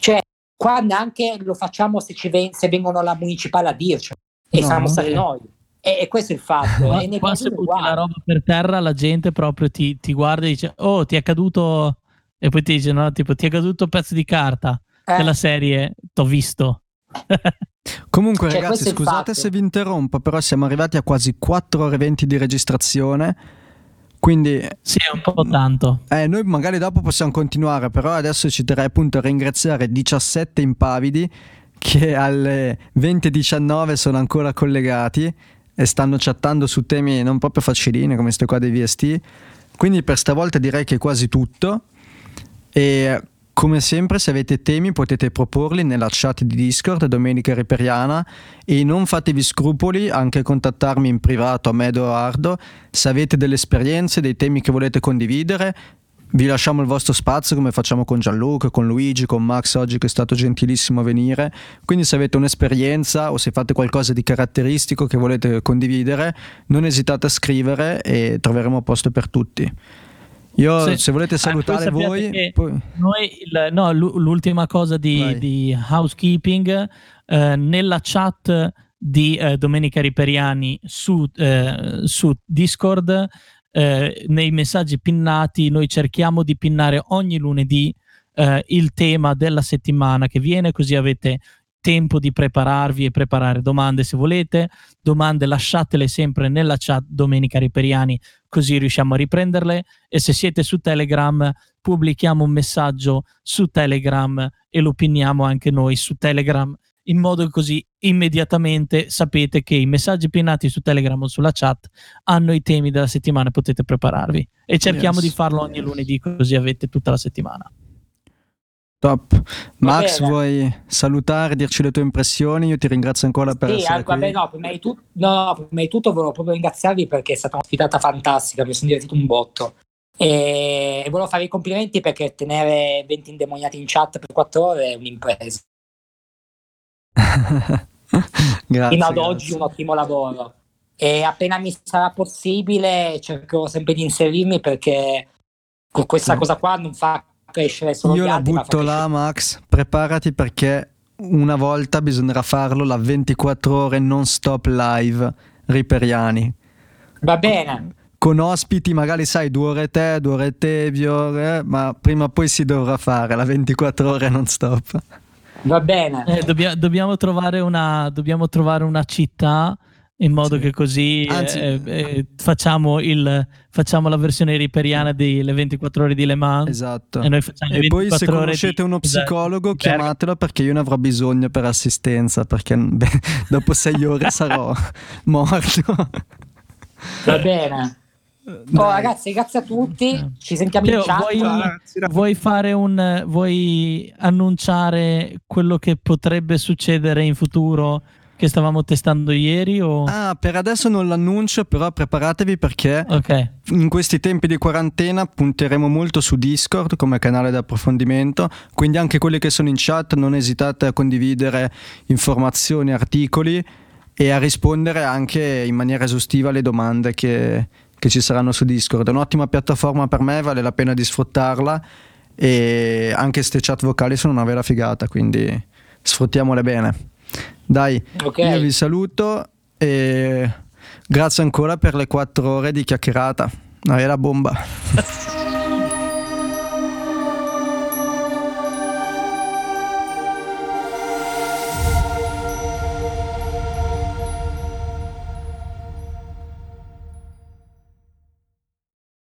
cioè qua neanche lo facciamo se, ci ven- se vengono alla municipale a dirci e no, siamo stati noi e, e, questo è il fatto. Ma, e quando butti la roba per terra, la gente proprio ti, ti, guarda e dice: Oh, ti è caduto. E poi ti dice: No, tipo, ti è caduto un pezzo di carta eh. della serie. T'ho visto. Comunque, cioè, ragazzi, scusate se vi interrompo, però siamo arrivati a quasi 4 ore e 20 di registrazione. Quindi, sì, è un po' tanto. Eh, noi magari dopo possiamo continuare, però adesso ci terrei appunto a ringraziare 17 impavidi che alle 20.19 sono ancora collegati e stanno chattando su temi non proprio facilini come queste qua dei VST. Quindi per stavolta direi che è quasi tutto. E come sempre, se avete temi potete proporli nella chat di Discord Domenica Riperiana e non fatevi scrupoli anche contattarmi in privato a me Edoardo se avete delle esperienze, dei temi che volete condividere vi lasciamo il vostro spazio come facciamo con Gianluca, con Luigi, con Max oggi che è stato gentilissimo a venire. Quindi se avete un'esperienza o se fate qualcosa di caratteristico che volete condividere, non esitate a scrivere e troveremo posto per tutti. Io, sì. se volete ah, salutare ah, voi, poi... noi, il, no, l'ultima cosa di, di housekeeping eh, nella chat di eh, Domenica Riperiani su, eh, su Discord eh, nei messaggi pinnati noi cerchiamo di pinnare ogni lunedì eh, il tema della settimana che viene, così avete tempo di prepararvi e preparare domande se volete. Domande lasciatele sempre nella chat Domenica Riperiani, così riusciamo a riprenderle. E se siete su Telegram, pubblichiamo un messaggio su Telegram e lo pinniamo anche noi su Telegram in modo che così immediatamente sapete che i messaggi pinnati su Telegram o sulla chat hanno i temi della settimana e potete prepararvi. E cerchiamo yes. di farlo ogni lunedì così avete tutta la settimana. Top. Max, vuoi salutare, dirci le tue impressioni? Io ti ringrazio ancora per sì, essere vabbè, no, prima di, tu- no, prima di tutto volevo proprio ringraziarvi perché è stata una sfidata fantastica, mi sono divertito un botto. E volevo fare i complimenti perché tenere 20 indemoniati in chat per 4 ore è un'impresa. grazie, fino ad oggi un ottimo lavoro e appena mi sarà possibile cercherò sempre di inserirmi perché con questa cosa qua non fa crescere solo io la butto là Max preparati perché una volta bisognerà farlo la 24 ore non stop live riperiani. Va bene. Con ospiti, magari sai, due ore te, due ore Tevio, eh, ma prima o poi si dovrà fare la 24 ore non stop. Va bene. Eh, dobbia, dobbiamo, trovare una, dobbiamo trovare una città in modo sì. che così Anzi, eh, eh, facciamo, il, facciamo, la versione riperiana delle 24 ore di Le Mans. Esatto. E, e poi se conoscete di... uno psicologo esatto. chiamatelo perché io ne avrò bisogno per assistenza perché beh, dopo sei ore sarò morto. Va bene. Oh, ragazzi, grazie a tutti. Ci sentiamo Teo, in chat. Vuoi, vuoi, fare un vuoi annunciare quello che potrebbe succedere in futuro che stavamo testando ieri? O... Ah, per adesso non l'annuncio, però preparatevi perché okay. in questi tempi di quarantena punteremo molto su Discord come canale di approfondimento, quindi anche quelli che sono in chat non esitate a condividere informazioni, articoli e a rispondere anche in maniera esaustiva alle domande che, che ci saranno su Discord. È un'ottima piattaforma per me, vale la pena di sfruttarla e anche queste chat vocali sono una vera figata, quindi sfruttiamole bene. Dai, okay. io vi saluto e grazie ancora per le quattro ore di chiacchierata. Una vera bomba.